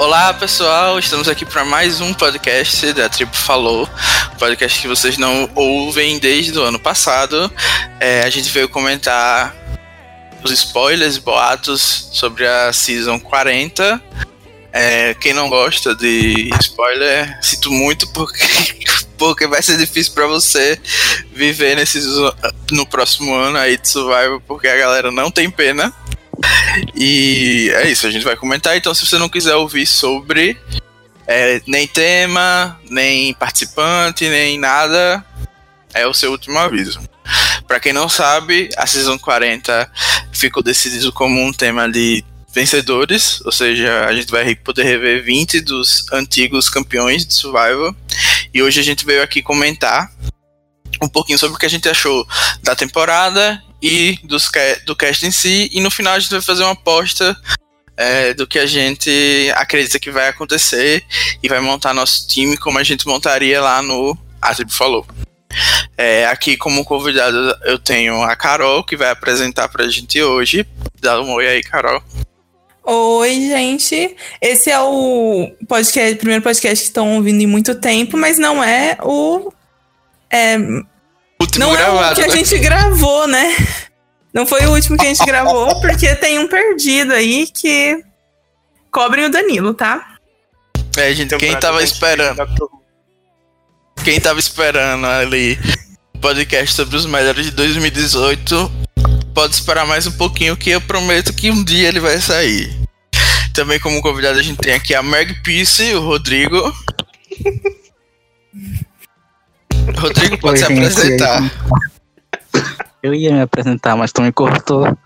Olá pessoal, estamos aqui para mais um podcast da Tribo Falou, podcast que vocês não ouvem desde o ano passado. É, a gente veio comentar os spoilers, boatos sobre a Season 40. É, quem não gosta de spoiler, sinto muito porque, porque vai ser difícil para você viver nesses, no próximo ano aí de Survival, porque a galera não tem pena. E é isso, a gente vai comentar. Então, se você não quiser ouvir sobre é, nem tema, nem participante, nem nada, é o seu último aviso. Para quem não sabe, a Season 40 ficou decidido como um tema de vencedores, ou seja, a gente vai poder rever 20 dos antigos campeões de Survival. E hoje a gente veio aqui comentar um pouquinho sobre o que a gente achou da temporada e dos, do cast em si. E no final a gente vai fazer uma aposta é, do que a gente acredita que vai acontecer e vai montar nosso time como a gente montaria lá no A Tribo Falou. É, aqui como convidado eu tenho a Carol, que vai apresentar pra gente hoje. Dá um oi aí, Carol. Oi, gente. Esse é o podcast, primeiro podcast que estão ouvindo em muito tempo, mas não é o. é, Último não é o gravado, que a né? gente gravou, né? Não foi o último que a gente gravou, porque tem um perdido aí que cobrem o Danilo, tá? É, gente, quem Temporada tava esperando, quem tava esperando ali o podcast sobre os melhores de 2018, pode esperar mais um pouquinho que eu prometo que um dia ele vai sair. Também como convidado a gente tem aqui a Meg Peace, o Rodrigo. Rodrigo, pode Oi, se gente, apresentar. Eu ia me apresentar, mas tu me cortou.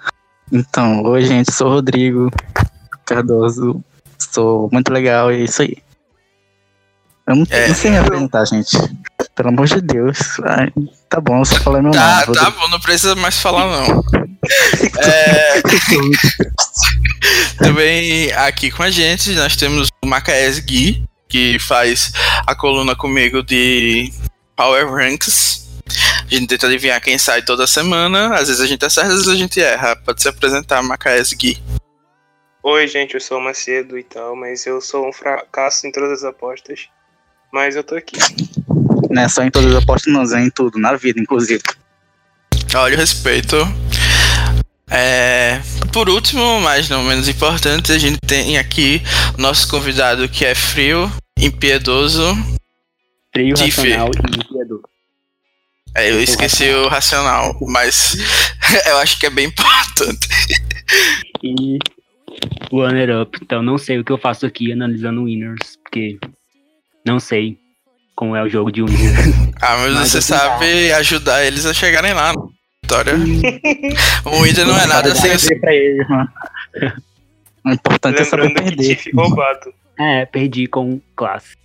Então, oi gente, sou o Rodrigo Cardoso. Sou muito legal e é isso aí. Eu não, É. não sei me apresentar, gente. Pelo amor de Deus. Ai, tá bom, eu só falei meu Tá, nome. tá bom, não precisa mais falar não. É, também aqui com a gente nós temos o Macaés Gui, que faz a coluna comigo de Power Ranks. A gente tenta adivinhar quem sai toda semana. Às vezes a gente acerta, às vezes a gente erra. Pode se apresentar, Macaés Gui. Oi, gente, eu sou o Macedo e tal, mas eu sou um fracasso em todas as apostas. Mas eu tô aqui. Não é só em todas as apostas, não, é em tudo, na vida, inclusive. Olha o respeito. É, por último, mas não menos importante, a gente tem aqui o nosso convidado que é frio, impiedoso. Tiff. racional e impiedor. É, eu esqueci o racional, mas eu acho que é bem importante. E Runner Up. Então não sei o que eu faço aqui analisando winners, porque não sei como é o jogo de winners. Ah, mas, Mas você eu sabe ajudar eles a chegarem lá na vitória. o Inter não é nada sem eles, mano. O importante é saber Lembrando que perder. Roubado. é, perdi com classe.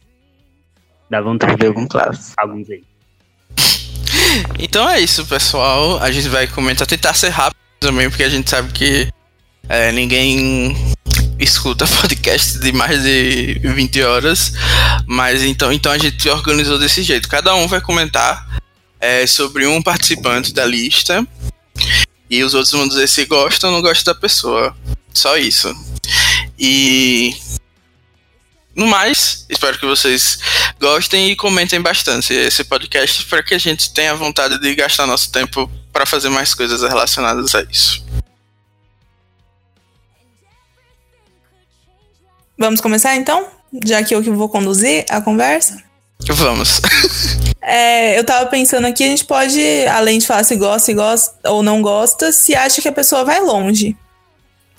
Dá vontade de com classe. alguns aí. Então é isso, pessoal. A gente vai comentar, tentar ser rápido também, porque a gente sabe que é, ninguém escuta podcast de mais de 20 horas. Mas então, então a gente organizou desse jeito. Cada um vai comentar é, sobre um participante da lista. E os outros vão dizer se gostam ou não gostam da pessoa. Só isso. E. No mais, espero que vocês gostem e comentem bastante esse podcast para que a gente tenha vontade de gastar nosso tempo para fazer mais coisas relacionadas a isso. Vamos começar então? Já que eu que vou conduzir a conversa. Vamos. É, eu tava pensando aqui, a gente pode, além de falar se gosta, se gosta ou não gosta, se acha que a pessoa vai longe.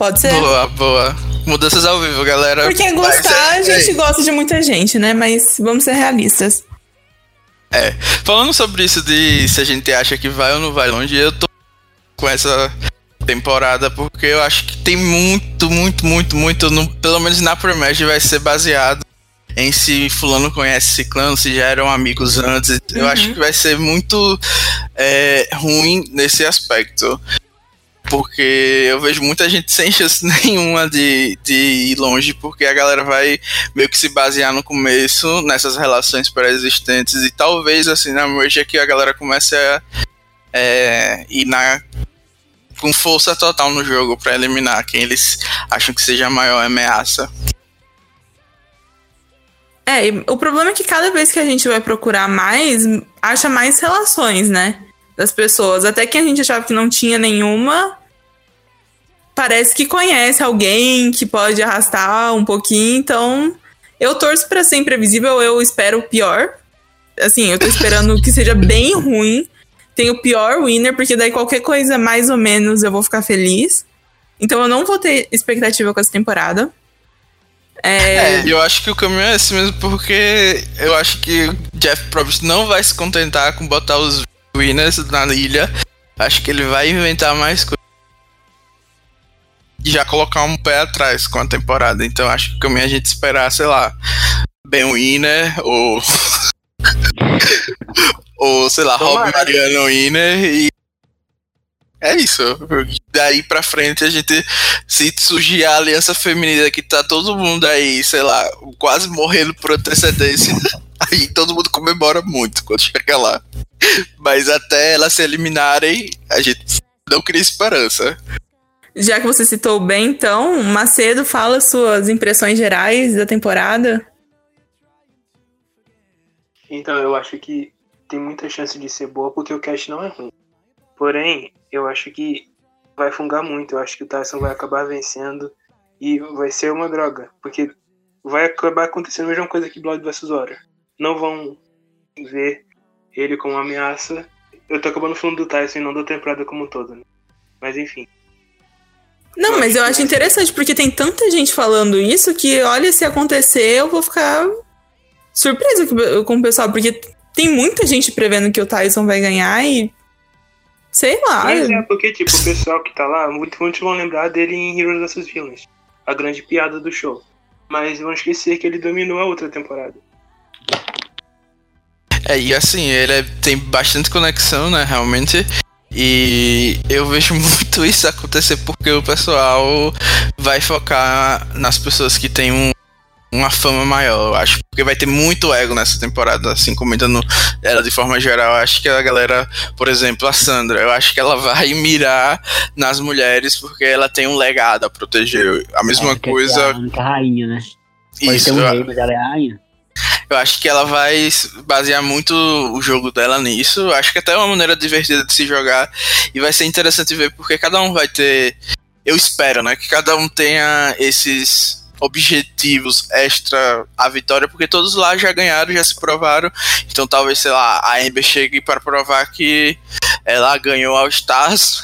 Pode ser? boa, boa. Mudanças ao vivo, galera. Porque gostar, a gente gosta de muita gente, né? Mas vamos ser realistas. É. Falando sobre isso de se a gente acha que vai ou não vai longe, eu tô com essa temporada porque eu acho que tem muito, muito, muito, muito, no- pelo menos na Premier vai ser baseado em se fulano conhece ciclano, se já eram amigos antes. Eu Uhum. acho que vai ser muito é, ruim nesse aspecto. Porque eu vejo muita gente sem chance nenhuma de, de ir longe, porque a galera vai meio que se basear no começo nessas relações pré-existentes e talvez assim na merge é que a galera comece a é, ir na, com força total no jogo pra eliminar quem eles acham que seja a maior ameaça. É, o problema é que cada vez que a gente vai procurar mais, acha mais relações, né? Das pessoas. Até que a gente achava que não tinha nenhuma. Parece que conhece alguém que pode arrastar um pouquinho. Então, eu torço pra ser imprevisível. Eu espero o pior. Assim, eu tô esperando que seja bem ruim. Tem o pior winner, porque daí qualquer coisa mais ou menos eu vou ficar feliz. Então eu não vou ter expectativa com essa temporada. É, É, eu acho que o caminho é esse mesmo, porque eu acho que o Jeff Probst não vai se contentar com botar os winners na ilha. Acho que ele vai inventar mais coisas. E já colocar um pé atrás com a temporada. Então acho que é a gente esperar, sei lá, Ben Winner ou. ou, sei lá, Rob. Mariano Winner e. É isso. Daí pra frente a gente se surgir a aliança feminina que tá todo mundo aí, sei lá, quase morrendo por antecedência, aí todo mundo comemora muito quando chega lá. Mas até elas se eliminarem, a gente não cria esperança. Já que você citou bem, então, Macedo, fala suas impressões gerais da temporada. Então, eu acho que tem muita chance de ser boa porque o cast não é ruim. Porém, eu acho que vai fungar muito. Eu acho que o Tyson vai acabar vencendo e vai ser uma droga. Porque vai acabar acontecendo a mesma coisa que Blood vs Warrior. Não vão ver ele como uma ameaça. Eu tô acabando falando do Tyson e não da temporada como um todo, né? Mas enfim. Não, mas eu acho interessante, porque tem tanta gente falando isso que, olha, se acontecer, eu vou ficar surpresa com- o pessoal, porque tem muita gente prevendo que o Tyson vai ganhar e. Sei lá. Mas é porque, tipo, o pessoal que tá lá, muito- muitos vão lembrar dele em Heroes vs Villains. A grande piada do show. Mas vão esquecer que ele dominou a outra temporada. É, e assim, ele é- tem bastante conexão, né, realmente. E eu vejo muito isso acontecer porque o pessoal vai focar nas pessoas que têm um- uma fama maior, eu acho. Porque vai ter muito ego nessa temporada, assim, comentando ela de forma geral. Eu acho que a galera, por exemplo, a Sandra, eu acho que ela vai mirar nas mulheres porque ela tem um legado a proteger. A mesma ser coisa. A única rainha, né? Pode Isso, ser um eu- rei, mas ela é a rainha. Eu acho que ela vai basear muito o jogo dela nisso. Eu Acho que até é uma maneira divertida de se jogar. E vai ser interessante ver porque cada um vai ter. Eu espero, né? Que cada um tenha esses objetivos extra à vitória, porque todos lá já ganharam, já se provaram. Então talvez, sei lá, a Ember chegue para provar que ela ganhou ao Stars.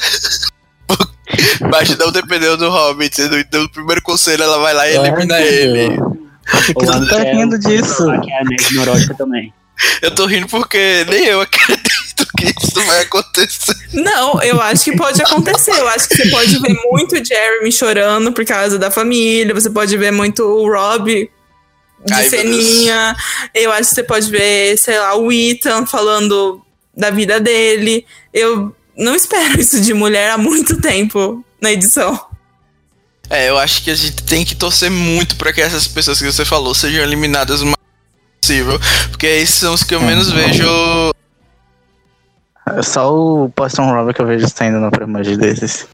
Mas não dependeu do Hobbit. Então, no primeiro conselho, ela vai lá e elimina ele. Por que Ou a você tá rindo disso? Que é a Neurótica também. Eu tô rindo porque nem eu acredito que isso vai acontecer. Não, eu acho que pode acontecer. Eu acho que você pode ver muito o Jeremy chorando por causa da família. Você pode ver muito o Rob de Ai, ceninha. Eu acho que você pode ver, sei lá, o Ethan falando da vida dele. Eu não espero isso de mulher há muito tempo na edição. É, eu acho que a gente tem que torcer muito pra que essas pessoas que você falou sejam eliminadas o mais possível. Porque esses são os que eu menos vejo. É só o Boston Robert que eu vejo saindo no primagem desses.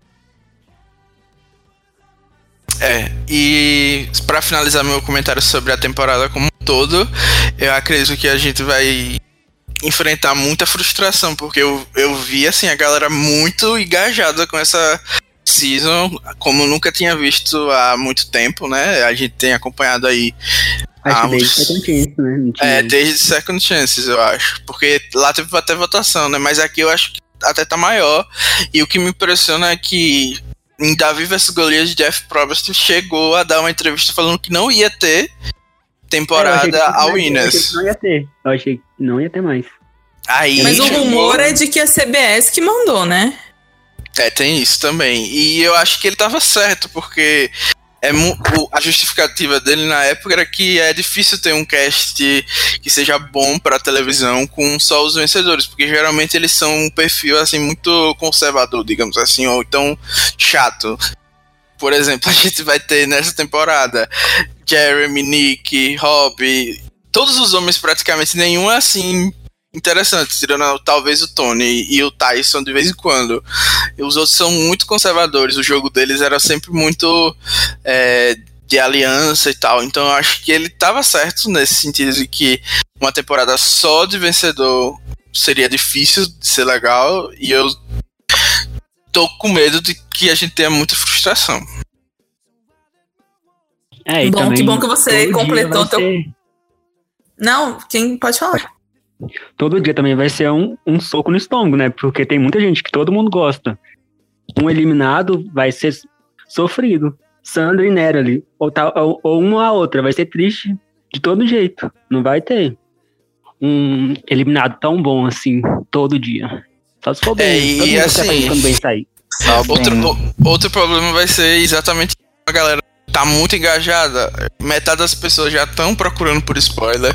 É, e pra finalizar meu comentário sobre a temporada como um todo, eu acredito que a gente vai enfrentar muita frustração, porque eu, eu vi assim a galera muito engajada com essa season, como nunca tinha visto há muito tempo, né? A gente tem acompanhado aí Acho Ah, que desde Second Chance, né? É, desde Second Chances, eu acho. Porque lá teve até votação, né? Mas aqui eu acho que até tá maior. E o que me impressiona é que em Davi vs Goliath, Jeff Probst chegou a dar uma entrevista falando que não ia ter É, temporada que a não ia ter, eu achei Winners. que Não ia ter. Eu achei que não ia ter mais. Aí Mas o chegou- rumor é de que a CBS que mandou, né? É, tem isso também. E eu acho que ele tava certo, porque é a justificativa dele na época era que é difícil ter um cast que seja bom pra televisão com só os vencedores, porque geralmente eles são um perfil assim muito conservador, digamos assim, ou então chato. Por exemplo, a gente vai ter nessa temporada Jeremy, Nick, Rob, todos os homens praticamente nenhum é assim interessante, tirando talvez o Tony e o Tyson de vez em quando. E os outros são muito conservadores, o jogo deles era sempre muito é, de aliança e tal. Então eu acho que ele tava certo nesse sentido de que uma temporada só de vencedor seria difícil de ser legal e eu tô com medo de que a gente tenha muita frustração. É, e Bom, que bom que você completou teu- ser- Não, quem pode falar? Todo dia também vai ser um, um soco no estômago, né? Porque tem muita gente que todo mundo gosta. Um eliminado vai ser sofrido. Sandra e Nera ali. Ou, tal, ou, ou uma a outra. Vai ser triste de todo jeito. Não vai ter um eliminado tão bom assim todo dia. Só se for bem. É, e todo mundo tá assim- bem sair. Outro, bem. outro problema vai ser exatamente a galera tá muito engajada. Metade das pessoas já estão procurando por spoiler.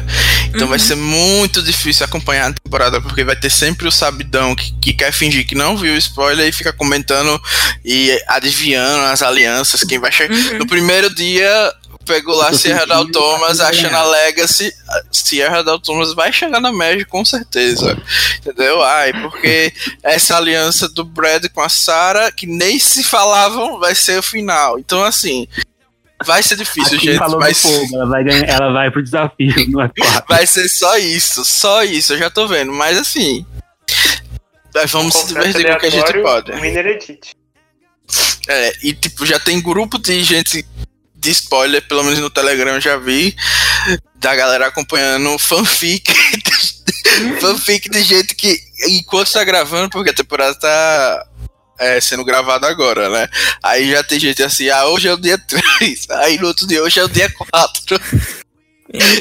Então vai ser muito difícil acompanhar a temporada, porque vai ter sempre o sabidão que, que quer fingir que não viu o spoiler e fica comentando e adivinhando as alianças, quem vai chegar. Uhum. No primeiro dia. Pegou lá Sierra Dal Thomas, vai achando a Legacy. Sierra Dal Thomas vai chegar na Magic com certeza. Entendeu? Ai, porque essa aliança do Brad com a Sarah, que nem se falavam, vai ser o final. Então, assim, vai ser difícil, Aqui gente. falou Mas fogo, ela vai, ganhar, ela vai pro desafio no F4. vai ser só isso, só isso, eu já tô vendo. Mas, assim, nós vamos se divertir com o que a gente pode. É, e tipo, já tem grupo de gente de spoiler, pelo menos no Telegram eu já vi, da galera acompanhando fanfic. fanfic de gente que, enquanto tá gravando, porque a temporada tá é, sendo gravada agora, né? Aí já tem gente assim, ah, hoje é o dia 3, aí no outro dia, hoje é o dia 4.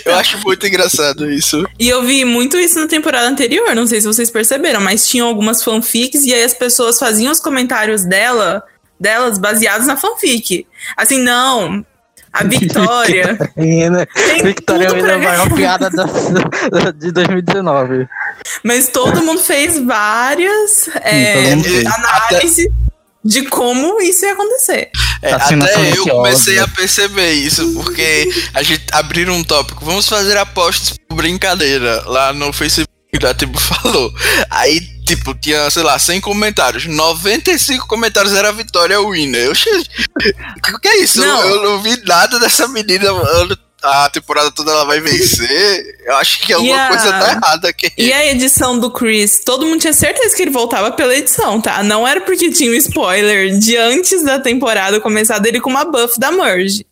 Eu acho muito engraçado isso. E eu vi muito isso na temporada anterior, não sei se vocês perceberam, mas tinham algumas fanfics e aí as pessoas faziam os comentários dela, delas baseados na fanfic. Assim, não, a Victoria tudo Wina pra vai uma piada da, de 2019. Mas todo mundo fez várias é, análises de como isso ia acontecer. É, Assim, até eu comecei a perceber isso, porque a gente abriu um tópico, vamos fazer apostas por brincadeira lá no Facebook da Tipo falou. Aí, tipo, tinha, sei lá, 100 comentários. 95 comentários era a Vitória Winner. Eu. O que é isso? Eu- Não. Eu, não vi nada dessa menina. eu- A temporada toda ela vai vencer. Eu acho que alguma a- coisa tá errada aqui. E a edição do Chris, todo mundo tinha certeza que ele voltava pela edição, tá? Não era porque tinha um spoiler de antes da temporada começar dele com uma buff da Merge.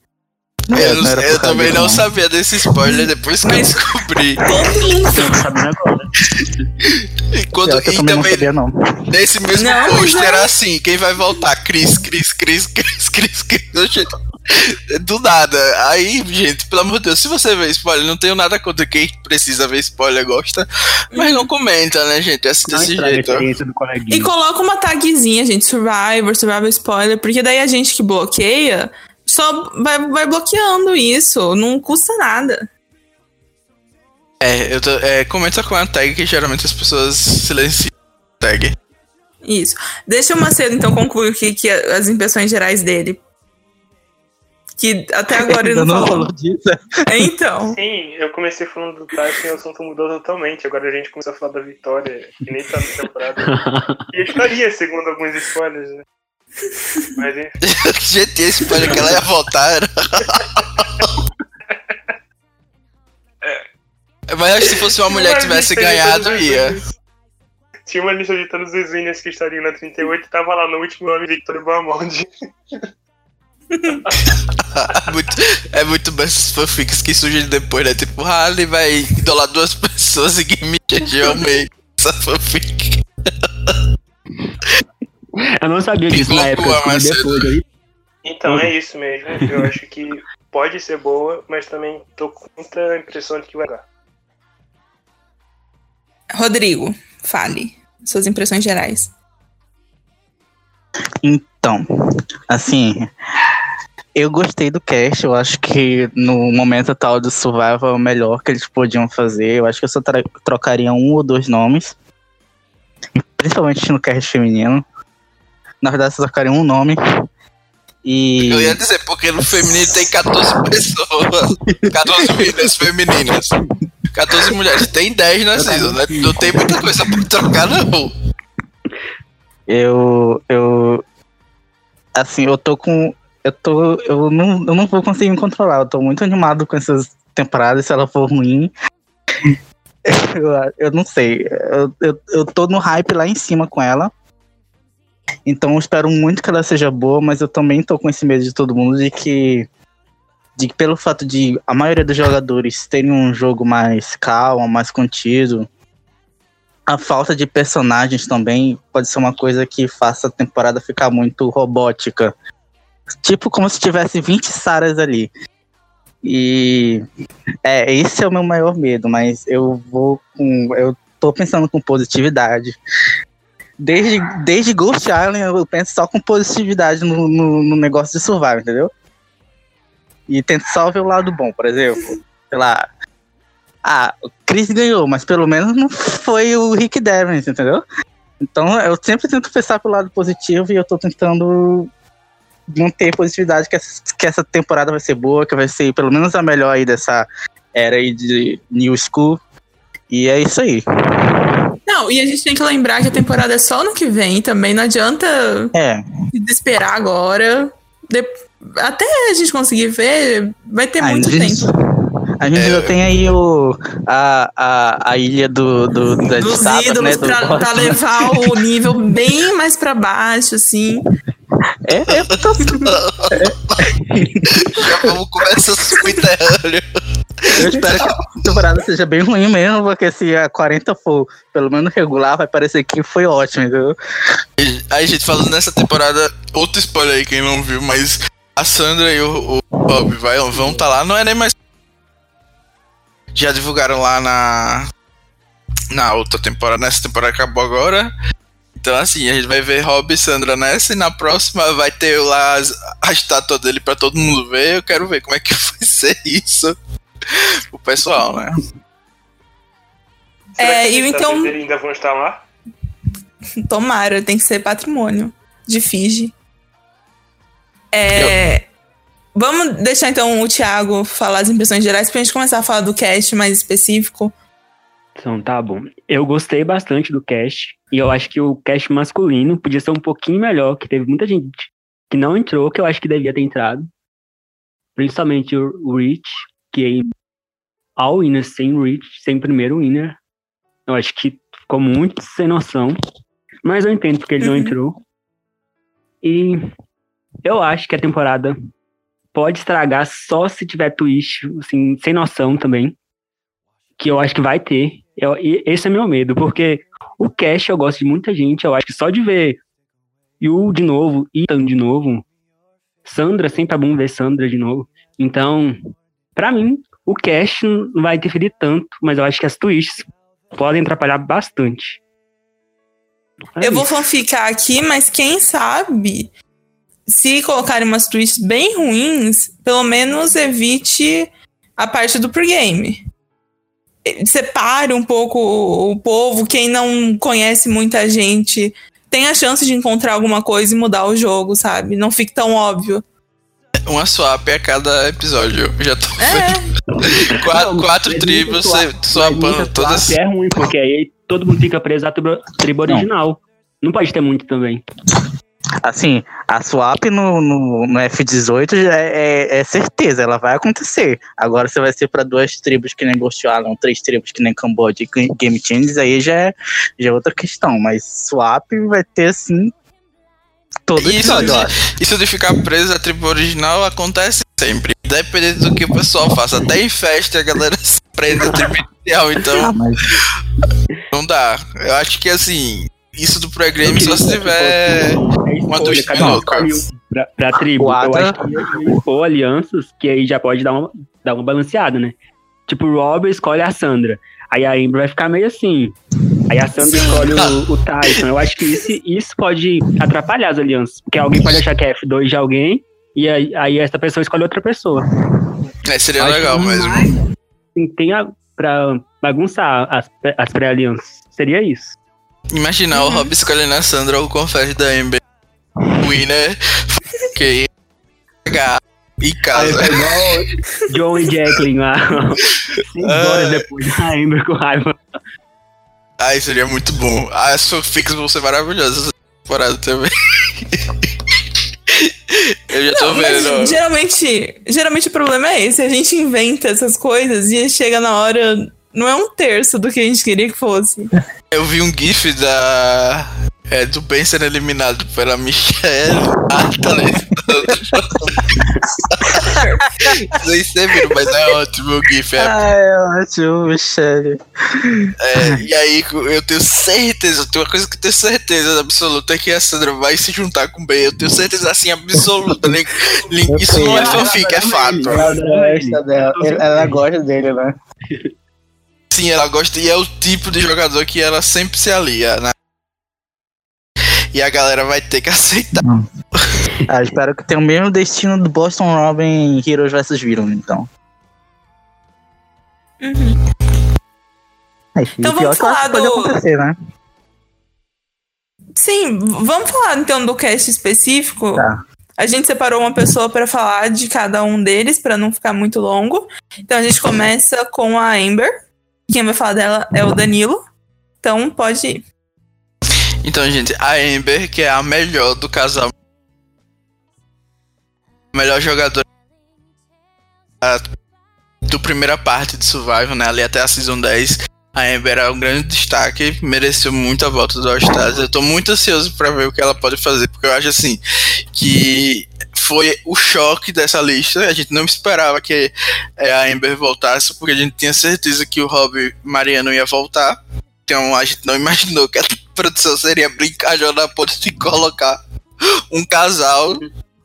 Eu, não eu também disso, não não. sabia desse spoiler depois que eu Mas- descobri. Todo mundo. Eu agora. E, que eu e também não também sabia, não. Nesse mesmo Não, post é- era assim, quem vai voltar? Cris, Cris, Cris, Cris, Cris, Cris. Do nada. Aí, gente, pelo amor de Deus, se você vê spoiler, não tenho nada contra quem precisa ver spoiler, gosta. Mas não comenta, né, gente? É Não desse jeito. experiência do coleguinha. E coloca uma tagzinha, gente, Survivor, Survivor Spoiler, porque daí a gente que bloqueia só vai, vai bloqueando isso, não custa nada. É, eu tô, é, comenta com a tag que geralmente as pessoas silenciam a tag. Isso. Deixa o Macedo, então, concluir o que, que é as impressões gerais dele. Que até agora ele não não falou. disso. É, Então. Sim, eu comecei falando do Tyson e o assunto mudou totalmente. Agora a gente começou a falar da Vitória, que nem tá na temporada. E estaria, segundo alguns spoilers, né? Mas enfim. gente, esse spoiler que ela ia voltar era. Mas acho que se fosse uma mulher que tivesse ganhado, ia. Tinha uma lista de todos os winners que estariam na 38 e tava lá no último nome Victoria Bahamonde. muito, é muito bem esses fanfics que surgem depois, né? Tipo, Harley vai idolar duas pessoas e Game ao meio. Essa fanfic. Eu não sabia Que disso na época, descobri Marcelo. depois. Aí, Então é isso mesmo. Eu acho que pode ser boa, mas também tô com muita impressão de que vai dar. Rodrigo, fale. Suas impressões gerais. Então, assim, eu gostei do cast, eu acho que no momento atual do Survival é o melhor que eles podiam fazer. Eu acho que eu só trocaria um ou dois nomes. Principalmente no cast feminino. Na verdade, só trocaria um nome. E. Eu ia dizer, porque no feminino tem 14 pessoas. 14 meninas femininas. 14 mulheres. Tem 10 na season, né? Não tem muita coisa pra trocar, não. Eu. Eu. Assim, eu tô com. Eu tô. Eu não, eu não vou conseguir me controlar. Eu tô muito animado com essas temporadas. Se ela for ruim. eu, eu não sei. Eu, eu, eu tô no hype lá em cima com ela. Então eu espero muito que ela seja boa, mas eu também tô com esse medo de todo mundo de que. De que pelo fato de a maioria dos jogadores terem um jogo mais calmo, mais contido, a falta de personagens também pode ser uma coisa que faça a temporada ficar muito robótica. Tipo como se tivesse 20 Saras ali. E é, esse é o meu maior medo, mas eu vou com. Eu tô pensando com positividade. Desde, desde Ghost Island eu penso só com positividade no, no, no negócio de survival, entendeu? E tento só ver o lado bom, por exemplo. Sei lá, ah, o Chris ganhou, mas pelo menos não foi o Rick Devens, entendeu? Então eu sempre tento pensar pelo lado positivo e eu tô tentando manter positividade que essa, que essa temporada vai ser boa, que vai ser pelo menos a melhor aí dessa era aí de New School. E é isso aí. Não, e a gente tem que lembrar que a temporada é só ano que vem também. Não adianta É, se desesperar agora. De- Até a gente conseguir ver, vai ter a muito gente, tempo. A gente já tem aí o, a, a, a ilha do, do, das Dos estátuas, ídolos né? do pra, pra levar o nível bem mais pra baixo, assim. É, é, tô- Já vamos começar subterrâneo. eu espero que a temporada seja bem ruim mesmo, porque se a 40 for pelo menos regular, vai parecer que foi ótimo, entendeu? Aí, gente, falando nessa temporada, outro spoiler aí, quem não viu, mas a Sandra e o, o Bob vai, vão estar lá, não é nem mais. Já divulgaram lá na. Na outra temporada, nessa temporada que acabou agora. Então, assim, a gente vai ver Rob e Sandra nessa, e na próxima vai ter lá as- a estátua dele pra todo mundo ver. Eu quero ver como é que vai ser isso o pessoal, né? Será É, que e então- dele ainda vão estar lá? Tomara, tem que ser patrimônio de Fiji. É, Vamos deixar então o Thiago falar as impressões gerais pra gente começar a falar do cast mais específico. Então, tá bom. Eu gostei bastante do cast. E eu acho que o cast masculino podia ser um pouquinho melhor, que teve muita gente que não entrou, que eu acho que devia ter entrado. Principalmente o Rich, que é all winners sem Rich, sem primeiro winner. Eu acho que ficou muito sem noção. Mas eu entendo porque ele não Uhum. entrou. E eu acho que a temporada pode estragar só se tiver twist, assim, sem noção também. Que eu acho que vai ter. Eu- e esse é meu medo, porque o Cash eu gosto de muita gente. Eu acho que só de ver Yu de novo, Ethan de novo, Sandra, sempre é bom ver Sandra de novo. Então, pra mim, o Cash não vai interferir tanto, mas eu acho que as twists podem atrapalhar bastante. É Eu vou isso. fanficar aqui, mas quem sabe se colocarem umas twists bem ruins, pelo menos evite a parte do pregame. Separe um pouco o o povo, quem não conhece muita gente, tem a chance de encontrar alguma coisa e mudar o jogo, sabe? Não fique tão óbvio. Uma swap a cada episódio. Eu já tô É, vendo. Quatro, Não, quatro tribos, você swap- swapando todas. swap É ruim, porque aí todo mundo fica preso à tribo, tribo original. Não pode ter muito também. Assim, a swap no, no, no F18 já é, é- é certeza, ela vai acontecer. Agora você vai ser pra duas tribos que nem Ghost Island, três tribos que nem Cambodia e Game Changes, aí já é, já é outra questão. Mas swap vai ter assim. Todo Isso eu de, isso de ficar preso à tribo original acontece sempre. Dependendo do que o pessoal faça. Até em festa a galera se prende à tribo inicial, Ah, então mas não dá. Eu acho que assim, isso do pré-game Eu só se tiver. uma um um pra, pra tribo. O Eu Ada- acho que ia expor alianças, que aí já pode dar uma, dar uma balanceada, né? Tipo, o Rob escolhe a Sandra. Aí a Amber vai ficar meio assim. Aí a Sandra escolhe o, o Tyson. Eu acho que isso, isso pode atrapalhar as alianças. Porque alguém pode achar que é F2 de alguém E aí, aí essa pessoa escolhe outra pessoa. É, seria Acho legal que mesmo. Tem, tem a, pra bagunçar as, as pré-alianças. Seria isso. Imaginar o Rob escolhendo a Sandra ou o confete da Amber. Winner. Ok. Aí casa. foi igual John e Jacqueline lá. Cinco Ah. horas depois, ainda com raiva. Ai, seria muito bom. Ah, As fanfics vão ser maravilhosas essa temporada também. Eu já tô Não, vendo. geralmente, geralmente o problema é esse. A gente inventa essas coisas e chega na hora. Não é um terço do que a gente queria que fosse. Eu vi um gif da. É, do Ben sendo eliminado pela Michelle. Ah, tá Nem sei, viram, mas é ótimo o gif. É, Ah, é ótimo, Michelle. é, e aí eu tenho certeza, tem uma coisa que eu tenho certeza absoluta é que a Sandra vai se juntar com o Ben. Eu tenho certeza assim absoluta. nem- nem- Eu isso não é fanfic, é fato. Ela gosta dele, né? Sim, ela gosta e é o tipo de jogador que ela sempre se alia, né? E a galera vai ter que aceitar. Ah, espero que tenha o mesmo destino do Boston Robin em Heroes vs Villain, então. É, e Então vamos falar do- acontecer, né? Sim, vamos falar então do cast específico. Tá. A gente separou uma pessoa pra falar de cada um deles, pra não ficar muito longo. Então a gente começa com a Amber. Quem vai falar dela é o Danilo. Então pode ir. Então, gente, a Amber, que é a melhor do casal. Melhor jogadora do primeira parte de Survival, né? Ali até a Season 10. A Amber é um grande destaque, mereceu muito a volta do All-Stars. Eu tô muito ansioso pra ver o que ela pode fazer, porque eu acho assim que foi o choque dessa lista. A gente não esperava que é, a Amber voltasse, porque a gente tinha certeza que o Rob Mariano ia voltar. Então a gente não imaginou que a produção seria brincalhona a ponto de colocar um casal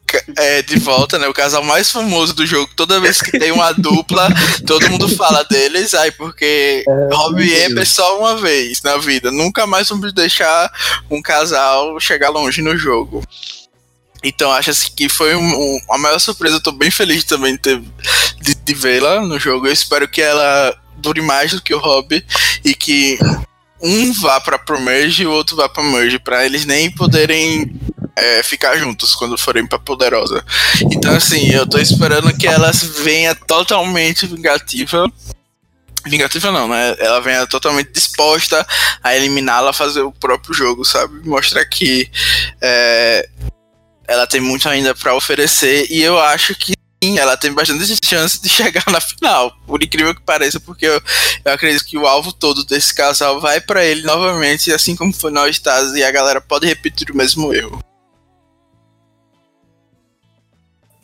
ca- é, de volta, né? O casal mais famoso do jogo. Toda vez que tem uma dupla, todo mundo fala deles. Aí porque Rob e Amber só uma vez na vida. Nunca mais vamos deixar um casal chegar longe no jogo. Então acho assim, que foi um- um- a maior surpresa. Eu tô bem feliz também de, de, de vê-la no jogo. Eu espero que ela dure mais do que o Rob e que um vá pra Pro Merge e o outro vá pra Merge, pra eles nem poderem é, ficar juntos quando forem pra Poderosa. Então, assim, eu tô esperando que ela venha totalmente vingativa. Vingativa não, né? Ela venha totalmente disposta a eliminá-la, fazer o próprio jogo, sabe? Mostrar que é, ela tem muito ainda pra oferecer e eu acho que sim, ela tem bastante chance de chegar na final, por incrível que pareça, porque eu, eu acredito que o alvo todo desse casal vai pra ele novamente, assim como foi no All-Stars, e a galera pode repetir o mesmo erro.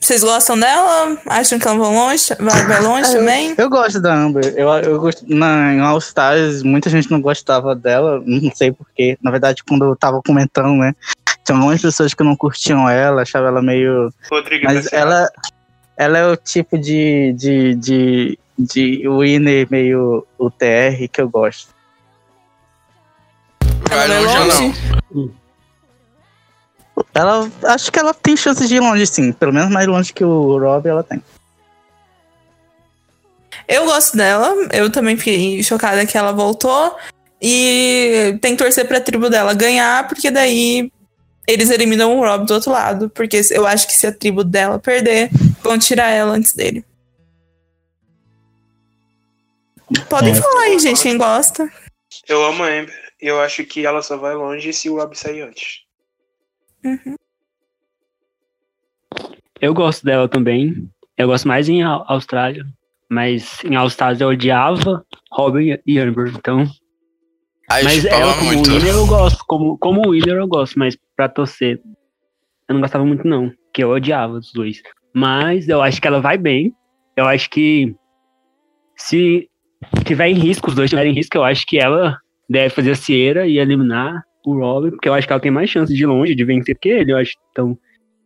Vocês gostam dela? Acham que ela vai longe, vai, vai longe também? Eu gosto da Amber. Eu, eu gosto, na, em All Stars, muita gente não gostava dela, não sei porquê. Na verdade, quando eu tava comentando, né? Tinha algumas pessoas que não curtiam ela, achavam ela meio. Rodrigo Mas ela, ela é o tipo de, de, de, de winner meio UTR que eu gosto. Vai longe ou não? Ela, acho que ela tem chances de ir longe, sim. Pelo menos mais longe que o Rob, ela tem. Eu gosto dela. Eu também fiquei chocada que ela voltou. E tem que torcer pra tribo dela ganhar, porque daí eles eliminam o Rob do outro lado. Porque eu acho que se a tribo dela perder, vão tirar ela antes dele. Podem É. falar aí, gente, quem gosta. Eu amo a Amber. Eu acho que ela só vai longe se o Rob sair antes. Eu gosto dela também. Eu gosto mais em Au- Austrália. Mas em All-Stars eu odiava Robin e Amber. Então. Mas ela como muito. winner eu gosto. Como, como winner eu gosto, mas pra torcer. Eu não gostava muito, não. Que eu odiava os dois. Mas eu acho que ela vai bem. Eu acho que se tiver em risco, os dois tiverem em risco, eu acho que ela deve fazer a Sierra e eliminar o Robin, porque eu acho que ela tem mais chance de ir longe, de vencer que ele, eu acho. Então,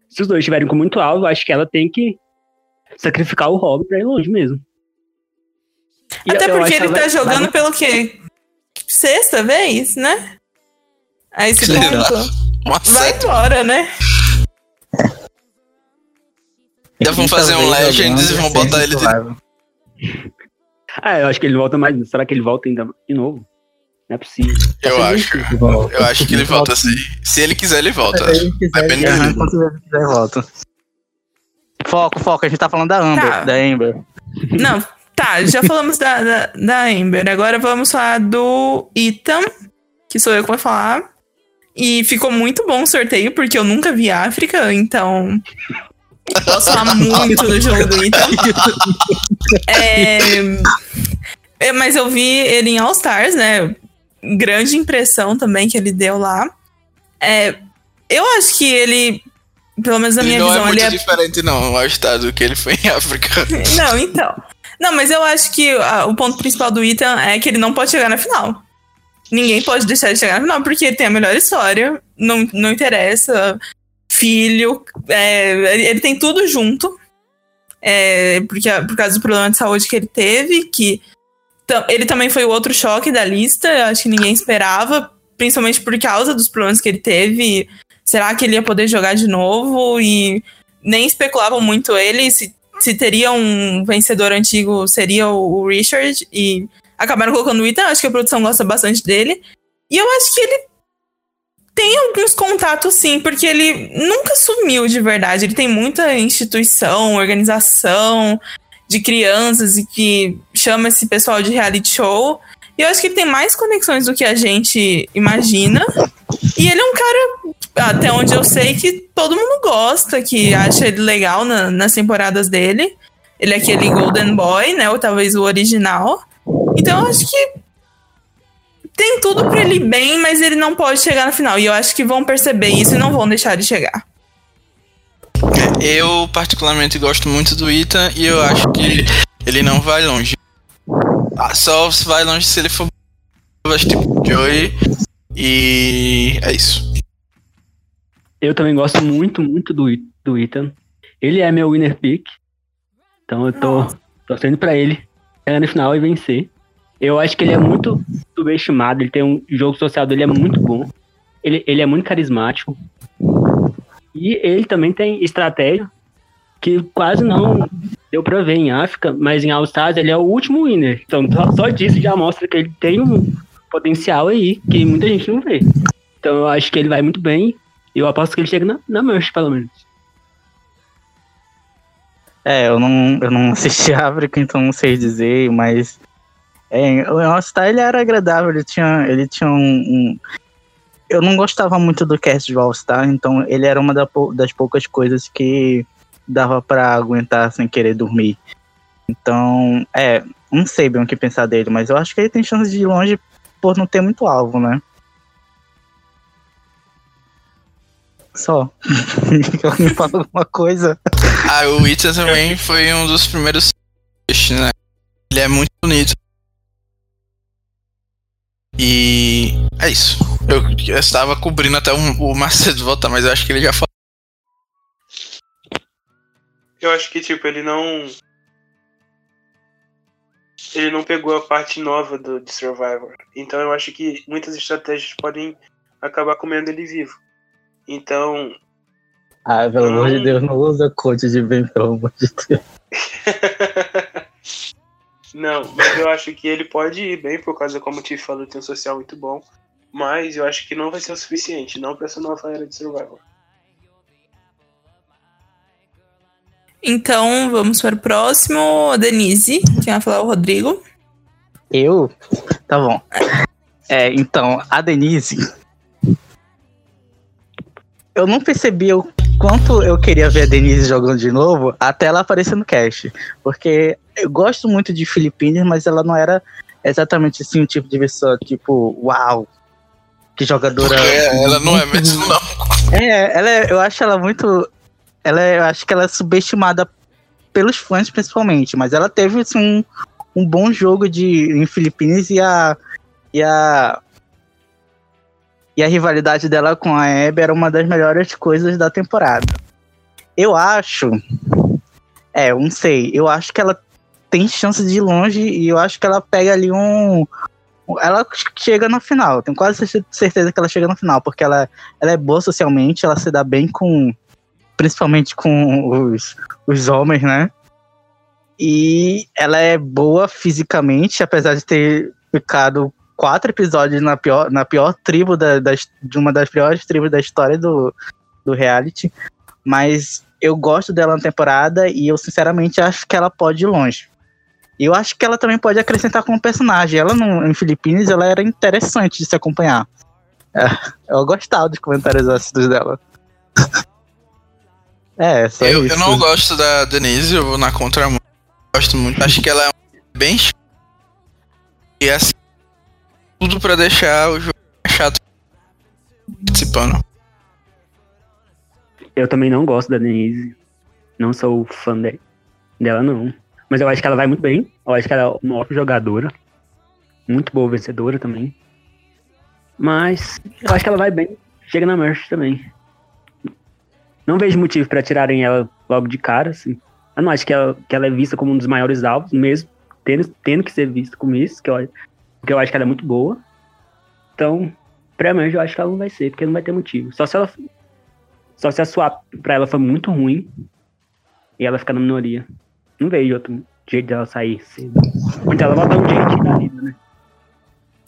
se os dois estiverem com muito alvo, eu acho que ela tem que sacrificar o Robin pra ir longe mesmo. E Até porque que ele tá vai- jogando vai- pelo quê? Sexta vez, né? A esse Sei lá. ponto. Uma Vai embora, né? Ainda vão fazer um Legends e vão botar ele de de... Ah, eu acho que ele volta mais. Será que ele volta ainda de novo? Não é possível. Tá Eu sendo acho. Eu acho que ele volta assim. Se ele quiser, ele volta. Se ele quiser, Depende ele- dele. quando ele quiser, volta. Foco, foco, a gente tá falando da Amber, Tá. da Amber. Não, tá, já falamos da, da, da Amber. Agora vamos falar do Ethan, que sou eu que vou falar. E ficou muito bom o sorteio, porque eu nunca vi África, então. Posso falar muito do jogo do Ethan. É, é, mas eu vi ele em All Stars, né? Grande impressão também que ele deu lá. É, eu acho que ele, pelo menos na Ele minha não é visão, muito ele é diferente, não, ao estado do que ele foi em África. não, então. Não, mas eu acho que ah, o ponto principal do Ethan é que ele não pode chegar na final. Ninguém pode deixar ele chegar na final, porque ele tem a melhor história. Não, não interessa. Filho. é, ele- ele tem tudo junto. É, porque, por causa do problema de saúde que ele teve, que ele também foi o outro choque da lista. Acho que ninguém esperava, principalmente por causa dos problemas que ele teve. Será que ele ia poder jogar de novo? E nem especulavam muito ele se, se teria um vencedor antigo seria o, o Richard e acabaram colocando o Ethan, acho que a produção gosta bastante dele. E eu acho que ele tem alguns contatos sim, porque ele nunca sumiu de verdade. Ele tem muita instituição, organização de crianças e que chama esse pessoal de reality show. E eu acho que ele tem mais conexões do que a gente imagina. E ele é um cara, até onde eu sei, que todo mundo gosta, que acha ele legal na- nas temporadas dele. Ele é aquele Golden Boy, né? Ou talvez o original. Então eu acho que tem tudo pra ele bem, mas ele não pode chegar na final. E eu acho que vão perceber isso e não vão deixar ele chegar. Eu, particularmente, gosto muito do Ethan e eu acho que ele não vai longe. Ah, só vai longe se ele for tipo Joey. E é isso. Eu também gosto muito, muito do, do Ethan. Ele é meu winner pick. Então eu tô torcendo pra ele chegar no final e vencer. Eu acho que ele é muito subestimado. Ele tem um jogo social dele é muito bom. Ele, ele é muito carismático. E ele também tem estratégia que quase não deu pra ver em África, mas em Stars ele é o último winner. Então só, disso já mostra que ele tem um potencial aí que muita gente não vê. Então eu acho que ele vai muito bem. E eu aposto que ele chega na, na Merch, pelo menos. É, eu não, eu não assisti África, então não sei dizer, mas. É, o All-Star ele era agradável, ele tinha, ele tinha um, um- Eu não gostava muito do cast de All-Star, então ele era uma das poucas coisas que dava pra aguentar sem querer dormir. Então, é, não sei bem o que pensar dele, mas eu acho que ele tem chance de ir longe por não ter muito alvo, né? Só. Alguém fala alguma coisa? Ah, o Ethan também foi um dos primeiros né? Ele é muito bonito. E é isso. Eu, eu estava cobrindo até o, o Macedo voltar, mas eu acho que ele já falou. Eu acho que, tipo, ele não. Ele não pegou a parte nova do, de Survivor. Então eu acho que muitas estratégias podem acabar comendo ele vivo. Então. Ah, pelo amor de. Deus, não usa coach de bem, pelo amor de Deus. não, mas eu acho que ele pode ir bem, por causa, como o Tiff falou, tem um social muito bom. Mas eu acho que não vai ser o suficiente, não pra essa nova era de Survivor. Então, vamos para o próximo. A Denise, que vai falar o Rodrigo. Eu? Tá bom. É, então, a Denise. Eu não percebi o quanto eu queria ver a Denise jogando de novo até ela aparecer no cast. Porque eu gosto muito de Filipinas, mas ela não era exatamente assim o tipo de pessoa, tipo, uau. Que jogadora. É, ela não é mesmo, não. É, ela é- eu acho ela muito. Ela é- eu acho que ela é subestimada pelos fãs, principalmente. Mas ela teve assim, um, um bom jogo de, em Filipinas e a. E a. E a rivalidade dela com a Abby era uma das melhores coisas da temporada. Eu acho. É, eu não sei. Eu acho que ela tem chance de ir longe e eu acho que ela pega ali um. Ela chega na final. Tenho quase certeza que ela chega na final, porque ela ela é boa socialmente, ela se dá bem com, principalmente com os, os homens, né? E ela é boa fisicamente, apesar de ter ficado quatro episódios na pior, na pior tribo da, das, de uma das piores tribos da história do, do reality. Mas eu gosto dela na temporada e eu sinceramente acho que ela pode ir longe. E eu acho que ela também pode acrescentar como personagem. Ela no, em Filipinas ela era interessante de se acompanhar. É, eu gostava dos comentários ácidos dela. é, só Eu, isso. eu não gosto da Denise, eu vou na contramão. Gosto muito. Acho que ela é bem E assim, tudo pra deixar o jogo chato participando. Eu também não gosto da Denise. Não sou fã de- dela, não. Mas eu acho que ela vai muito bem. Eu acho que ela é uma ótima jogadora. Muito boa vencedora também. Mas eu acho que ela vai bem. Chega na Merch também. Não vejo motivo pra tirarem ela logo de cara, assim. Eu não acho que ela, que ela é vista como um dos maiores alvos, mesmo tendo, tendo que ser vista como isso, que eu, porque eu acho que ela é muito boa. Então, pra Merch eu acho que ela não vai ser, porque não vai ter motivo. Só se ela só se a swap pra ela foi muito ruim e ela ficar na minoria. Não vejo outro jeito dela sair cedo. Então ela vai dar um jeito da vida, né?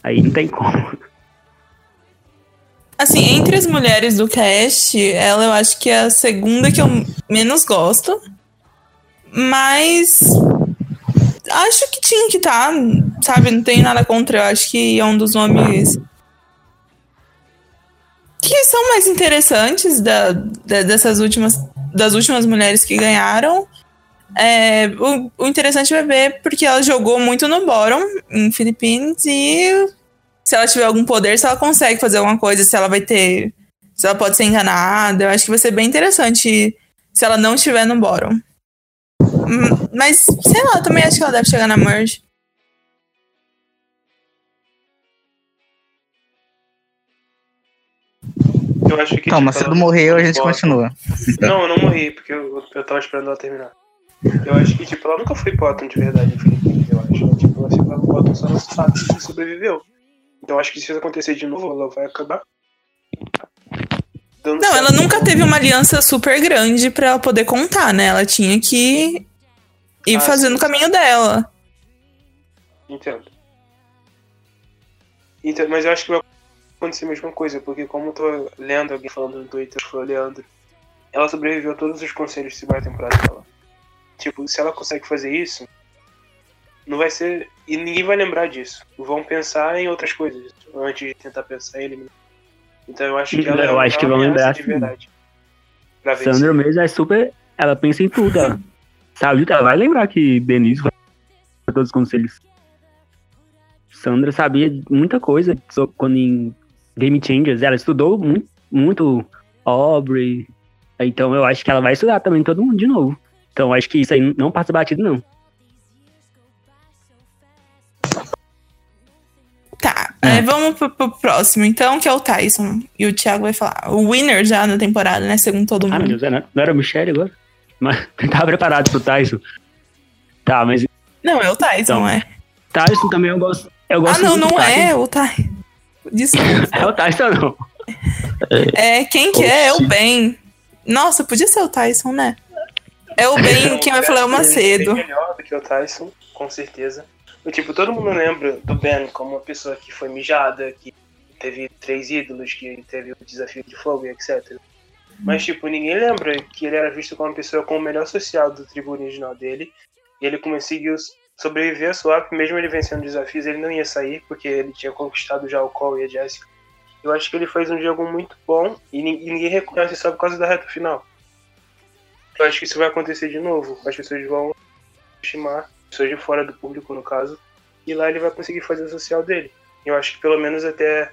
Aí não tem como. Assim, entre as mulheres do cast, ela eu acho que é a segunda que eu menos gosto. Mas acho que tinha que estar, sabe? Não tenho nada contra. Eu acho que é um dos nomes que são mais interessantes da, da- dessas últimas das últimas mulheres que ganharam. É, o, o interessante vai ver porque ela jogou muito no bottom em Philippines e se ela tiver algum poder, se ela consegue fazer alguma coisa, se ela vai ter. Se ela pode ser enganada. Eu acho que vai ser bem interessante se ela não estiver no bottom. Hum, Mas, sei lá, eu também acho que ela deve chegar na merge. Eu acho que. Calma, tipo, se ela- ela morreu, a gente bota- continua. Não, eu não morri, porque eu, eu tava esperando ela terminar. Eu acho que, tipo, ela nunca foi bottom de verdade em Filipinas, eu acho. Tipo, ela sempre foi bottom só nos fatos que sobreviveu. Então acho que se isso acontecer de novo, ela vai acabar. dando Não, ela nunca teve uma aliança super grande pra ela poder contar, né? Ela tinha que ir Ah, fazendo o caminho dela. Entendo. Entendo. Mas eu acho que vai acontecer a mesma coisa, porque como eu tô lendo alguém falando no Twitter, que foi o Leandro, ela sobreviveu a todos os conselhos de segunda temporada dela. Tipo, se ela consegue fazer isso, não vai ser. E ninguém vai lembrar disso. Vão pensar em outras coisas antes de tentar pensar em eliminar. Então eu acho que ela Eu é acho que vão lembrar, de verdade. Sandra mesmo é super. Ela pensa em tudo. Ela sabe ela vai lembrar que Denise vai todos os conselhos. Sandra sabia muita coisa quando em Game Changers. Ela estudou muito, muito Aubrey. Então eu acho que ela vai estudar também todo mundo de novo. Então acho que isso aí não passa batido, não. Tá, é, vamos pro, pro próximo, então, que é o Tyson. E o Thiago vai falar. O winner já na temporada, né? Segundo todo Ah, meu mundo. Deus, era- não era o Michelle agora? Mas tava preparado pro Tyson. Tá, mas Não, é o Tyson, Então, é. Tyson também eu gosto. Eu Ah, gosto não, do não Tyson. é o Tyson. Desculpa. É o Tyson, não. É, quem que é? É o Ben. Nossa, podia ser o Tyson, né? É o Ben, quem vai falar é o Macedo. Bem melhor do que o Tyson, com certeza. E, tipo, todo mundo lembra do Ben como uma pessoa que foi mijada, que teve três ídolos, que teve o desafio de fogo e etc. Mas, tipo, ninguém lembra que ele era visto como uma pessoa com o melhor social do tribo original dele. E ele conseguiu sobreviver a swap, mesmo ele vencendo desafios, ele não ia sair, porque ele tinha conquistado já o Cole e a Jessica. Eu acho que ele fez um jogo muito bom e e ninguém reconhece só por causa da reta final. Eu acho que isso vai acontecer de novo. As pessoas vão estimar, pessoas de fora do público, no caso, e lá ele vai conseguir fazer o social dele. Eu acho que pelo menos até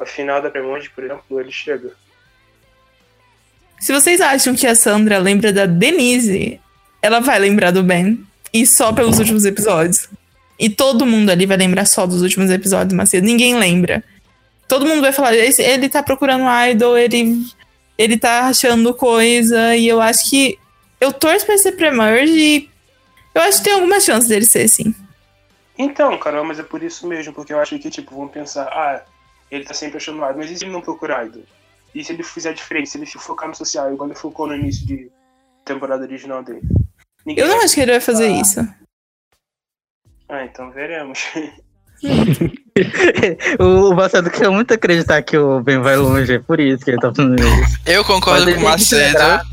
a final da Premonde, por exemplo, ele chega. Se vocês acham que a Sandra lembra da Denise, ela vai lembrar do Ben. E só pelos últimos episódios. E todo mundo ali vai lembrar só dos últimos episódios, Macedo. Ninguém lembra. Todo mundo vai falar, "Esse- ele tá procurando idol, ele, ele tá achando coisa. E eu acho que. Eu torço pra ser pre-merge e eu acho que tem alguma chance dele ser, sim. Então, Carol, mas é por isso mesmo, porque eu acho que, tipo, vão pensar, ah, ele tá sempre achando idol, mas e se ele não procura idol? E se ele fizer diferente, se ele focar no social, igual ele focou no início de temporada original dele? Ninguém Eu não acho que ele vai fazer isso. Ah, então veremos. o Macedo quer muito acreditar que o Ben vai longe, é por isso que ele tá fazendo isso. Eu concordo com o Macedo.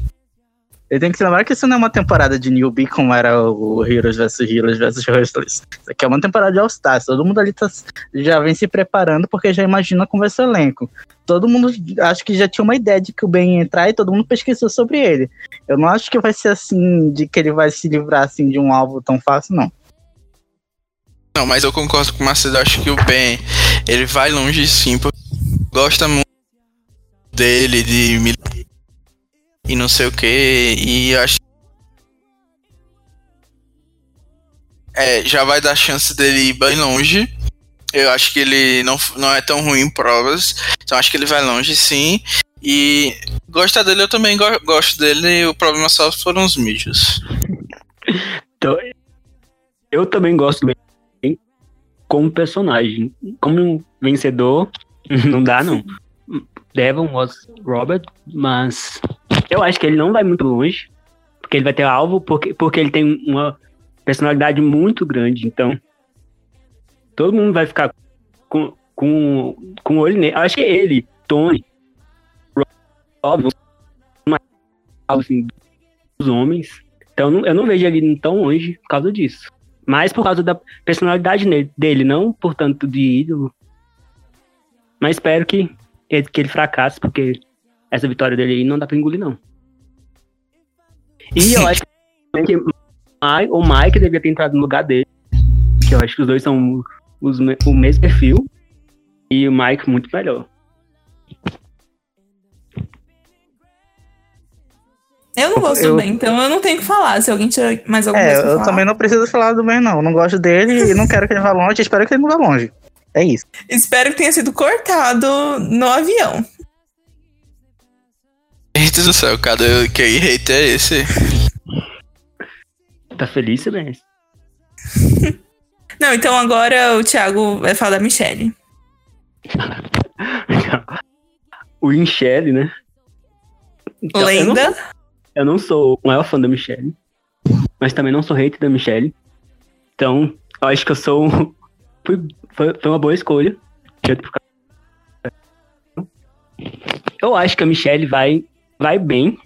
Ele tem que se lembrar que isso não é uma temporada de newbie como era o Heroes vs Heroes vs Hustlers. Isso aqui é uma temporada de All-Stars. Todo mundo ali tá, já vem se preparando porque já imagina como vai ser o elenco. Todo mundo acho que já tinha uma ideia de que o Ben ia entrar e todo mundo pesquisou sobre ele. Eu não acho que vai ser assim, de que ele vai se livrar assim de um alvo tão fácil, não. Não, mas eu concordo com o Macedo. Acho que o Ben, ele vai longe sim, porque gosta muito dele, de mil- e não sei o que. E acho É, já vai dar chance dele ir bem longe. Eu acho que ele não, não é tão ruim em provas. Então acho que ele vai longe sim. E gostar dele eu também go- gosto dele. O problema só foram os mídias. Então, eu também gosto Ben como personagem. Como um vencedor, não dá, não. Devon was Robert, mas eu acho que ele não vai muito longe, porque ele vai ter alvo, porque, porque ele tem uma personalidade muito grande, então todo mundo vai ficar com, com, com olho nele. Eu acho que ele, Tony, Robert, assim, dos homens, então eu não, vejo ele tão longe por causa disso. Mas por causa da personalidade dele, não por tanto de ídolo. Mas espero que ele, que ele fracasse, porque essa vitória dele aí não dá pra engolir, não. E eu acho que o Mike devia ter entrado no lugar dele. Que eu acho que os dois são os, o mesmo perfil. E o Mike muito melhor. Eu não gosto Eu- do Ben, então eu não tenho o que falar. Se alguém tiver mais alguma É, coisa eu falar. também não preciso falar do Ben, não. Eu não gosto dele e não quero que ele vá longe. Espero que ele não vá longe. É isso. Espero que tenha sido cortado no avião. Gente do céu, cada que hate é esse? Tá feliz, Silêncio? Não, então agora o Thiago vai falar da Michelle. o Michelle, né? Então, eu não- Lenda. Eu não sou o maior fã da Michelle, mas também não sou hater da Michelle. Então, eu acho que eu sou. Foi, foi, foi uma boa escolha. Eu acho que a Michelle vai, vai bem.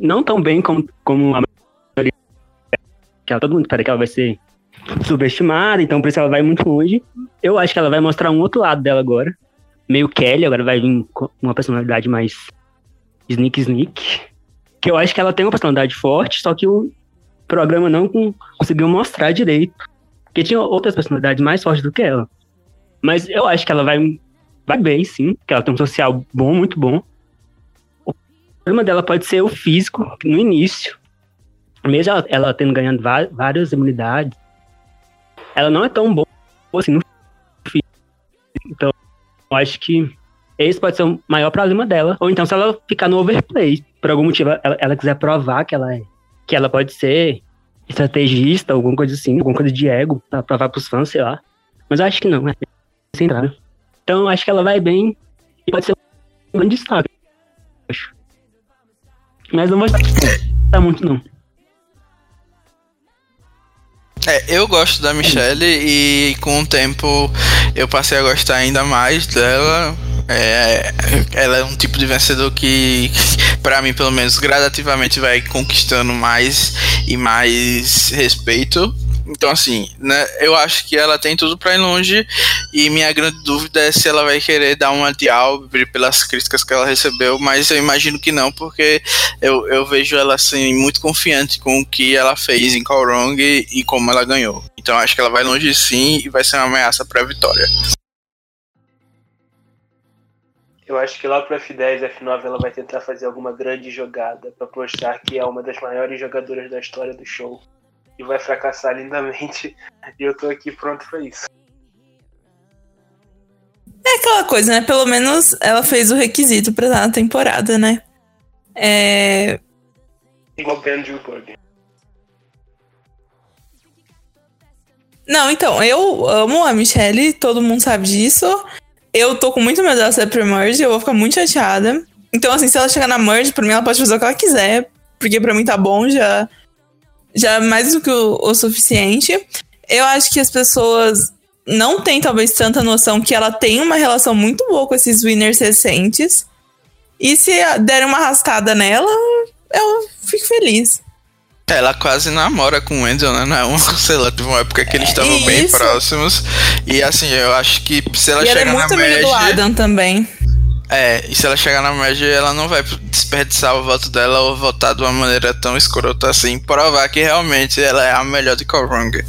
Não tão bem como, como a maioria. Que todo mundo espera que ela vai ser subestimada, então por isso ela vai muito longe. Eu acho que ela vai mostrar um outro lado dela agora. Meio Kelly, agora vai vir com uma personalidade mais Sneak Sneak. Que eu acho que ela tem uma personalidade forte, só que o programa não con- conseguiu mostrar direito. Porque tinha outras personalidades mais fortes do que ela. Mas eu acho que ela vai, vai bem, sim. Que ela tem um social bom, muito bom. O problema dela pode ser o físico, no início. Mesmo ela, ela tendo ganhado várias imunidades, ela não é tão boa assim no físico. Então, eu acho que esse pode ser o maior problema dela. Ou então, se ela ficar no overplay, por algum motivo ela, ela quiser provar que ela é, que ela pode ser estrategista, alguma coisa assim, alguma coisa de ego, pra provar pros fãs, sei lá. Mas eu acho que não, é. Então, eu acho que ela vai bem e pode ser um grande destaque. Acho. Mas não vai estar muito, não. É, eu gosto da Michelle e com o tempo eu passei a gostar ainda mais dela. É, ela é um tipo de vencedor que, pra mim, pelo menos, gradativamente vai conquistando mais e mais respeito. Então, assim, né, eu acho que ela tem tudo pra ir longe. E minha grande dúvida é se ela vai querer dar uma de Albre pelas críticas que ela recebeu. Mas eu imagino que não, porque eu, eu vejo ela assim, muito confiante com o que ela fez em Kaorong e, como ela ganhou. Então acho que ela vai longe sim e vai ser uma ameaça pra vitória. Eu acho que lá pro F10, F9 ela vai tentar fazer alguma grande jogada pra mostrar que é uma das maiores jogadoras da história do show. E vai fracassar lindamente. E eu tô aqui pronto pra isso. É aquela coisa, né? Pelo menos ela fez o requisito pra estar na temporada, né? É... Igual Ben Gilbert. Não, então, eu amo a Michelle, todo mundo sabe disso. Eu tô com muito medo dela ser pra merge, eu vou ficar muito chateada. Então, assim, se ela chegar na merge, pra mim ela pode fazer o que ela quiser, porque pra mim tá bom, já, já é mais do que o, o suficiente. Eu acho que as pessoas não têm, talvez, tanta noção que ela tem uma relação muito boa com esses winners recentes. E se derem uma arrastada nela, eu fico feliz. Ela quase namora com o Wendell, né? Não é uma, sei lá, teve uma época que eles estavam bem Isso. próximos. E assim, eu acho que se ela e ela é chegar na muito amiga do média. Adam também. É, e se ela chegar na média, ela não vai desperdiçar o voto dela ou votar de uma maneira tão escrota assim, provar que realmente ela é a melhor de Korong.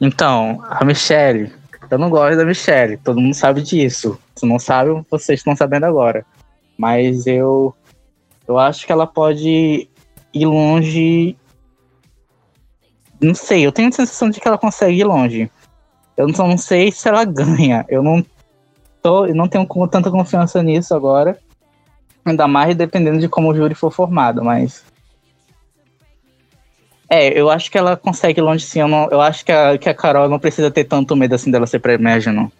Então, a Michelle. Eu não gosto da Michelle, todo mundo sabe disso. Se não sabe, vocês estão sabendo agora. Mas eu. Eu acho que ela pode ir longe. Não sei, eu tenho a sensação de que ela consegue ir longe. Eu não sei se ela ganha. Eu não, tô, eu não tenho tanta confiança nisso agora. Ainda mais dependendo de como o júri for formado, mas. É, eu acho que ela consegue ir longe sim. Eu, não, eu acho que a, que a Carol não precisa ter tanto medo assim dela ser pré-merge, não.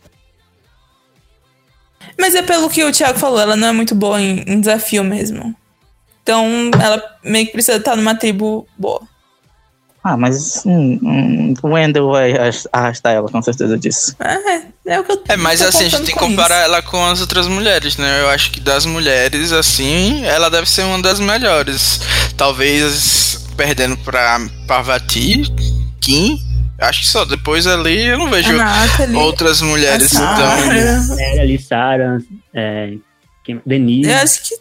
Mas é pelo que o Thiago falou, ela não é muito boa em, em desafio mesmo. Então, ela meio que precisa estar numa tribo boa. Ah, mas hum, hum, Wendell vai arras- arrastar ela, com certeza disso. É, é o que eu É, mas tô assim, a gente tem que com comparar isso. ela com as outras mulheres, né? Eu acho que das mulheres, assim, ela deve ser uma das melhores. Talvez perdendo pra Parvati, Kim. Acho que só depois ali eu não vejo A Nathalie, outras mulheres a tão. Sarah. É, ali, Sarah, é, Denise. Eu acho que.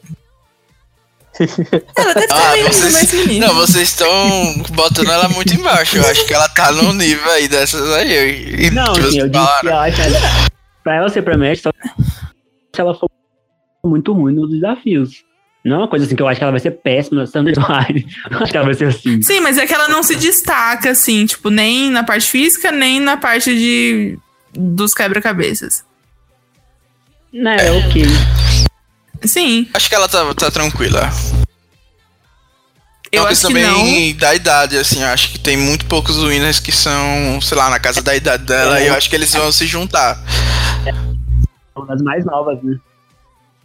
Ela deve estar Ah, meio no vocês, mesmo nível. não, vocês estão botando ela muito embaixo. Eu acho que ela tá no nível aí dessas aí. E Não, assim, vocês eu disse que ela, pra ela ser média, só se ela for muito ruim nos desafios. Não é uma coisa assim que eu acho que ela vai ser péssima, Sandra Slide. Não acho que ela vai ser assim. Sim, mas é que ela não se destaca, assim, tipo, nem na parte física, nem na parte de dos quebra-cabeças. Né, é ok. Sim, Acho que ela tá, tá tranquila. eu Uma acho que também não. da idade, assim, eu acho que tem muito poucos winners que são, sei lá, na casa da idade dela, e eu acho que eles vão se juntar. Uma das mais novas, né?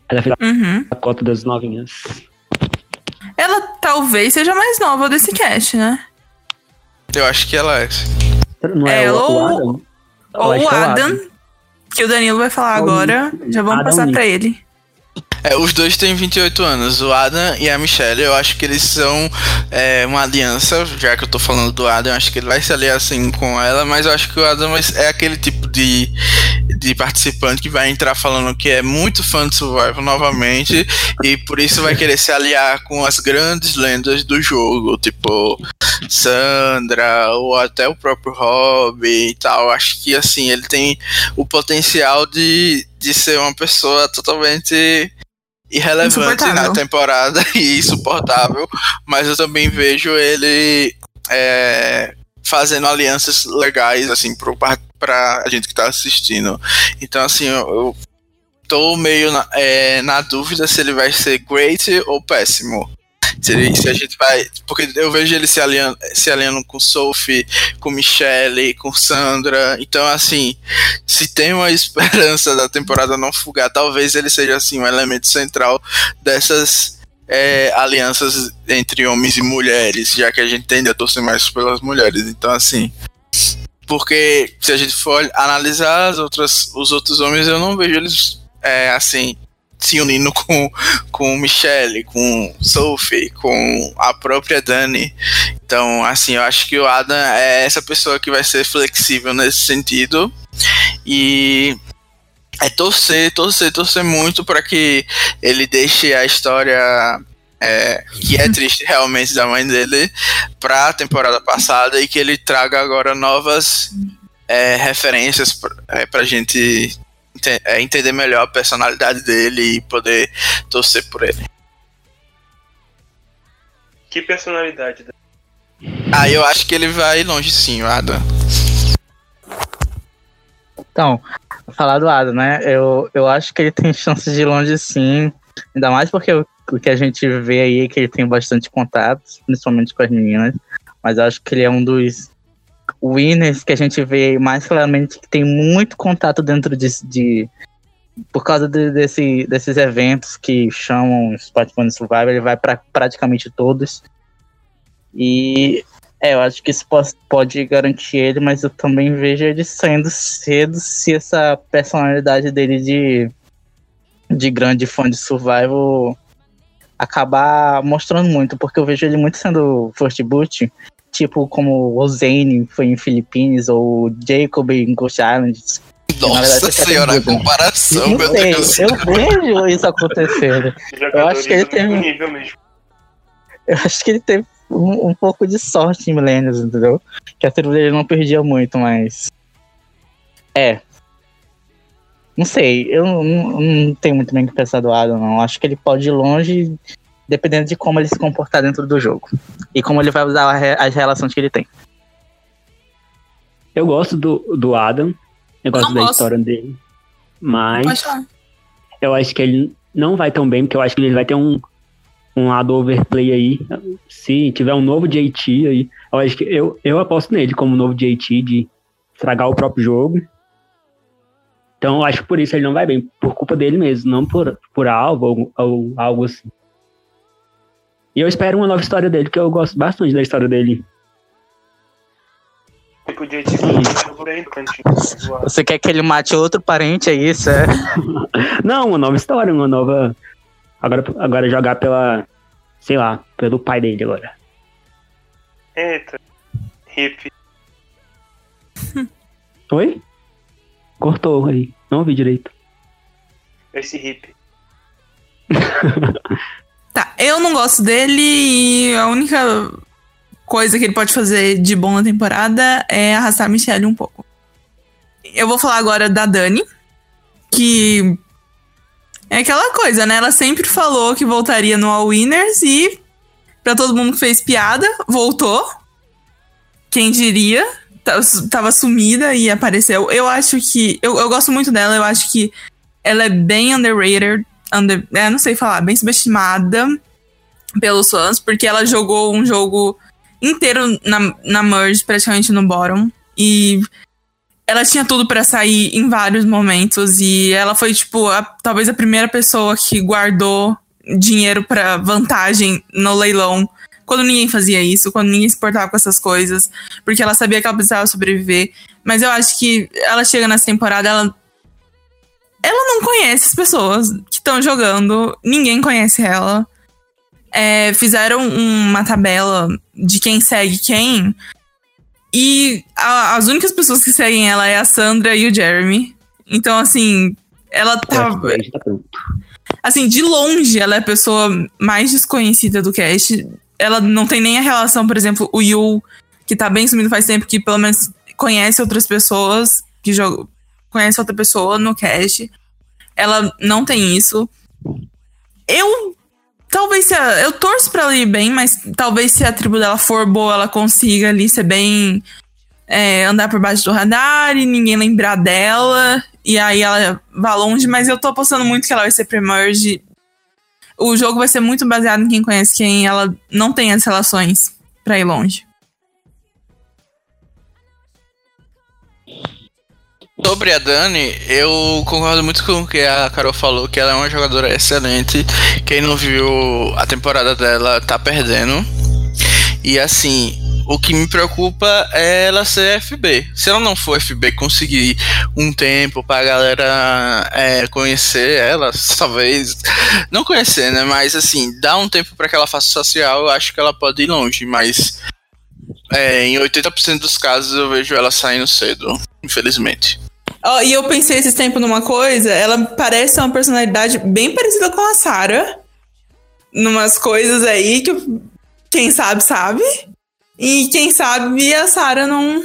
Ela fez Uhum. a cota das novinhas. Ela talvez seja mais nova desse cast, né? Eu acho que ela é. Não é Ela o, o ou- Adam? Eu Ou acho o é Adam, que o Danilo vai falar Ou agora. Já vamos Adam passar Nick. pra ele. É, os dois têm 28 anos, o Adam e a Michelle. Eu acho que eles são é, uma aliança, já que eu tô falando do Adam, eu acho que ele vai se aliar assim com ela, mas eu acho que o Adam é aquele tipo de, de participante que vai entrar falando que é muito fã de Survival novamente e por isso vai querer se aliar com as grandes lendas do jogo, tipo Sandra ou até o próprio Rob e tal. Acho que assim, ele tem o potencial de, de ser uma pessoa totalmente irrelevante na temporada e insuportável, mas eu também vejo ele é, fazendo alianças legais assim pro, pra gente que tá assistindo. Então assim, eu, eu tô meio na, é, na dúvida se ele vai ser great ou péssimo. Se, se a gente vai. Porque eu vejo ele se aliando, se aliando com Sophie, com Michelle, com Sandra. Então, assim, se tem uma esperança da temporada não fugar, talvez ele seja assim um elemento central dessas é, alianças entre homens e mulheres, já que a gente tende a torcer mais pelas mulheres. Então, assim. Porque se a gente for analisar as outras, os outros homens, eu não vejo eles é, assim se unindo com, com Michelle, com Sophie, com a própria Dani. Então, assim, eu acho que o Adam é essa pessoa que vai ser flexível nesse sentido. E é torcer, torcer, torcer muito para que ele deixe a história é, que é triste realmente da mãe dele para a temporada passada e que ele traga agora novas é, referências para é, pra gente ente- entender melhor a personalidade dele e poder torcer por ele. Que personalidade. Ah, eu acho que ele vai longe sim, o Adam. Então, falar do Adam, né? Eu, eu acho que ele tem chances de ir longe sim. Ainda mais porque o, o que a gente vê aí é que ele tem bastante contatos, principalmente com as meninas. Mas eu acho que ele é um dos winners que a gente vê mais claramente que tem muito contato dentro de. de- por causa de- desse, desses eventos que chamam Spot Fun Survival, ele vai para praticamente todos. E é, eu acho que isso pos- pode garantir ele, mas eu também vejo ele saindo cedo se essa personalidade dele de, de grande fã de Survival acabar mostrando muito, porque eu vejo ele muito sendo first boot, tipo como o Zane foi em Philippines ou o Jacob em Ghost Island. Na verdade, Nossa quer senhora, a comparação, Não meu sei, Deus. eu vejo isso acontecendo. Jogadores que ele mesmo. Eu acho que ele teve um, um pouco de sorte em Millennials, entendeu? Que a tribo dele não perdia muito, mas. É. Não sei, eu não, não tenho muito bem que pensar do Adam, não. Acho que ele pode ir longe dependendo de como ele se comportar dentro do jogo. E como ele vai usar as relações que ele tem. Eu gosto do, do Adam. Eu gosto Não da gosto. história dele. Mas eu acho que ele não vai tão bem, porque eu acho que ele vai ter um, um lado overplay aí. Se tiver um novo JT aí, eu acho que eu, eu aposto nele como novo JT de estragar o próprio jogo. Então eu acho que por isso ele não vai bem, por culpa dele mesmo, não por, por algo ou, ou algo assim. E eu espero uma nova história dele, porque eu gosto bastante da história dele. Tipo, de tipo, por aí no cantinho. zoado. Você quer que ele mate outro parente, é isso? É? Não, uma nova história, uma nova. Agora, agora jogar pela. Sei lá, pelo pai dele agora. Eita. Hip. Oi? Cortou aí. Não ouvi direito. Esse hip. Tá, eu não gosto dele e a única coisa que ele pode fazer de bom na temporada é arrastar a Michelle um pouco. Eu vou falar agora da Dani, que é aquela coisa, né? Ela sempre falou que voltaria no All Winners e pra todo mundo que fez piada, voltou. Quem diria? Tá- Tava sumida e apareceu. Eu acho que. Eu, eu gosto muito dela, eu acho que ela é bem underrated. Under, é, não sei falar, bem subestimada pelos fãs, porque ela jogou um jogo inteiro na, na Merge, praticamente no bottom. E ela tinha tudo pra sair em vários momentos. E ela foi, tipo, a- talvez a primeira pessoa que guardou dinheiro pra vantagem no leilão. Quando ninguém fazia isso, quando ninguém se importava com essas coisas, porque ela sabia que ela precisava sobreviver. Mas eu acho que ela chega nessa temporada, ela ela não conhece as pessoas que estão jogando, ninguém conhece ela. É, fizeram uma tabela de quem segue quem. E a- as únicas pessoas que seguem ela é a Sandra e o Jeremy. Então, assim, ela tá. Que já tá. Assim, de longe, ela é a pessoa mais desconhecida do cast. Ela não tem nem a relação, por exemplo, o Yu, que tá bem sumido faz tempo, que pelo menos conhece outras pessoas, que joga, conhece outra pessoa no cast. Ela não tem isso. Eu. Talvez se a, Eu torço pra ela ir bem, mas talvez se a tribo dela for boa, ela consiga ali ser bem. é, andar por baixo do radar e ninguém lembrar dela. E aí ela vá longe, mas eu tô apostando muito que ela vai ser pre-merge. O jogo vai ser muito baseado em quem conhece quem. Ela não tem as relações pra ir longe. Sobre a Dani, eu concordo muito com o que a Carol falou, que ela é uma jogadora excelente. Quem não viu a temporada dela tá perdendo. E assim, o que me preocupa é ela ser FB. Se ela não for FB, conseguir um tempo pra galera é, conhecer ela, talvez. Não conhecer, né? Mas assim, dar um tempo pra que ela faça social, eu acho que ela pode ir longe, mas. é, em 80% dos casos eu vejo ela saindo cedo, infelizmente. Ó, e eu pensei esses tempos numa coisa, ela parece uma personalidade bem parecida com a Sarah. Numas coisas aí que quem sabe, sabe. E quem sabe a Sarah não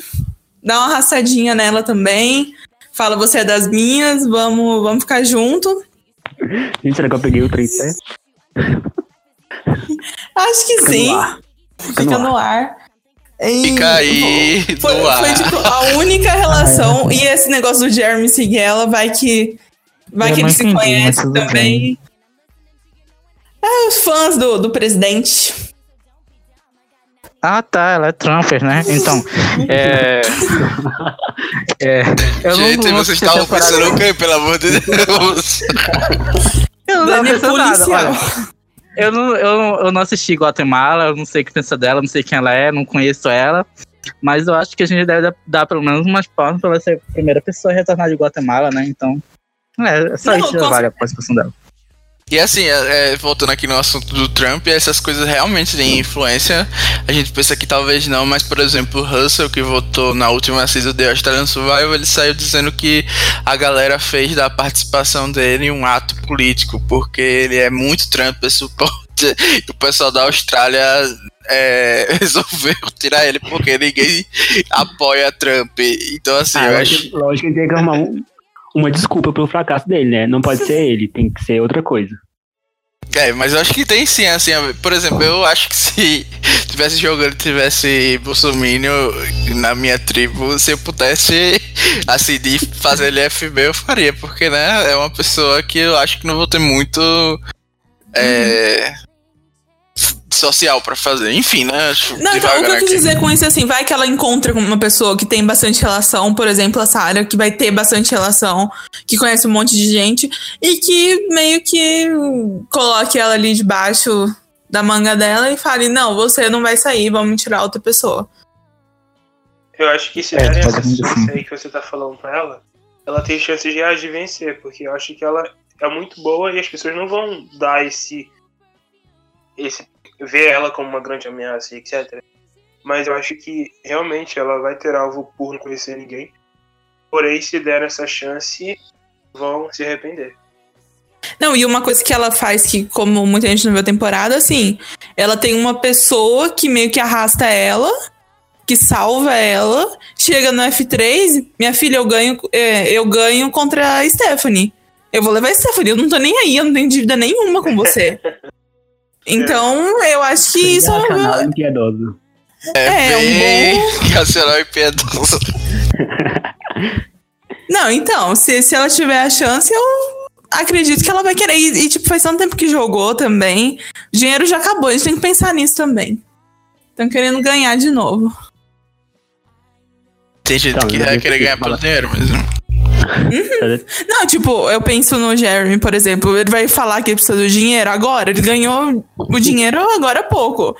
dá uma arrastadinha nela também. Fala, você é das minhas, vamos, vamos ficar junto. Gente, será que eu peguei o 37? Acho que Fica sim. no ar. Fica no ar. E Fica aí foi, foi tipo a única relação. E esse negócio do Jeremy seguir ela vai que. Vai que ele se conhece também. É, os fãs do, do presidente. Ah, tá, ela é Trumper, né? Então, é. é eu não Gente, vocês estavam pensando o quê, pelo amor de Deus? Eu não é tava pensando nada, olha. Eu não, eu, eu não assisti Guatemala, eu não sei o que pensa dela, não sei quem ela é, não conheço ela. Mas eu acho que a gente deve dar, dar pelo menos umas palmas pra ela ser a primeira pessoa a retornar de Guatemala, né? Então. É, só Não, isso já vale a participação dela. E assim, é, é, voltando aqui no assunto do Trump, essas coisas realmente têm influência. A gente pensa que talvez não, mas por exemplo, o Russell, que votou na última season de Australian Survival, ele saiu dizendo que a galera fez da participação dele um ato político, porque ele é muito Trump, é suporte, e o pessoal da Austrália é, resolveu tirar ele porque ninguém apoia Trump. Então, assim, Ah, eu acho. lógico que tem que arrumar um- uma desculpa pelo fracasso dele, né? Não pode ser ele, tem que ser outra coisa. É, mas eu acho que tem sim, assim, por exemplo, eu acho que se tivesse jogando, tivesse Bolsominion na minha tribo, se eu pudesse, assim, de fazer ele FB, eu faria, porque, né, é uma pessoa que eu acho que não vou ter muito é, social pra fazer. Enfim, né? acho Não, então, o que eu quis dizer com isso é assim, vai que ela encontra com uma pessoa que tem bastante relação, por exemplo, a Sarah, que vai ter bastante relação, que conhece um monte de gente, e que meio que coloque ela ali debaixo da manga dela e fale, não, você não vai sair, vamos tirar outra pessoa. Eu acho que se É, derem essa chance aí que você tá falando pra ela, ela tem chance de reais de vencer, porque eu acho que ela é muito boa e as pessoas não vão dar esse. Esse ver ela como uma grande ameaça, etc. Mas eu acho que realmente ela vai ter alvo por não conhecer ninguém. Porém, se der essa chance, vão se arrepender. Não, e uma coisa que ela faz que, como muita gente não viu a temporada, assim, ela tem uma pessoa que meio que arrasta ela, que salva ela, chega no F3, minha filha, eu ganho, é, eu ganho contra a Stephanie. Eu vou levar a Stephanie, eu não tô nem aí, eu não tenho dívida nenhuma com você. Então, eu acho que isso é, Canal impiedoso. é um bom. Bem racional e piedoso. Não, então, se, se ela tiver a chance, eu acredito que ela vai querer. E, e, tipo, faz tanto tempo que jogou também. O dinheiro já acabou, a gente tem que pensar nisso também. Estão querendo ganhar de novo. Tem gente Então, que eu vai querer ganhar pelo dinheiro mesmo. Não, tipo, eu penso no Jeremy, por exemplo. Ele vai falar que ele precisa do dinheiro agora. Ele ganhou o dinheiro agora há pouco.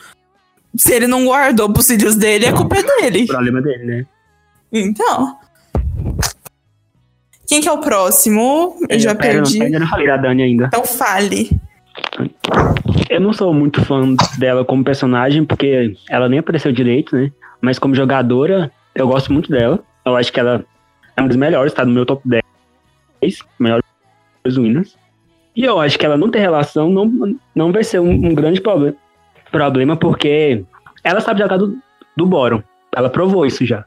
Se ele não guardou pros filhos dele, a culpa é dele. O problema dele, né? Então. Quem que é o próximo? Eu já Pera, eu não- perdi. ainda não falei da Dani ainda. Então fale. Eu não sou muito fã dela como personagem, porque ela nem apareceu direito, né? Mas como jogadora, eu gosto muito dela. Eu acho que ela é uma das melhores, tá no meu top 10 melhores winners. E eu acho que ela não ter relação não, não vai ser um, um grande problema, problema, porque ela sabe jogar do, do Boron. Ela provou isso já.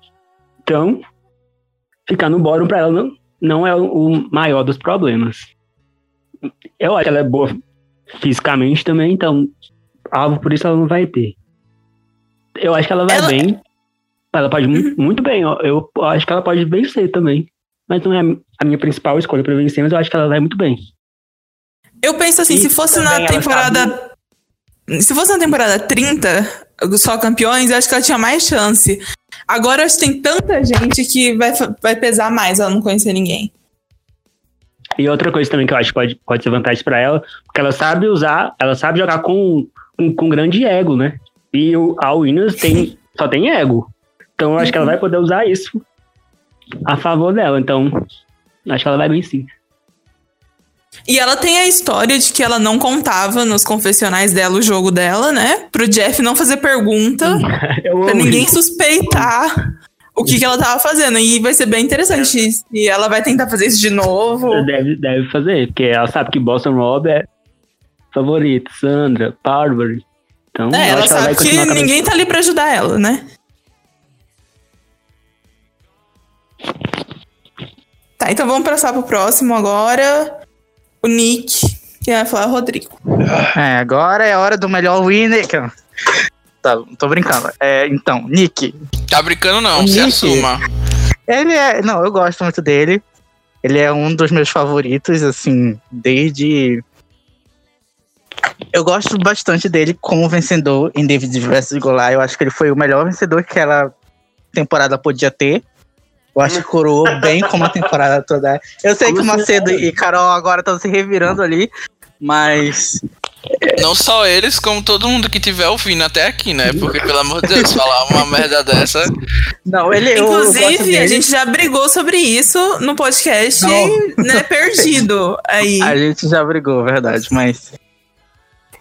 Então, ficar no Boron pra ela não, não é o, o maior dos problemas. Eu acho que ela é boa fisicamente também, então alvo por isso ela não vai ter. Eu acho que ela vai Ela- bem. Ela pode mu- muito bem, eu acho que ela pode vencer também. Mas não é a minha principal escolha pra vencer, mas eu acho que ela vai muito bem. Eu penso assim, E se fosse na temporada. Se fosse na temporada 30, só campeões, eu acho que ela tinha mais chance. Agora acho que tem tanta gente que vai, vai pesar mais ela não conhecer ninguém. E outra coisa também que eu acho que pode, pode ser vantagem pra ela, porque ela sabe usar, ela sabe jogar com, com, com grande ego, né? E o, a Winners tem, só tem ego. Então eu acho que ela vai poder usar isso a favor dela. Então, acho que ela vai bem sim. E ela tem a história de que ela não contava nos confessionais dela o jogo dela, né? Pro Jeff não fazer pergunta, pra ninguém isso. suspeitar o que, que ela tava fazendo. E vai ser bem interessante. E ela vai tentar fazer isso de novo. Deve, deve fazer, porque ela sabe que Boston Rob é favorito, Sandra, Parbury. Então, É, ela sabe que ninguém tá ali pra ajudar ela, né? Tá, então vamos passar pro próximo agora. O Nick, que vai falar o Rodrigo. É, agora é a hora do melhor winner. Tá, tô brincando. É, então, Nick. Tá brincando não, O se Nick. assuma. Ele é. Não, eu gosto muito dele. Ele é um dos meus favoritos, assim, desde. Eu gosto bastante dele como vencedor em David vs Goliath. Eu acho que ele foi o melhor vencedor que aquela temporada podia ter. Eu acho que coroou bem como a temporada toda. Eu sei que o Macedo e Carol agora estão se revirando ali, mas Não só eles, como todo mundo que tiver ouvindo até aqui, né? Porque, pelo amor de Deus, falar uma merda dessa. não, ele gosto Inclusive, a gente já brigou sobre isso no podcast, Não. né? Perdido. Aí. A gente já brigou, verdade, mas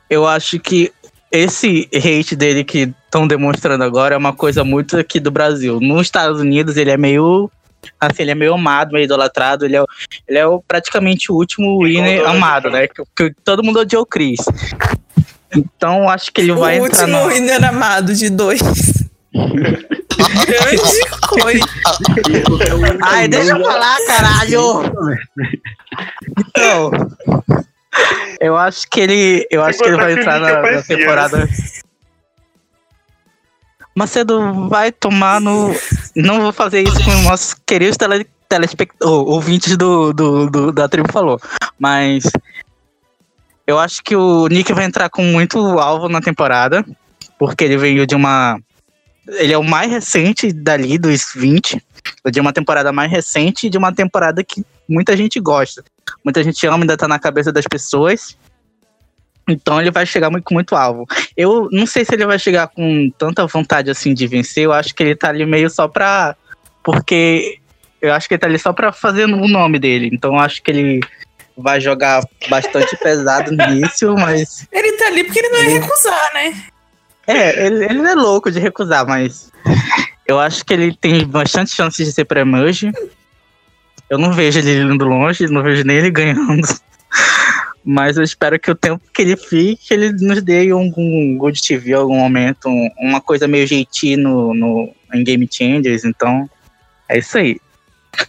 eu acho que esse hate dele que estão demonstrando agora é uma coisa muito aqui do Brasil. Nos Estados Unidos ele é meio assim, ele é meio amado, meio idolatrado, ele é, o- ele é o, praticamente o último winner amado, né? Que, que todo mundo odiou o Chris. Então acho que ele o vai entrar último na... winner amado de dois. Grande coisa. Ai, deixa eu falar, caralho! Então, eu acho que ele, eu acho que ele vai entrar na, na temporada. Macedo vai tomar no. Não vou fazer isso com os nossos queridos tele, telespect... ou- ouvintes do, do, do- da tribo falou. Mas eu acho que o Nick vai entrar com muito alvo na temporada. Porque ele veio de uma. Ele é o mais recente dali dos 20 de uma temporada mais recente e de uma temporada que muita gente gosta. Muita gente ama, ainda tá na cabeça das pessoas. Então ele vai chegar muito, com muito alvo. Eu não sei se ele vai chegar com tanta vontade assim de vencer. Eu acho que ele tá ali meio só pra. Porque eu acho que ele tá ali só pra fazer o nome dele. Então eu acho que ele vai jogar bastante pesado no início, mas. Ele tá ali porque ele não ia recusar, né? É, ele, ele não é louco de recusar, mas eu acho que ele tem bastante chances de ser pré-merge. Eu não vejo ele indo longe, não vejo nem ele ganhando. Mas eu espero que o tempo que ele fique, ele nos dê algum Good TV, algum momento, um- uma coisa meio jeitinho no, no, em Game Changers. Então, é isso aí.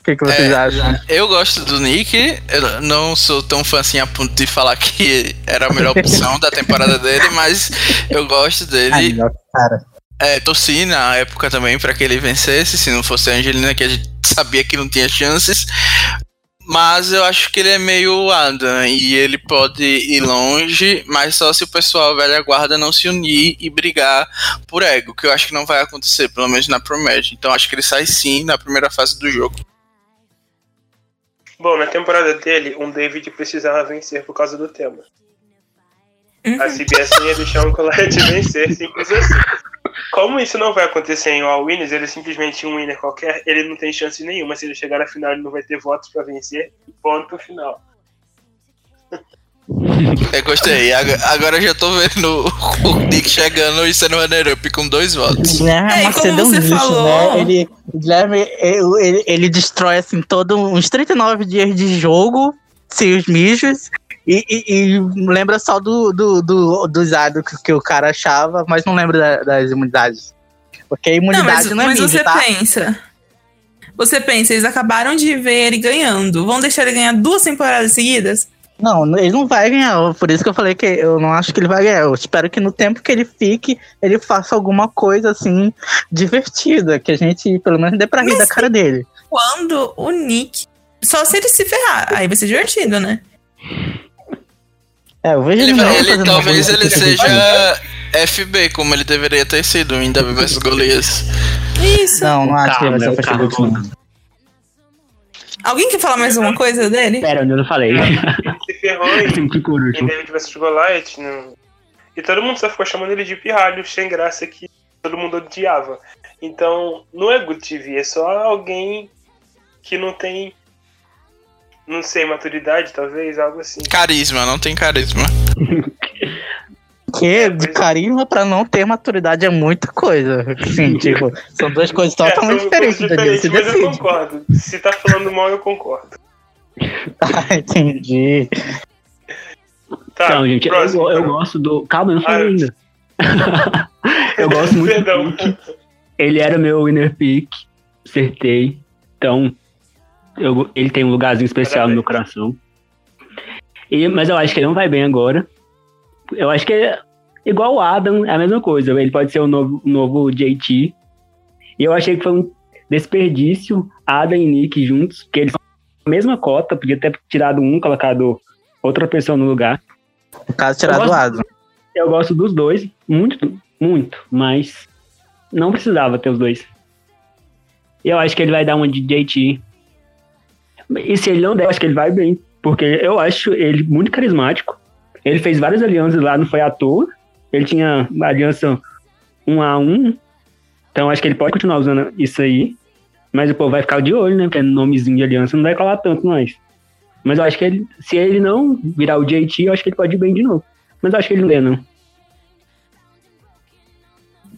O que, que vocês É. acham? Eu gosto do Nick, eu não sou tão fã assim a ponto de falar que era a melhor opção da temporada dele, mas eu gosto dele. cara. É, torci na época também pra que ele vencesse, se não fosse a Angelina, que a gente sabia que não tinha chances. Mas eu acho que ele é meio Adam e ele pode ir longe, mas só se o pessoal velha guarda não se unir e brigar por ego, que eu acho que não vai acontecer, pelo menos na Promed. Então acho que ele sai sim na primeira fase do jogo. Bom, na temporada dele, um David precisava vencer por causa do tema. Uhum. A CBS não ia deixar um Colette vencer, simples assim. Como isso não vai acontecer em All Winners, ele simplesmente um winner qualquer, ele não tem chance nenhuma. Se ele chegar na final, ele não vai ter votos pra vencer. Ponto final. Eu gostei. Ag- Agora eu já tô vendo o Nick chegando e sendo runner-up com dois votos. É, como é um você lixo, falou- né? Ele, Guilherme, ele, ele, ele destrói, assim, todo uns 39 dias de jogo, sem os mijos, e, e- e lembra só do, do, do, dados que, que o cara achava, mas não lembra da- das imunidades. Porque a Não, imunidade mas, não, é mas mídia, você tá? pensa. Você pensa, eles acabaram de ver ele ganhando. Vão deixar ele ganhar duas temporadas seguidas? Não, ele não vai ganhar. Por isso que eu falei que eu não acho que ele vai ganhar. Eu espero que no tempo que ele fique, ele faça alguma coisa assim divertida. Que a gente, pelo menos, dê pra rir da cara dele. Quando o Nick. Só se ele se ferrar. Aí vai ser divertido, né? É, eu vejo Ele, ele, ele- talvez ele seja FB, como ele deveria ter sido em Davi vs Golias. Isso. Não, não acho que ele vai ser Facebook, não. Alguém quer falar mais uma coisa dele? Pera, eu não falei. Ele se ferrou em, em. David vs Goliath. Não... E todo mundo só ficou chamando ele de pirralho, sem graça, que todo mundo odiava. Então, não é Good TV, é só alguém que não tem. Não sei, maturidade, talvez, algo assim. Carisma, não tem carisma. Que de carisma pra não ter maturidade é muita coisa. Sim, tipo, são duas coisas totalmente são diferentes, Danilo. Diferentes, mas eu concordo. Se tá falando mal, eu concordo. Ah, entendi. Tá, Então, gente, eu, próximo. eu gosto do. Calma, eu não falei Ah, ainda. eu gosto muito Perdão. do. Ele era meu winner pick. Acertei. Então, eu- ele tem um lugarzinho especial no meu coração. E, mas eu acho que ele não vai bem agora. Eu acho que é igual o Adam, é a mesma coisa. Ele pode ser o novo, o novo JT. E eu achei que foi um desperdício Adam e Nick juntos, porque eles são a mesma cota, podia ter tirado um, colocado outra pessoa no lugar. No caso, tirar Eu do gosto- Adam. Eu gosto dos dois, muito, muito, mas não precisava ter os dois. Eu acho que ele vai dar uma de JT. E se ele não der, eu acho que ele vai bem. Porque eu acho ele muito carismático. Ele fez várias alianças lá, não foi à toa. Ele tinha aliança um a um. Então acho que ele pode continuar usando isso aí. Mas o povo vai ficar de olho, né? Porque nomezinho de aliança não vai colar tanto mais. Mas eu acho que ele, se ele não virar o JT, eu acho que ele pode ir bem de novo. Mas eu acho que ele não ganha, não.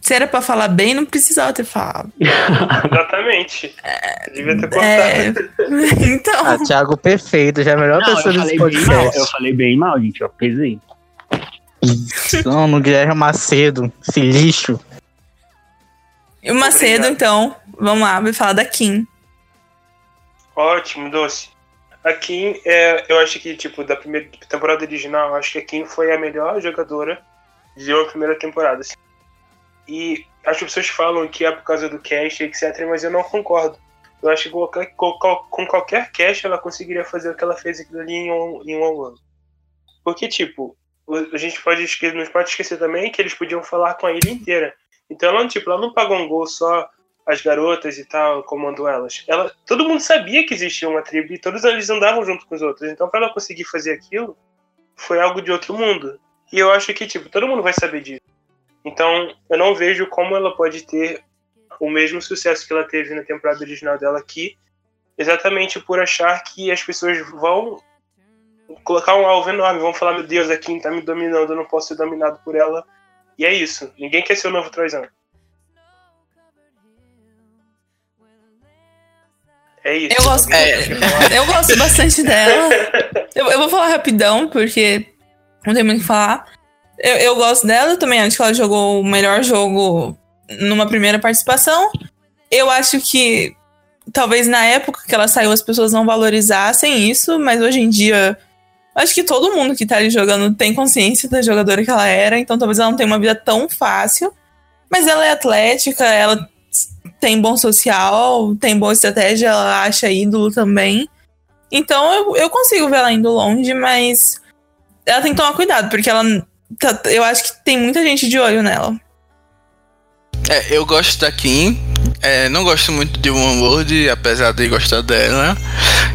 Se era pra falar bem, não precisava ter falado. Exatamente. Devia ter cortado. É. então. Ah, Thiago perfeito, já é a melhor Não, pessoa eu desse mal. Eu podcast. falei bem mal, gente. Ó, pesei. Não, no Guilherme Macedo, esse lixo. E o Macedo, Obrigado. então, vamos lá, vai falar da Kim. Ótimo, doce. A Kim, é, eu acho que, tipo, da primeira temporada original, eu acho que a Kim foi a melhor jogadora de uma primeira temporada. assim. E as pessoas falam que é por causa do cast, etc., mas eu não concordo. Eu acho que qualquer, com, qualquer cast ela conseguiria fazer o que ela fez ali em um, em um ano. Porque, tipo, a gente pode esquecer, não pode esquecer também que eles podiam falar com a ilha inteira. Então ela, tipo, ela não pagou um gol só as garotas e tal, comandou elas. Ela, todo mundo sabia que existia uma tribo e todos eles andavam junto com os outros. Então, para ela conseguir fazer aquilo, foi algo de outro mundo. E eu acho que, tipo, todo mundo vai saber disso. Então, eu não vejo como ela pode ter o mesmo sucesso que ela teve na temporada original dela aqui, exatamente por achar que as pessoas vão colocar um alvo enorme, vão falar: meu Deus, a Kim tá me dominando, eu não posso ser dominado por ela. E é isso. Ninguém quer ser o novo Troizão. É isso. Eu gosto- falar? Eu gosto bastante dela. Eu, eu vou falar rapidão, porque não tem muito o que falar. Eu, eu gosto dela, também acho que ela jogou o melhor jogo numa primeira participação. Eu acho que talvez na época que ela saiu as pessoas não valorizassem isso, mas hoje em dia acho que todo mundo que tá ali jogando tem consciência da jogadora que ela era, então talvez ela não tenha uma vida tão fácil. Mas ela é atlética, ela tem bom social, tem boa estratégia, ela acha ídolo também. Então eu, eu consigo ver ela indo longe, mas ela tem que tomar cuidado, porque ela. Tá- eu acho que tem muita gente de olho nela. É, eu gosto da Kim. é, não gosto muito de One World, apesar de gostar dela.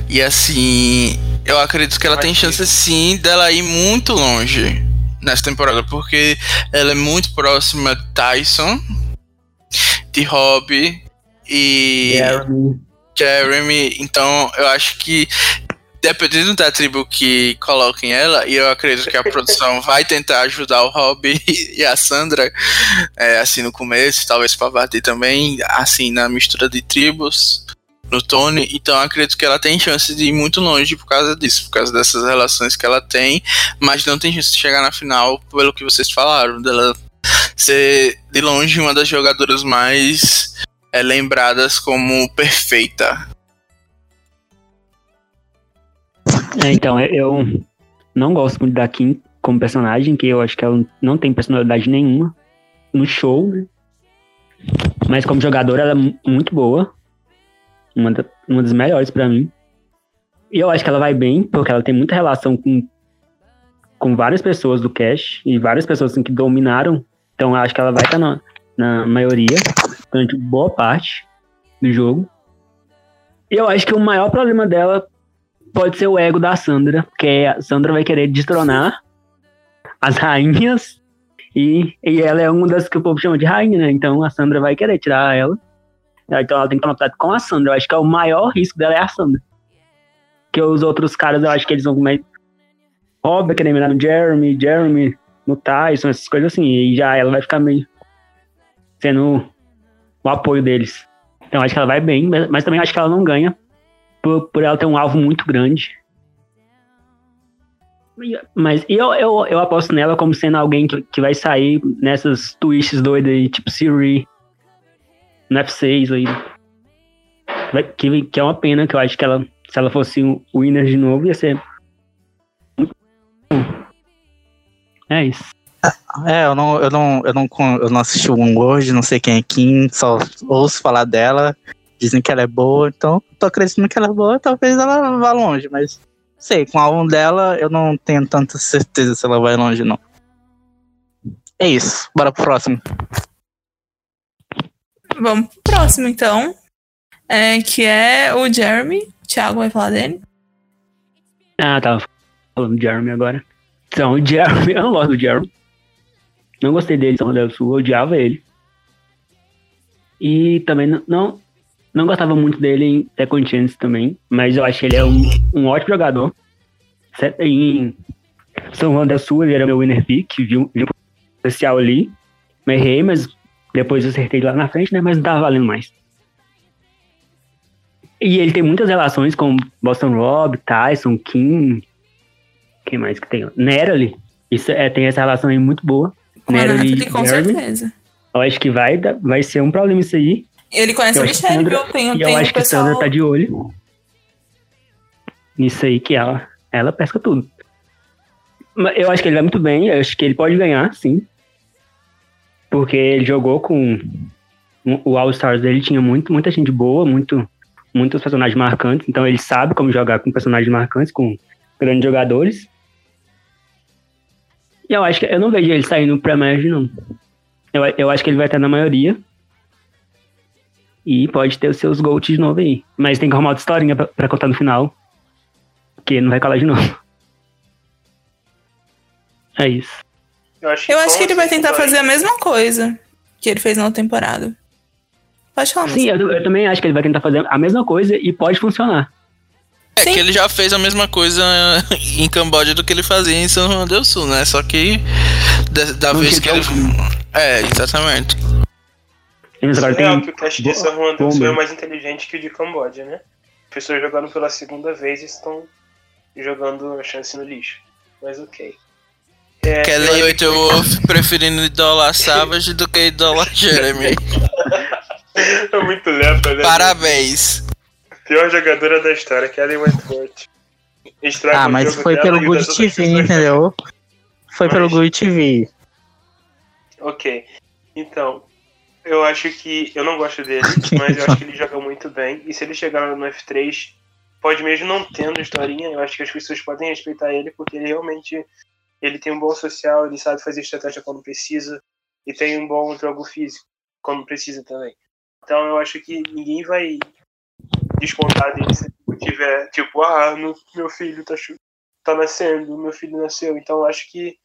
E assim, eu acredito que ela tem chance sim dela ir muito longe nessa temporada, porque ela é muito próxima de Tyson, de Robbie e Jeremy. Jeremy. Então eu acho que dependendo da tribo que coloquem ela, e eu acredito que a produção vai tentar ajudar o Rob e a Sandra, é, assim, no começo, talvez para bater também, assim, na mistura de tribos, no Tony. Então eu acredito que ela tem chance de ir muito longe por causa disso, por causa dessas relações que ela tem, mas não tem chance de chegar na final, pelo que vocês falaram, dela ser de longe uma das jogadoras mais é, lembradas como perfeita. É, então, eu- não gosto muito da Kim como personagem, que eu acho que ela não tem personalidade nenhuma no show, né? Mas como jogadora, ela é mu- muito boa. Uma, da- uma das melhores pra mim. E eu acho que ela vai bem, porque ela tem muita relação com, com várias pessoas do Cash e várias pessoas assim, que dominaram. Então eu acho que ela vai estar na, na maioria, durante boa parte do jogo. E eu acho que o maior problema dela pode ser o ego da Sandra, porque a Sandra vai querer destronar as rainhas e, e ela é uma das que o povo chama de rainha, né? Então a Sandra vai querer tirar ela. Então ela tem que tomar com a Sandra. Eu acho que é o maior risco dela é a Sandra. Porque os outros caras, eu acho que eles vão comer. Óbvio, querer mirar no Jeremy, Jeremy, no Tyson, essas coisas assim. E já ela vai ficar meio sendo o apoio deles. Então acho que ela vai bem, mas também acho que ela não ganha por, por ela ter um alvo muito grande. Mas eu, eu, eu aposto nela como sendo alguém que, que vai sair nessas twists doidas aí, tipo Siri, no F6 aí. Que, que é uma pena, que eu acho que ela, se ela fosse o winner de novo, ia ser. É isso. É, eu não, eu não, eu não, eu não assisti o One World, não sei quem é Kim, só ouço falar dela. Dizem que ela é boa, então tô acreditando que ela é boa, talvez ela vá longe, mas sei, com o álbum dela eu não tenho tanta certeza se ela vai longe, não. É isso, bora pro próximo. Vamos pro próximo, então. É, que é o Jeremy. O Thiago vai falar dele. Ah, tava falando do Jeremy agora. Então, o Jeremy, eu não gosto do Jeremy. Não gostei dele, Sul, eu odiava ele. E também não, não, não gostava muito dele em Second Chance também, mas eu acho que ele é um, um ótimo jogador. Em São Juan del Sul, ele era meu winner pick, viu, um especial ali. Me errei, mas depois eu acertei lá na frente, né? Mas não tava valendo mais. E ele tem muitas relações com Boston Rob, Tyson, Kim. Quem mais que tem? Nerali. Isso é, tem essa relação aí muito boa. Nathalie, com certeza. Eu acho que vai, vai ser um problema isso aí. Ele conhece Eu que Michelle, Sandra- viu? Tem, E tem eu o acho que pessoal... Sandra tá de olho nisso aí que ela, ela pesca tudo. Eu acho que ele vai muito bem, eu acho que ele pode ganhar, sim. Porque ele jogou com o All Stars dele, tinha muito, muita gente boa, muito, muitos personagens marcantes, então ele sabe como jogar com personagens marcantes, com grandes jogadores. E eu acho que eu não vejo ele saindo pra Merge, não. Eu, eu acho que ele vai estar na maioria. E pode ter os seus gols de novo aí. Mas tem que arrumar outra historinha pra, pra contar no final. Porque não vai calar de novo. É isso. Eu acho que, Eu acho que ele vai tentar fazer a mesma coisa que ele fez na outra temporada. Pode falar, Sim, eu, eu também acho que ele vai tentar fazer a mesma coisa e pode funcionar. É Sim. que ele já fez a mesma coisa em Camboja do que ele fazia em São Juan del Sul, né? Só que da, da vez que ele. É, exatamente. Mas agora É tem. que o cast de São Juan Sul Bomber. é mais inteligente que o de Camboja, né? As pessoas jogando pela segunda vez estão jogando a chance no lixo. Mas ok. É, Kelly eu- White Wolf preferindo idolar Savage do que idolar Jeremy. é muito lepa, né? Parabéns. Pior jogadora da história, Kelly Wentworth. Estraga Ah, mas foi pelo e Good TV, entendeu? Foi pelo Mas- Good TV. Ok. Então, eu acho que. Eu não gosto dele, mas eu acho que ele joga muito bem. E se ele chegar no F3, pode mesmo não tendo historinha, eu acho que as pessoas podem respeitar ele, porque ele realmente. Ele tem um bom social, ele sabe fazer estratégia quando precisa, e tem um bom jogo físico quando precisa também. Então eu acho que ninguém vai descontar dele se ele tiver, tipo, ah, meu, filho tá, tá nascendo, meu filho nasceu. Então eu acho que,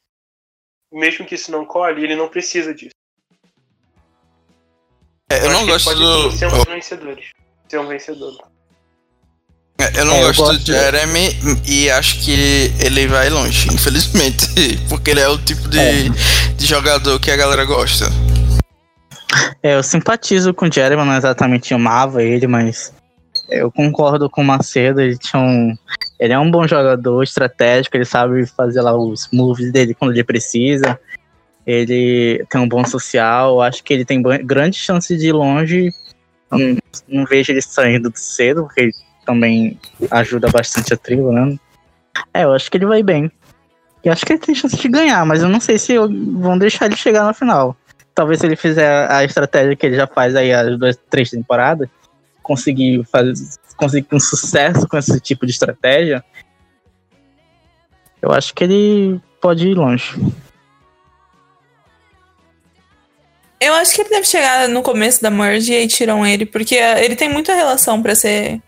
mesmo que isso não colhe, ele não precisa disso. É, eu acho não gosto do. ser um vencedor. Ser um vencedor. É, Eu não É, eu gosto gosto do Jeremy e acho que ele vai longe, infelizmente. Porque ele é o tipo de, É. de jogador que a galera gosta. É, eu simpatizo com o Jeremy, não exatamente amava ele, mas eu concordo com o Macedo, ele tinha um. Ele é um bom jogador estratégico, ele sabe fazer lá os moves dele quando ele precisa. Ele tem um bom social, acho que ele tem grande chance de ir longe. Não, não vejo ele saindo cedo, porque ele também ajuda bastante a tribo, né? É, eu acho que ele vai bem. E acho que ele tem chance de ganhar, mas eu não sei se vão deixar ele chegar na final talvez se ele fizer a estratégia que ele já faz aí as duas, três temporadas, conseguir fazer, conseguir um sucesso com esse tipo de estratégia, eu acho que ele pode ir longe. Eu acho que ele deve chegar no começo da merge e aí tiram ele, porque ele tem muita relação pra ser.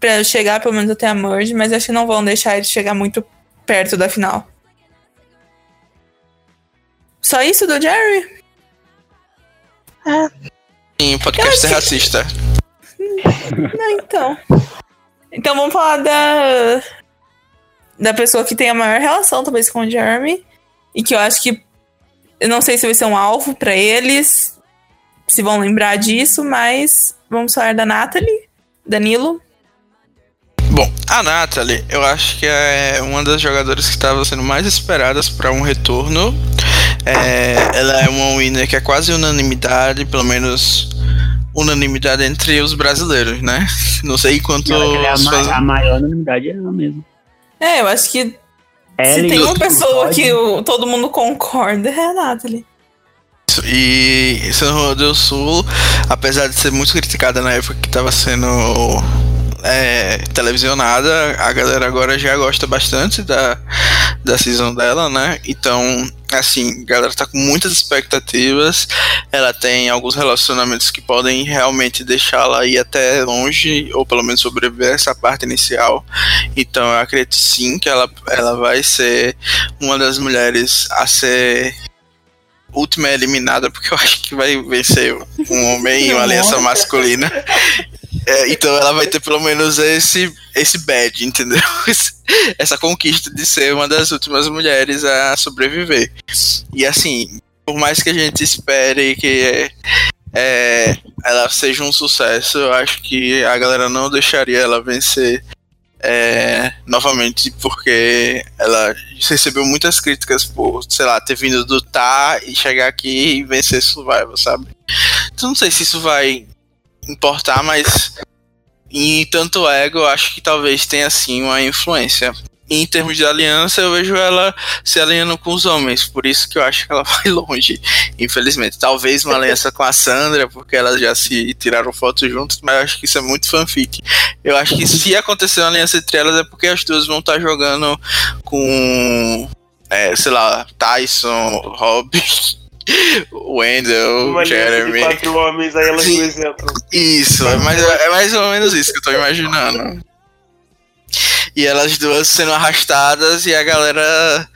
pra chegar pelo menos até a merge, mas acho que não vão deixar ele chegar muito perto da final. Só isso do Jerry? Sim, podcast é racista. Não, então. Então vamos falar da. Da pessoa que tem a maior relação, talvez, com o Jeremy. E que eu acho que. Eu não sei se vai ser um alvo pra eles. Se vão lembrar disso, mas. Vamos falar da Natalie. Danilo. Bom, a Natalie, eu acho que é uma das jogadoras que estava sendo mais esperadas para um retorno. É, ela é uma winner que é quase unanimidade, pelo menos unanimidade entre os brasileiros, né? Não sei quantos. Ela é a, ma- faz- a maior unanimidade é ela mesmo. É, eu acho que se tem uma pessoa que o- todo mundo concorda, é a Natalie. E São João do Sul, apesar de ser muito criticada na época que estava sendo é, televisionada, a galera agora já gosta bastante da, da season dela, né? Então, assim, a galera tá com muitas expectativas. Ela tem alguns relacionamentos que podem realmente deixá-la ir até longe, ou pelo menos sobreviver essa parte inicial. Então, eu acredito sim que ela, ela vai ser uma das mulheres a ser última eliminada, porque eu acho que vai vencer um homem em uma aliança masculina. É, então ela vai ter pelo menos esse, esse badge, entendeu? Essa conquista de ser uma das últimas mulheres a sobreviver. E assim, por mais que a gente espere que é, ela seja um sucesso, eu acho que a galera não deixaria ela vencer é, novamente, porque ela recebeu muitas críticas por, sei lá, ter vindo do tá e chegar aqui e vencer Survival, sabe? Então não sei se isso vai importar, mas em tanto ego, eu acho que talvez tenha sim uma influência. Em termos de aliança, eu vejo ela se alinhando com os homens, por isso que eu acho que ela vai longe, infelizmente. Talvez uma aliança com a Sandra, porque elas já se tiraram fotos juntas, mas eu acho que isso é muito fanfic. Eu acho que se acontecer uma aliança entre elas é porque as duas vão estar jogando com, é, sei lá, Tyson, Rob, Wendell, Uma Jeremy. quatro homens, aí elas duas entram. Isso, é mais, é mais ou menos isso que eu tô imaginando. E elas duas sendo arrastadas e a galera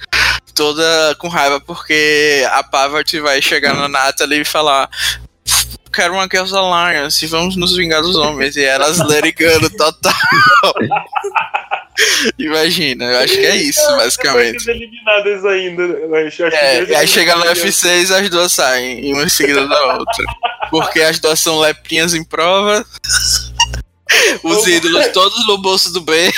toda com raiva porque a Pavard vai chegar na Natalie e falar quero uma Girls Alliance, vamos nos vingar dos homens. E elas lerigando total. Imagina, eu acho que é isso, basicamente. Eliminadas ainda. Que É, e aí chega no eliminados. F6 as duas saem, uma em seguida da outra. Porque as duas são leprinhas em prova. Os ídolos todos no bolso do B.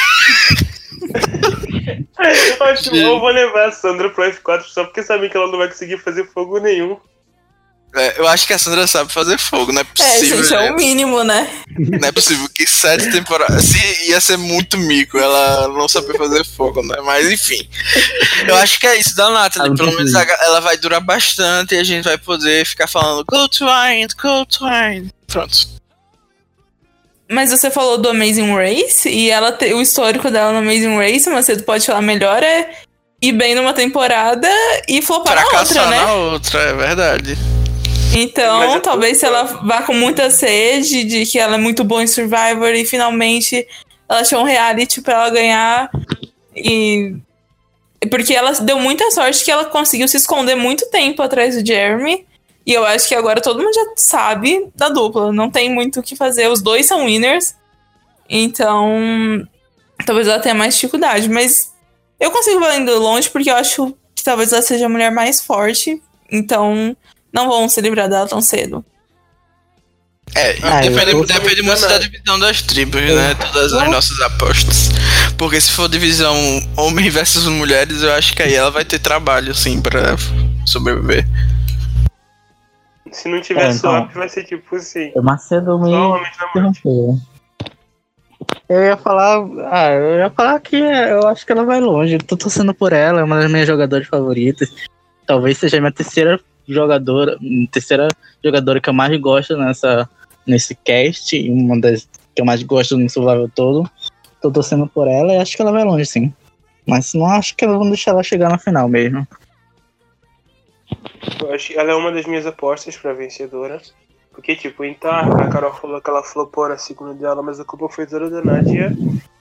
Eu acho que eu vou levar a Sandra pro F4 só porque sabem que ela não vai conseguir fazer fogo nenhum. É, eu acho que a Sandra sabe fazer fogo, não é É, possível. gente, é né? o mínimo, né? Não é possível que sete temporadas. Se ia ser muito mico ela não saber fazer fogo, né? Mas enfim. Eu acho que é isso da Natalie. Ah, Pelo menos a- ela vai durar bastante e a gente vai poder ficar falando Go to Wind, go to Wind. Pronto. Mas você falou do Amazing Race e ela te- o histórico dela no Amazing Race, mas você pode falar melhor, é ir bem numa temporada e flopar na outra, Fracassar né? na outra, é verdade. Então, Mas eu- talvez se ela vá com muita sede de que ela é muito boa em Survivor e finalmente ela achou um reality pra ela ganhar e porque ela deu muita sorte que ela conseguiu se esconder muito tempo atrás do Jeremy. E eu acho que agora todo mundo já sabe da dupla. Não tem muito o que fazer. Os dois são winners. Então, talvez ela tenha mais dificuldade. Mas eu consigo indo longe porque eu acho que talvez ela seja a mulher mais forte. Então, não vão se livrar dela tão cedo. É, Ah, eu depende, depende muito da divisão das tribos, né? Todas as nossas apostas. Porque se for divisão homem versus mulheres, eu acho que aí ela vai ter trabalho, sim, pra sobreviver. Se não tiver É, então. swap, vai ser tipo assim. O Macedo me homens interrompeu. Eu ia falar. Ah, eu ia falar que é, eu acho que ela vai longe. Eu tô torcendo por ela, é uma das minhas jogadoras favoritas. Talvez seja a minha terceira jogadora. Terceira jogadora que eu mais gosto nessa, nesse cast. Uma das que eu mais gosto no Survival todo. Tô torcendo por ela e acho que ela vai longe, sim. Mas não acho que vão deixar ela chegar na final mesmo. Eu acho ela é uma das minhas apostas pra vencedora. Porque, tipo, em a Carol falou que ela flopou na segunda dela, mas a culpa foi toda da Nadia.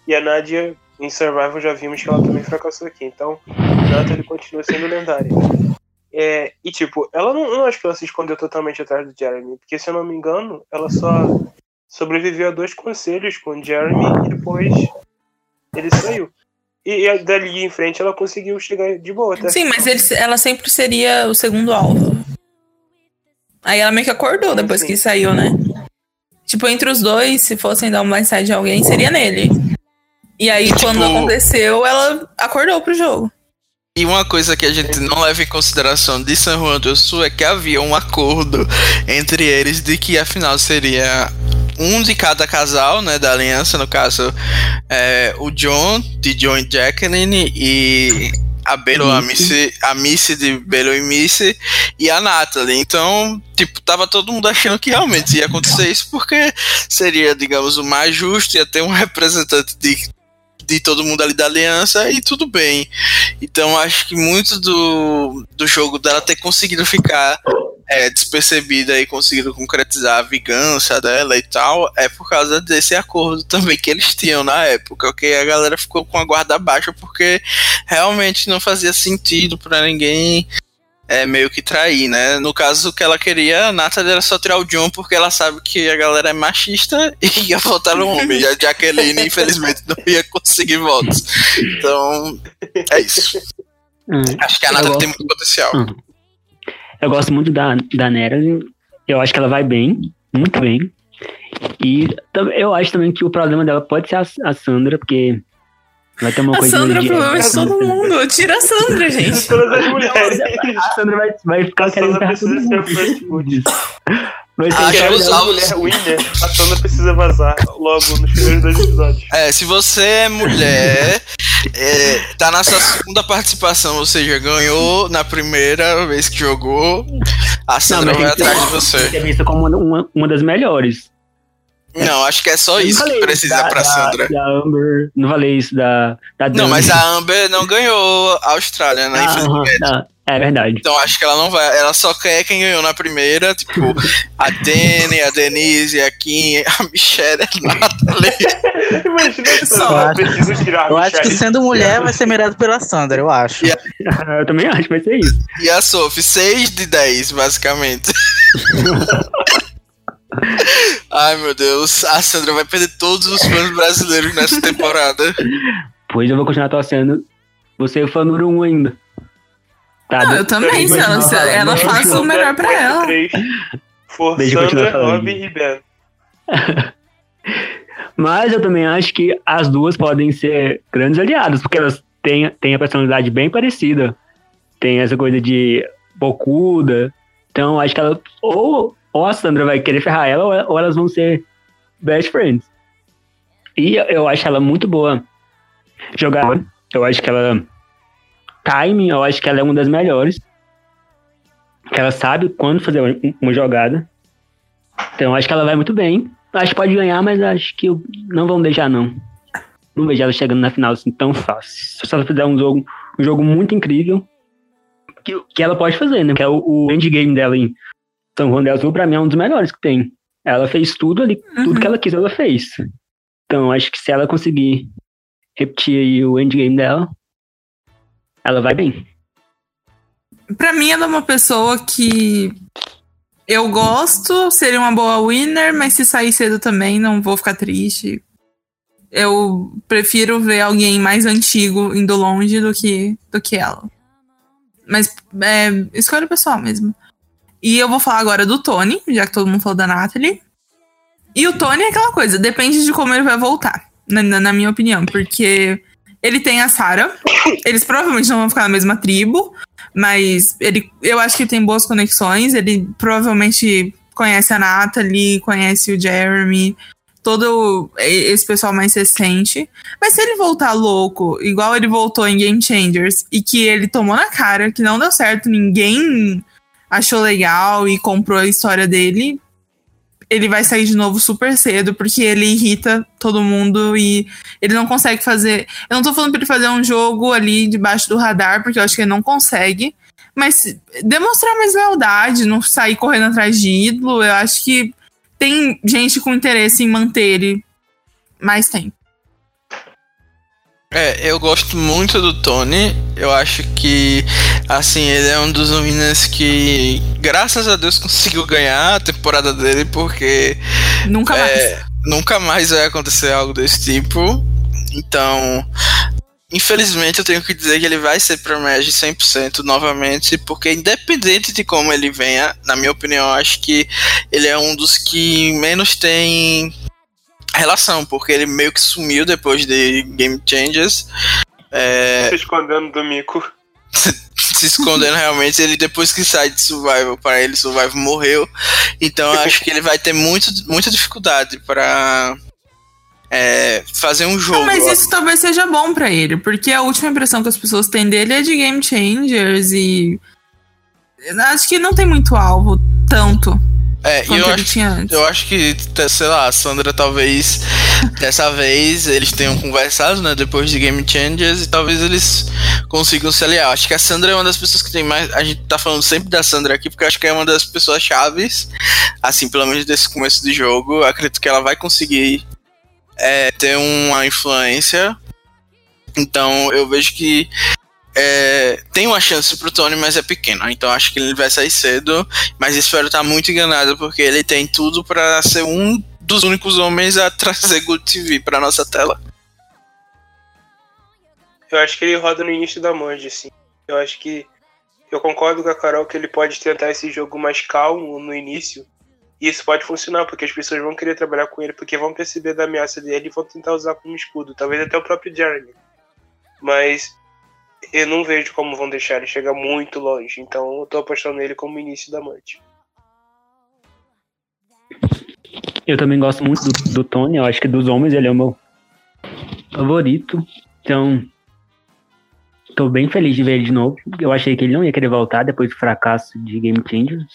E a Nadia, em Survival, já vimos que ela também fracassou aqui. Então, Natalie continua sendo lendária. É, e, tipo, ela não, não acho que ela se escondeu totalmente atrás do Jeremy. Porque, se eu não me engano, ela só sobreviveu a dois conselhos com o Jeremy e depois ele saiu. E, e dali em frente ela conseguiu chegar de boa até. Sim, mas ele- ela sempre seria o segundo alvo. Aí ela meio que acordou depois que saiu, né? Tipo, entre os dois, se fossem dar um blindside de alguém, seria nele. E aí, quando aconteceu, ela acordou pro jogo. E uma coisa que a gente não leva em consideração de San Juan do Sul é que havia um acordo entre eles de que a final seria um de cada casal, né, da aliança, no caso, é, o John, de John e Jacqueline, e a Belo, a Missy. Missy, a Missy de Belo e Missy e a Natalie. Então, tipo, tava todo mundo achando que realmente ia acontecer isso, porque seria, digamos, o mais justo, ia ter um representante de, de todo mundo ali da aliança e tudo bem. Então, acho que muito do, do jogo dela ter conseguido ficar é, despercebida e conseguido concretizar a vingança dela e tal, é por causa desse acordo também que eles tinham na época, que a galera ficou com a guarda baixa porque realmente não fazia sentido pra ninguém é, meio que trair, né? No caso, o que ela queria, a Natalie era só tirar o John porque ela sabe que a galera é machista e ia votar no homem. E a Jacqueline, infelizmente, não ia conseguir votos. Então, é isso. Hum. Acho que a Eu Natalie gosto. tem muito potencial. Hum. Eu gosto muito da, da Nera. Eu acho que ela vai bem, muito bem. E eu acho também que o problema dela pode ser a, a Sandra, porque vai ter uma A coisa. Sandra é de- problema de todo mundo. Tira a Sandra, gente. Todas as mulheres. A Sandra vai, vai ficar A querendo Sandra ferrar todo precisa ser mundo. ser Ah, Quer usar a mulher winner, a Sandra precisa vazar logo nos primeiros dois episódios. É, se você é mulher, é, tá na sua segunda participação, ou seja, ganhou na primeira vez que jogou, a Sandra mas vai tem atrás de Tem você. que ser vista como uma, uma, uma das melhores. Não, acho que é só Eu isso que precisa da- pra da- Sandra. Da Amber, não falei isso da, da Não, mas a Amber não ganhou a Austrália, né? Ah, é verdade. Então acho que ela não vai. Ela só quer quem ganhou na primeira, tipo, a Dani, a Denise, a Kim, a Michelle, a Natalie. Imagina Só. preciso tirar Eu a acho que sendo mulher vai ser mirado pela Sandra, eu acho. E Eu também acho que vai ser isso. E a Sophie, 6 de 10, basicamente. Ai meu Deus, a Sandra vai perder todos os fãs brasileiros nessa temporada. Pois eu vou continuar torcendo. Você é o fã número um ainda. Tá, Não, eu também. Se ela, se ela faz o melhor pra ela. For Deixa eu continuar Sandra. Robin e Ben. Mas eu também acho que as duas podem ser grandes aliadas, porque elas têm, têm a personalidade bem parecida. Tem essa coisa de bocuda. Então acho que ela. Ou, ou a Sandra vai querer ferrar ela, ou, elas vão ser best friends. E eu- eu acho ela muito boa jogadora. Eu acho que ela. Timing, eu acho que ela é uma das melhores. Ela sabe quando fazer uma- jogada. Então acho que ela vai muito bem. Acho que pode ganhar, mas acho que eu- não vão deixar, não. Não vejo ela chegando na final assim tão fácil. Se ela fizer um jogo, um jogo muito incrível, que, que ela pode fazer, né? Que é o, o endgame dela em Juan del Sul, pra mim, é um dos melhores que tem. Ela fez tudo ali, tudo Uhum. que ela quis, ela fez. Então, acho que se ela conseguir repetir aí o endgame dela, ela vai bem. Pra mim, ela é uma pessoa que eu gosto, seria uma boa winner, mas se sair cedo também, não vou ficar triste. Eu prefiro ver alguém mais antigo indo longe do que, do que ela. Mas é escolha pessoal mesmo. E eu vou falar agora do Tony, já que todo mundo falou da Natalie. E o Tony é aquela coisa, depende de como ele vai voltar, na, na- minha opinião. Porque ele tem a Sarah, eles provavelmente não vão ficar na mesma tribo, mas ele, eu acho que tem boas conexões. Ele provavelmente conhece a Natalie, conhece o Jeremy, todo esse pessoal mais recente. Mas se ele voltar louco, igual ele voltou em Game Changers, e que ele tomou na cara, que não deu certo, ninguém achou legal e comprou a história dele, ele vai sair de novo super cedo, porque ele irrita todo mundo e ele não consegue fazer. Eu não tô falando pra ele fazer um jogo ali debaixo do radar, porque eu acho que ele não consegue. Mas demonstrar mais lealdade, não sair correndo atrás de ídolo, eu acho que tem gente com interesse em manter ele mais tempo. É, eu gosto muito do Tony. Eu acho que, assim, ele é um dos meninos que, graças a Deus, conseguiu ganhar a temporada dele, porque Nunca mais. é, nunca mais vai acontecer algo desse tipo. Então, infelizmente, eu tenho que dizer que ele vai ser pro Magic 100% novamente, porque independente de como ele venha, na minha opinião, eu acho que ele é um dos que menos tem relação, porque ele meio que sumiu depois de Game Changers. É, Se escondendo do mico. se escondendo realmente, ele depois que sai de Survival, para ele Survival morreu. Então eu acho que ele vai ter muito, muita dificuldade para é, fazer um jogo. Ah, mas isso talvez seja bom pra ele, porque a última impressão que as pessoas têm dele é de game changers e. Acho que não tem muito alvo, tanto. É, e eu acho, eu acho que, sei lá, a Sandra talvez dessa vez eles tenham conversado, né, depois de Game Changers e talvez eles consigam se aliar. Acho que a Sandra é uma das pessoas que tem mais. A gente tá falando sempre da Sandra aqui porque acho que é uma das pessoas chaves, assim, pelo menos desse começo do jogo. Acredito que ela vai conseguir é, ter uma influência. Então eu vejo que é, tem uma chance pro Tony, mas é pequena. Então acho que ele vai sair cedo. Mas espero estar muito enganado, porque ele tem tudo pra ser um dos únicos homens a trazer Good TV pra nossa tela. Eu acho que ele roda no início da Manji, assim. Eu acho que. Eu concordo com a Carol que ele pode tentar esse jogo mais calmo no início. E isso pode funcionar, porque as pessoas vão querer trabalhar com ele, porque vão perceber da ameaça dele e vão tentar usar como escudo. Talvez até o próprio Jeremy. Mas eu não vejo como vão deixar ele chegar muito longe. Então eu tô apostando nele como início da Manji. Eu também gosto muito do, do Tony, eu acho que dos homens ele é o meu favorito. Então, tô bem feliz de ver ele de novo. Eu achei que ele não ia querer voltar depois do fracasso de Game Changers.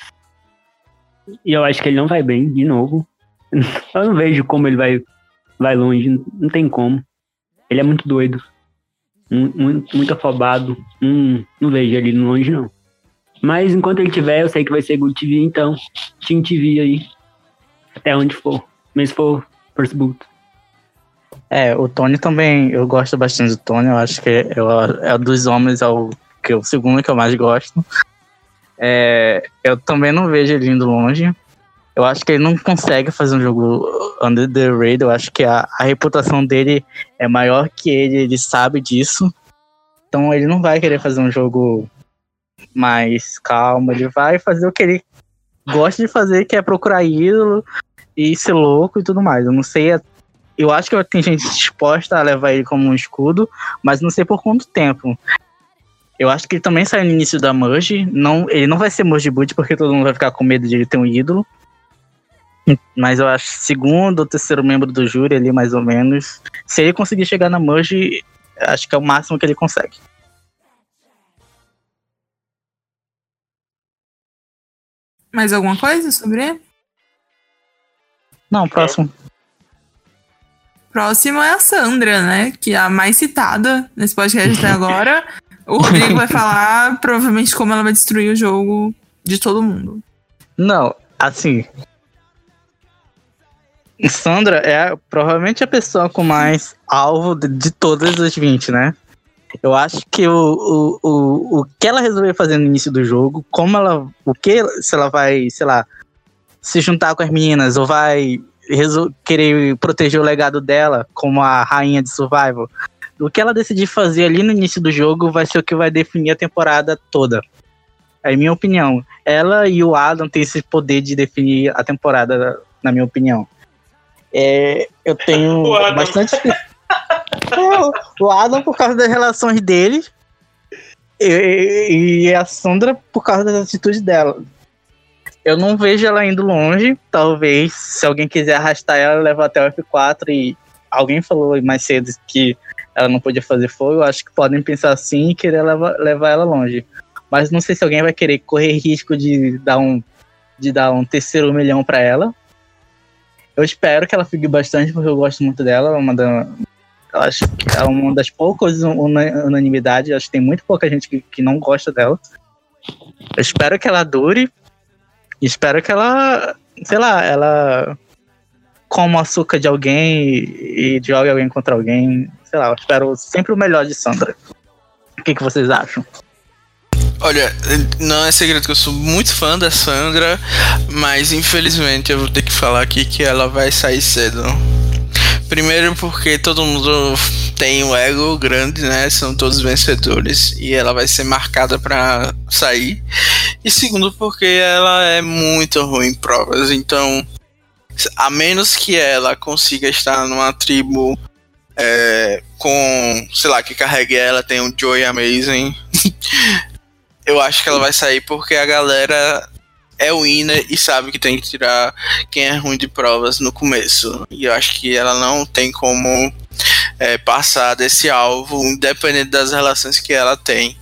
E eu acho que ele não vai bem de novo. Eu não vejo como ele vai, vai longe, não tem como. Ele é muito doido. Mu- Muito, muito afobado. Hum, não vejo ele longe, não. Mas enquanto ele tiver, eu sei que vai ser Good TV, então. Team TV aí. Até onde for. Mas se for First Boot. É, o Tony também, eu gosto bastante do Tony, eu acho que é, é, é dos homens é o, que, o segundo que eu mais gosto. É, eu também não vejo ele indo longe. Eu acho que ele não consegue fazer um jogo under the radar. Eu acho que a, a reputação dele é maior que ele, ele sabe disso. Então ele não vai querer fazer um jogo mais calmo. Ele vai fazer o que ele gosta de fazer, que é procurar ídolo e ser louco e tudo mais. Eu não sei eu acho que tem gente disposta a levar ele como um escudo, mas não sei por quanto tempo. Eu acho que ele também sai no início da Merge. Não, ele não vai ser Merge Boot porque todo mundo vai ficar com medo de ele ter um ídolo. Mas eu acho segundo ou terceiro membro do júri ali, mais ou menos. Se ele conseguir chegar na Merge, acho que é o máximo que ele consegue. Mais alguma coisa sobre ele? Não, próximo. Próximo é a Sandra, né? Que é a mais citada nesse podcast até agora. O Rodrigo vai falar provavelmente como ela vai destruir o jogo de todo mundo. Não, assim. Sandra é provavelmente a pessoa com mais alvo de, de todas as 20, né? Eu acho que o, o, o, o que ela resolveu fazer no início do jogo, como ela. O que. Se ela vai, sei lá, se juntar com as meninas ou vai querer proteger o legado dela como a rainha de survival. O que ela decidir fazer ali no início do jogo vai ser o que vai definir a temporada toda. É minha opinião. Ela e o Adam têm esse poder de definir a temporada, na minha opinião. É, eu tenho bastante. É, o Adam por causa das relações dele e, e a Sandra por causa das atitudes dela. Eu não vejo ela indo longe. Talvez, se alguém quiser arrastar ela, levar até o F4 e alguém falou mais cedo que ela não podia fazer fogo. Eu acho que podem pensar assim e querer levar, levar ela longe. Mas não sei se alguém vai querer correr risco de dar um, de dar um terceiro milhão pra ela. Eu espero que ela fique bastante, porque eu gosto muito dela. Ela é uma, da, acho que é uma das poucas una- unanimidades. Acho que tem muito pouca gente que, que não gosta dela. Eu espero que ela dure. Espero que ela, sei lá, ela coma açúcar de alguém e, e jogue alguém contra alguém. Sei lá, eu espero sempre o melhor de Sandra. O que, que vocês acham? Olha, não é segredo que eu sou muito fã da Sandra, mas infelizmente eu vou ter que falar aqui que ela vai sair cedo. Primeiro porque todo mundo tem um ego grande, né? São todos vencedores e ela vai ser marcada pra sair. E segundo porque ela é muito ruim em provas, então a menos que ela consiga estar numa tribo é, com, sei lá, que carregue ela, tem um Joy Amazing. eu acho que ela vai sair porque a galera é winner e sabe que tem que tirar quem é ruim de provas no começo. E eu acho que ela não tem como é, passar desse alvo, independente das relações que ela tem.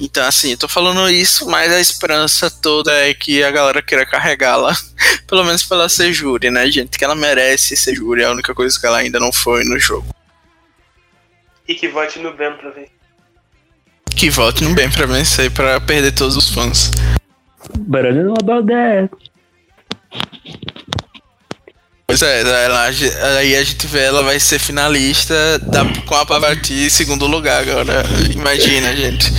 Então, assim, eu tô falando isso, mas a esperança toda é que a galera queira carregá-la, pelo menos pra ela ser júri, né, gente? Que ela merece ser júri, é a única coisa que ela ainda não foi no jogo. E que vote no Ben pra ver. Que volte no bem pra vencer, pra perder todos os fãs. But I don't know about that. Pois é, ela, aí a gente vê ela vai ser finalista da, com a Pavati em segundo lugar agora. Imagina, gente.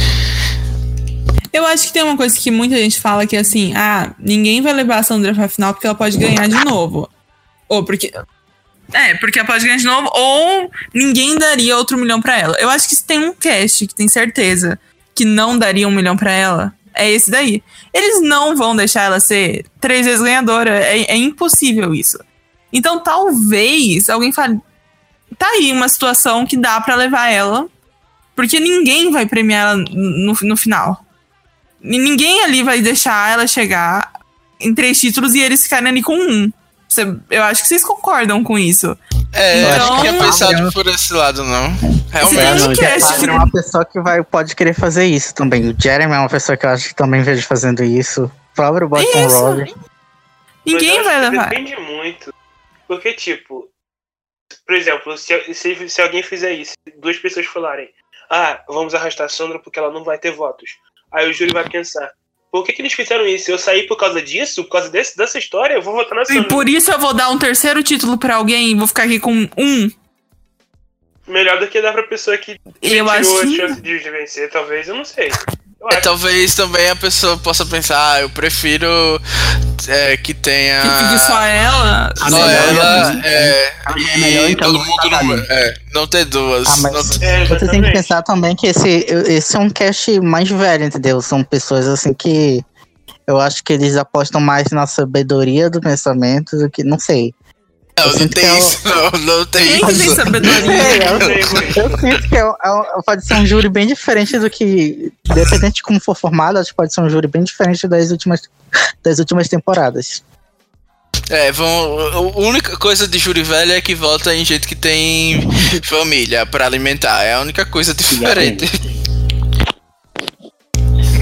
Eu acho que tem uma coisa que muita gente fala que é assim, ah, ninguém vai levar a Sandra pra final porque ela pode ganhar de novo. Ou porque. É, porque ela pode ganhar de novo, ou ninguém daria outro milhão pra ela. Eu acho que se tem um cast que tem certeza que não daria um milhão pra ela, é esse daí. Eles não vão deixar ela ser três vezes ganhadora. É, é impossível isso. Então talvez alguém fale. Tá aí uma situação que dá pra levar ela. Porque ninguém vai premiar ela no, no final. Ninguém ali vai deixar ela chegar em três títulos e eles ficarem ali com um. Cê- eu acho que vocês concordam com isso. É, Então- acho que não tinha pensado por esse lado, não. Realmente. um não, cast Padre que é uma pessoa que vai, pode querer fazer isso também. O Jeremy é uma pessoa que eu acho que também vejo fazendo isso. O próprio Boston. Rob. ninguém eu vai levar. Depende muito. Porque, tipo, por exemplo, se, se, se alguém fizer isso, duas pessoas falarem, ah, vamos arrastar a Sandra porque ela não vai ter votos. Aí o júri vai pensar, por que, que eles fizeram isso? Eu saí por causa disso? Por causa desse, dessa história? Eu vou votar na E Sandra. por isso eu vou dar um terceiro título pra alguém e vou ficar aqui com um. Melhor do que dar pra pessoa que Eu tirou acho a chance de vencer, talvez, eu não sei. É, talvez também a pessoa possa pensar, ah, eu prefiro é, que tenha. Que fique só ela. A só melhor ela, é- é, é melhor, e então, todo não mundo não, é, não ter duas. Ah, mas- não ter- É, Você tem que pensar também que esse, esse é um cast mais velho, entendeu? São pessoas assim que eu acho que eles apostam mais na sabedoria do pensamento do que. Não sei. Não, não tem que é o- isso, não, não tem Quem que tem isso. sabedoria? É, eu, sinto que é, é- pode ser um júri bem diferente do que. Dependente de como for formado, acho que pode ser um júri bem diferente das últimas, das últimas temporadas. É, vão, a única coisa de júri velho é que vota em gente que tem família pra alimentar. É a única coisa diferente.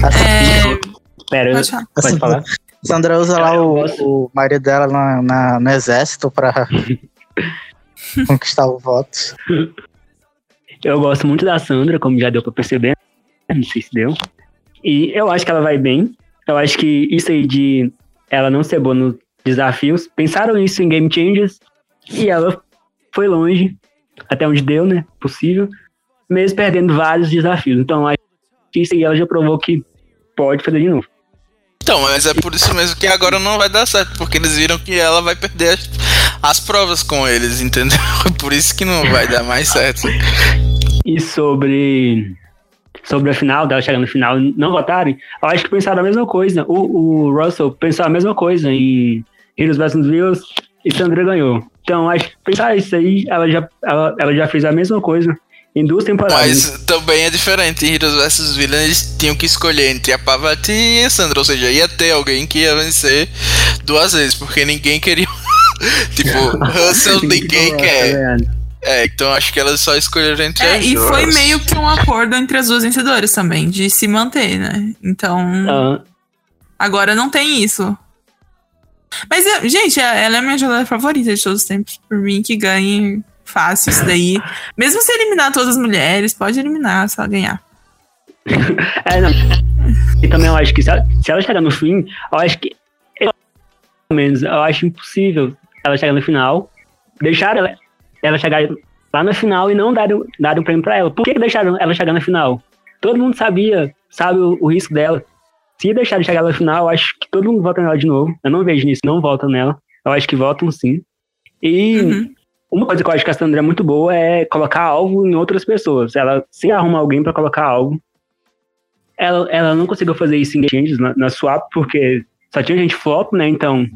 Assim, É, Pera, eu- pode falar. pode falar? Sandra usa lá Eu o, o marido dela na, na- no exército pra conquistar o voto. Eu gosto muito da Sandra, como já deu pra perceber. né? Não sei se deu. E eu acho que ela vai bem. Eu acho que isso aí de ela não ser boa nos desafios, pensaram isso em Game Changers e ela foi longe, até onde deu, né? Possível, mesmo perdendo vários desafios. Então, acho que isso aí ela já provou que pode fazer de novo. Então, mas é por isso mesmo que agora não vai dar certo, porque eles viram que ela vai perder as, as provas com eles, entendeu? Por isso que não vai dar mais certo. E sobre sobre a final, dela chegando no final não votarem, eu acho que pensaram a mesma coisa. O, o Russell pensou a mesma coisa em Heroes vs Villains e Sandra ganhou. Então, acho que pensar isso aí, ela já, ela, ela já fez a mesma coisa em duas temporadas. Mas também é diferente. Em Heroes vs Villains eles tinham que escolher entre a Pavati e a Sandra. Ou seja, ia ter alguém que ia vencer duas vezes, porque ninguém queria. tipo, Russell ninguém quer. É, então acho que elas só escolheram entre É, as e duas. foi meio que um acordo entre as duas vencedoras também, de se manter, né? Então, Ah, agora não tem isso. Mas, gente, é- ela é a minha jogadora favorita de todos os tempos. Por mim, que ganhe fácil isso daí. Mesmo se eliminar todas as mulheres, pode eliminar se ela ganhar. É, não. E também eu acho que se ela, se ela chegar no fim, eu acho que. eu, Pelo menos, eu acho impossível ela chegar no final, deixar ela, ela chegar lá na final e não dar, um- dar um prêmio pra ela. Por que, que deixaram ela chegar na final? Todo mundo sabia, sabe o, o risco dela. Se deixarem chegar na final, eu acho que todo mundo vota nela de novo. Eu não vejo nisso, não votam nela. Eu acho que votam sim. E Uhum. Uma coisa que eu acho que a Sandra é muito boa é colocar alvo em outras pessoas. Ela se arruma alguém pra colocar alvo. Ela, ela não conseguiu fazer isso em Game Changers, na, na Swap, porque só tinha gente flop, né? Então,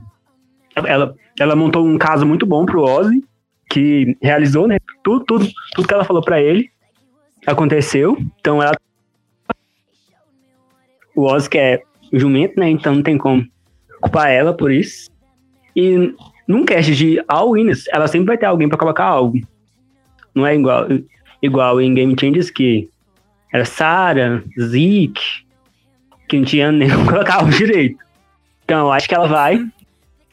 ela, ela montou um caso muito bom pro Ozzy, que realizou, né? Tudo, tudo, tudo que ela falou pra ele aconteceu. Então, ela. O Ozzy que é jumento, né? Então, não tem como culpar ela por isso. E num cast de All Winners, ela sempre vai ter alguém pra colocar algo. Não é igual, igual em Game Changers que era Sarah, Zeke, que não tinha nem colocar alvo direito. Então, eu acho que ela vai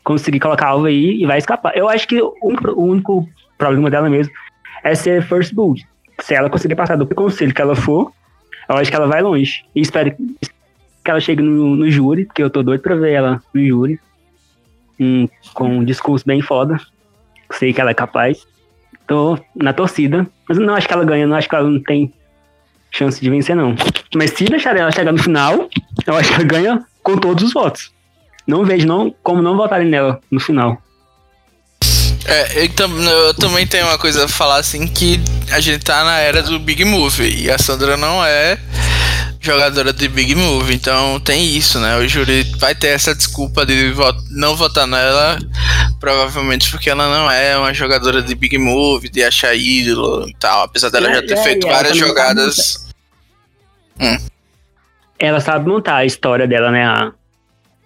conseguir colocar alvo aí e vai escapar. Eu acho que o, o único problema dela mesmo é ser first build. Se ela conseguir passar do conselho que ela for, eu acho que ela vai longe. E espero que ela chegue no, no júri, porque eu tô doido pra ver ela no júri. Hum, com um discurso bem foda. Sei que ela é capaz. Tô na torcida. Mas não acho que ela ganha, não acho que ela não tem chance de vencer, não. Mas se deixar ela chegar no final, eu acho que ela ganha com todos os votos. Não vejo não, como não votarem nela no final. É, eu, tam- eu também tenho uma coisa a falar assim que a gente tá na era do Big Move e a Sandra não é jogadora de Big Move, então tem isso, né? O júri vai ter essa desculpa de não votar nela, provavelmente porque ela não é uma jogadora de Big Move, de achar ídolo e tal, apesar dela É, já ter é, feito ela várias jogadas. Ela sabe montar a história dela, né? A-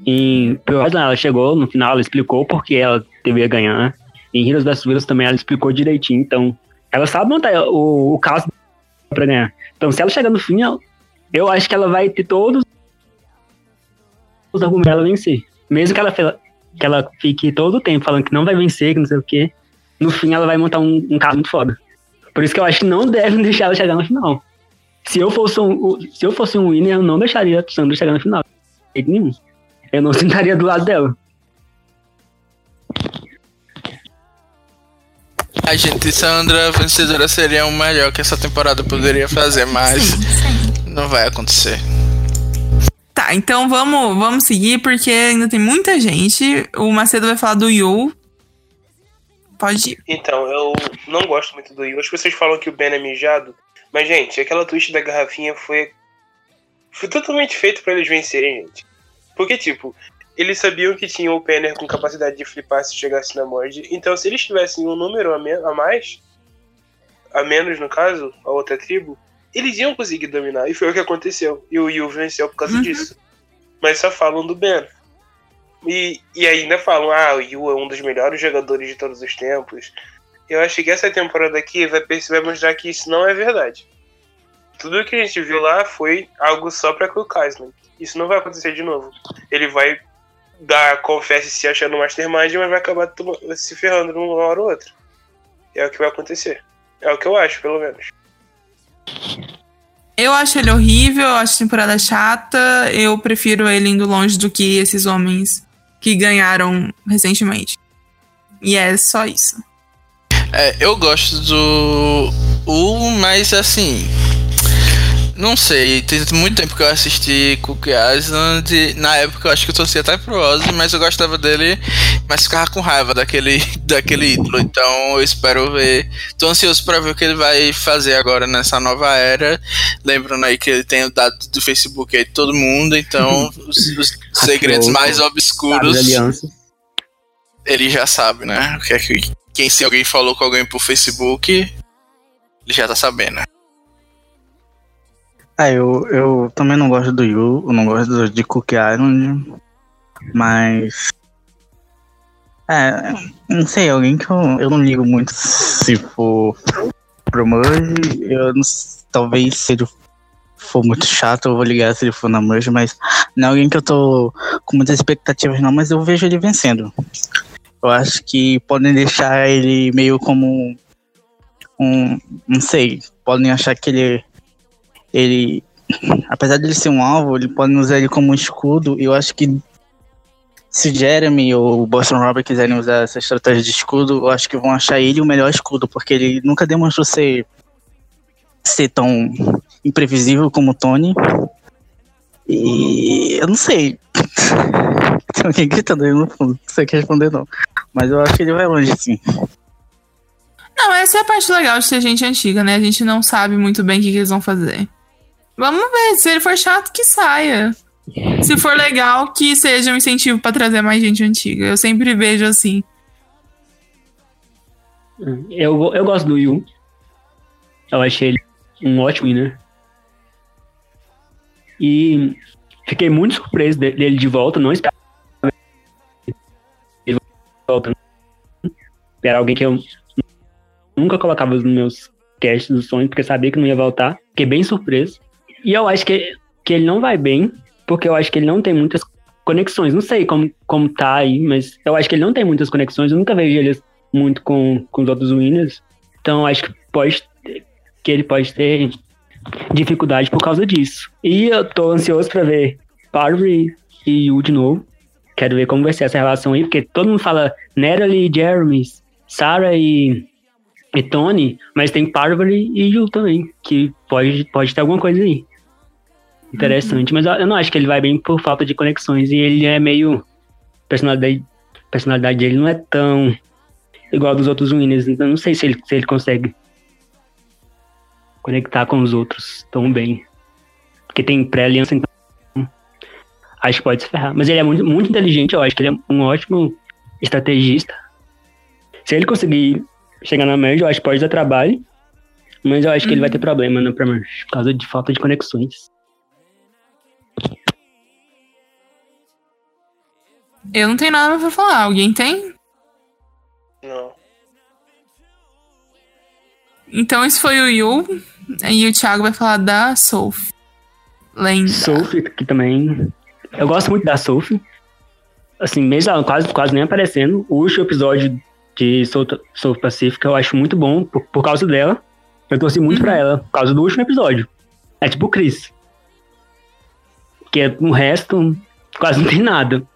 Em Horizon ela chegou no final, ela explicou por que ela devia ganhar. Em Heroes vs Villains também ela explicou direitinho, então ela sabe montar o, o caso pra ganhar. Então se ela chegar no fim, eu- eu acho que ela vai ter todos os argumentos pra ela vencer. Mesmo que ela, que ela fique todo o tempo falando que não vai vencer, que não sei o quê, no fim ela vai montar um, um caso muito foda. Por isso que eu acho que não devem deixar ela chegar no final. Se eu fosse um, se eu fosse um winner, eu não deixaria a Sandra chegar no final. De jeito nenhum. Eu não sentaria do lado dela. A gente, Sandra, vencedora seria o melhor que essa temporada poderia fazer, mas Sim, sim. Não vai acontecer. Tá, então vamos, vamos seguir, porque ainda tem muita gente. O Macedo vai falar do Yu. Pode ir. Então, eu não gosto muito do Yu. As pessoas falam que o Ben é mijado. Mas, gente, aquela twist da garrafinha foi. Foi totalmente feito pra eles vencerem, gente. Porque, tipo, eles sabiam que tinha o Penner com capacidade de flipar se chegasse na Mord. Então, se eles tivessem um número a, me- a mais, a menos no caso, a outra tribo, eles iam conseguir dominar. E foi o que aconteceu. E o Yu venceu por causa Uhum. disso. Mas só falam do Ben. E, e ainda falam, ah, o Yu é um dos melhores jogadores de todos os tempos. Eu acho que essa temporada aqui vai, perce- vai mostrar que isso não é verdade. Tudo que a gente viu lá foi algo só pra Island. Isso não vai acontecer de novo. Ele vai dar confesse se achando mastermind, mas vai acabar se ferrando numa hora ou outra. É o que vai acontecer. É o que eu acho, pelo menos. Eu acho ele horrível, eu acho a temporada chata. Eu prefiro ele indo longe do que esses homens que ganharam recentemente. E é só isso. É, eu gosto do U, mas assim. Não sei, tem muito tempo que eu assisti Cookie Island. Na época eu acho que eu torcia até pro Ozzy, mas eu gostava dele, mas ficava com raiva daquele, daquele ídolo. Então eu espero ver. Tô ansioso pra ver o que ele vai fazer agora nessa nova era. Lembrando aí que ele tem o dado do Facebook aí de todo mundo, então os, os segredos mais obscuros ele já sabe, né? O que é que, quem se alguém falou com alguém por Facebook, ele já tá sabendo. Ah, eu, eu também não gosto do Yu, eu não gosto do- de Cook Island, mas. É, não sei, alguém que eu, eu não ligo muito se for pro Merge, eu não talvez se ele for muito chato, eu vou ligar se ele for na Merge, mas não é alguém que eu tô com muitas expectativas não, mas eu vejo ele vencendo. Eu acho que podem deixar ele meio como um, não sei, podem achar que ele ele, apesar de ele ser um alvo, ele pode usar ele como um escudo. E eu acho que se Jeremy ou Boston Robert quiserem usar essa estratégia de escudo, eu acho que vão achar ele o melhor escudo, porque ele nunca demonstrou ser, ser tão imprevisível como o Tony. E eu não sei. Tem alguém gritando aí no fundo, não sei o que responder não. Mas eu acho que ele vai longe sim. Não, essa é a parte legal de ser gente antiga, né? A gente não sabe muito bem o que, que eles vão fazer. Vamos ver, se ele for chato, que saia. Se for legal, que seja um incentivo para trazer mais gente antiga. Eu sempre vejo assim. É, eu, eu gosto do Yu. Eu achei ele um ótimo winner. E fiquei muito surpreso dele de volta. Não esperava ele volta. Era alguém que eu nunca colocava nos meus casts do sonho, porque sabia que não ia voltar. Fiquei bem surpreso. E eu acho que, que ele não vai bem, porque eu acho que ele não tem muitas conexões. Não sei como, como tá aí, mas eu acho que ele não tem muitas conexões. Eu nunca vejo ele muito com, com os outros winners. Então acho que pode que ele pode ter dificuldade por causa disso. E eu tô ansioso pra ver Parvati e Yu de novo. Quero ver como vai ser essa relação aí, porque todo mundo fala Natalie, Jeremy, Sarah e, e Tony, mas tem Parvati e Yu também, que pode, pode ter alguma coisa aí. Interessante, mas eu não acho que ele vai bem por falta de conexões. E ele é meio. Personalidade, personalidade dele não é tão igual a dos outros winners. Então não sei se ele, se ele consegue conectar com os outros tão bem. Porque tem pré-aliança, então. Acho que pode se ferrar. Mas ele é muito, muito inteligente, eu acho que ele é um ótimo estrategista. Se ele conseguir chegar na média, eu acho que pode dar trabalho. Mas eu acho que ele vai ter problema no Premier por causa de falta de conexões. Eu não tenho nada pra falar. Alguém tem? Não. Então esse foi o Yu. E o Thiago vai falar da Sophie. Lenda. Sophie, que também. Eu gosto muito da Sophie. Assim, mesmo ela quase, quase nem aparecendo. O último episódio de Soul, Soul Pacific eu acho muito bom por, por causa dela. Eu torci muito pra ela, por causa do último episódio. É tipo o Chris. Que é, o resto quase não tem nada.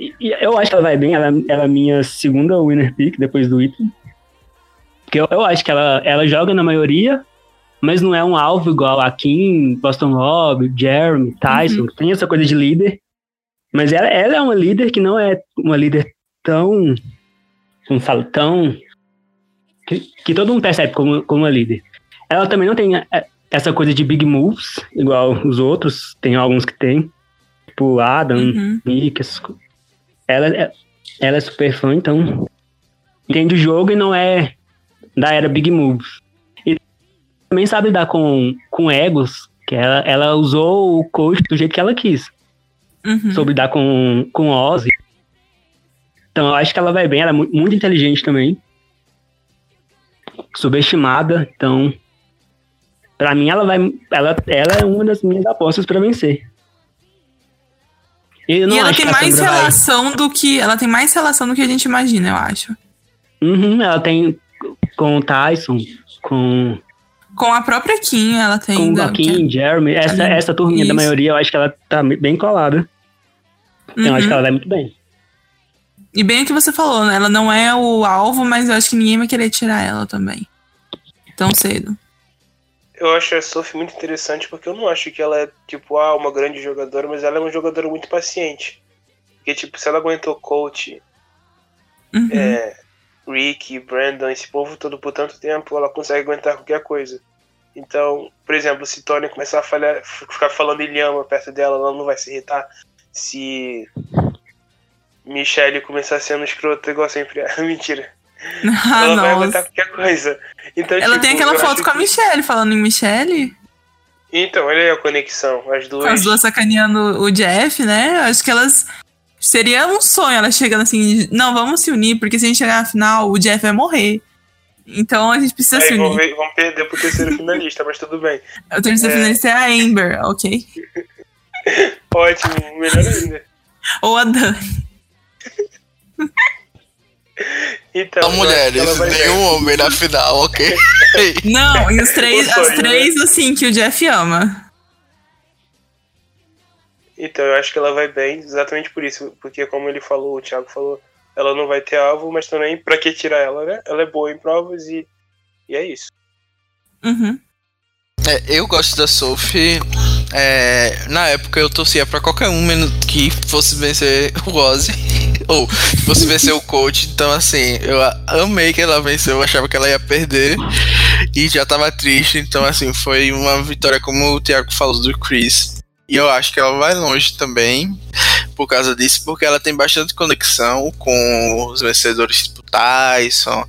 E, e eu acho que ela vai bem, ela, ela é a minha segunda winner pick depois do Ethan. Porque eu, eu acho que ela, ela joga na maioria, mas não é um alvo igual a Kim, Boston Rob, Jeremy, Tyson, que tem essa coisa de líder. Mas ela, ela é uma líder que não é uma líder tão. Como falo, tão. Que, que todo mundo percebe como, como uma líder. Ela também não tem é, essa coisa de big moves, igual os outros, tem alguns que tem. Tipo Adam, Uhum. Nick, essas co- ela, é- ela é super fã, então. Entende o jogo e não é da era Big Moves. E também sabe lidar com, com egos, que ela, ela usou o coach do jeito que ela quis. Uhum. Soube lidar com, com Ozzy. Então eu acho que ela vai bem, ela é mu- muito inteligente também. Subestimada, então. Pra mim, ela vai. Ela, ela é uma das minhas apostas pra vencer. Não E ela tem que mais Sandra vai- relação do que. Ela tem mais relação do que a gente imagina, eu acho. Uhum, ela tem com o Tyson, com, Com a própria Kim, ela tem. com o da- Joaquim, Jeremy. Essa, Uhum, essa turminha da isso. maioria, eu acho que ela tá bem colada. Então, eu acho Uhum. que ela vai muito bem. E bem o que você falou, né? Ela não é o alvo, mas eu acho que ninguém vai querer tirar ela também. Tão cedo. Eu acho a Sophie muito interessante porque eu não acho que ela é, tipo, ah, uma grande jogadora, mas ela é uma jogadora muito paciente. Porque, tipo, se ela aguentou coach, Uhum. é, Rick, Brandon, esse povo todo por tanto tempo, ela consegue aguentar qualquer coisa. Então, por exemplo, se Tony começar a falhar, ficar falando Ilhama perto dela, ela não vai se irritar. Se Michelle começar sendo escrota igual sempre é. Mentira. Ah, ela vai nossa. aguentar qualquer coisa. Então, Ela tipo, tem aquela foto com a que- Michelle, falando em Michelle. Então, olha aí a conexão. As duas. as duas sacaneando o Jeff, né? Acho que elas. Seria um sonho elas chegando assim. Não, vamos se unir, porque se a gente chegar na final, o Jeff vai morrer. Então a gente precisa se Aí unir. ver- vão perder pro terceiro finalista, mas tudo bem. O terceiro É. finalista é a Amber, ok? Ótimo, melhor ainda. Ou a Dani. Então, eu mulheres, nenhum homem na final, ok? Não, e os três, sonho, as três, assim, que o Jeff ama. Então, eu acho que ela vai bem, exatamente por isso. Porque, como ele falou, o Thiago falou, ela não vai ter alvo, mas também, pra que tirar ela, né? Ela é boa em provas e, e é isso. Uhum. É, eu gosto da Sophie. É, na época eu torcia pra qualquer um menos que fosse vencer o Ozzy. Ou fosse vencer o coach. Então, assim, eu amei que ela venceu. Eu achava que ela ia perder. E já tava triste. Então, assim, foi uma vitória, como o Thiago falou, do Chris. E eu acho que ela vai longe também por causa disso, porque ela tem bastante conexão com os vencedores tipo Tyson,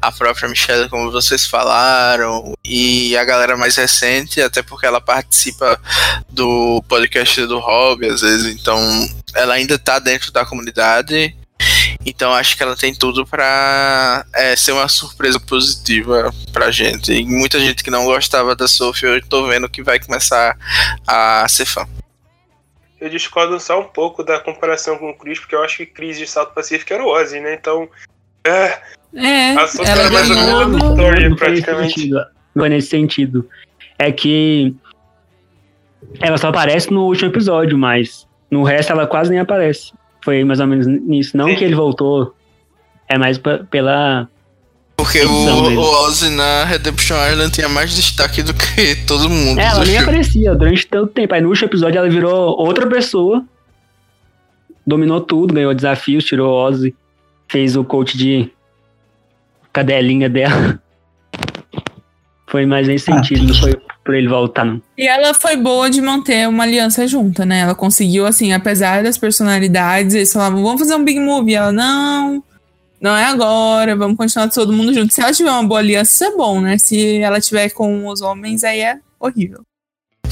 a própria Michelle, como vocês falaram, e a galera mais recente, até porque ela participa do podcast do Hobby, às vezes, então ela ainda tá dentro da comunidade. Então acho que ela tem tudo pra é, ser uma surpresa positiva pra gente. E muita gente que não gostava da Sophie, eu tô vendo que vai começar a ser fã. Eu discordo só um pouco da comparação com o Chris, porque eu acho que Chris de Salto Pacífico era o Ozzy, né? Então. É, É, ela era mais ou menos a Victoria, praticamente. sentido. Não é nesse sentido. É que ela só aparece no último episódio, mas no resto ela quase nem aparece. Foi mais ou menos nisso. Não Sim. que ele voltou, é mais pela. Porque o, o Ozzy na Redemption Island tinha mais destaque do que todo mundo. É, ela nem aparecia durante tanto tempo. Aí no último episódio ela virou outra pessoa. Dominou tudo, ganhou desafios, tirou o Ozzy. Fez o coach de cadelinha dela. Foi mais nesse sentido, não foi pra ele voltar, não. E ela foi boa de manter uma aliança junta, né? Ela conseguiu, assim, apesar das personalidades, eles falavam, vamos fazer um big move. E ela, não, não é agora, vamos continuar todo mundo junto. Se ela tiver uma boa aliança, isso é bom, né? Se ela tiver com os homens, aí é horrível.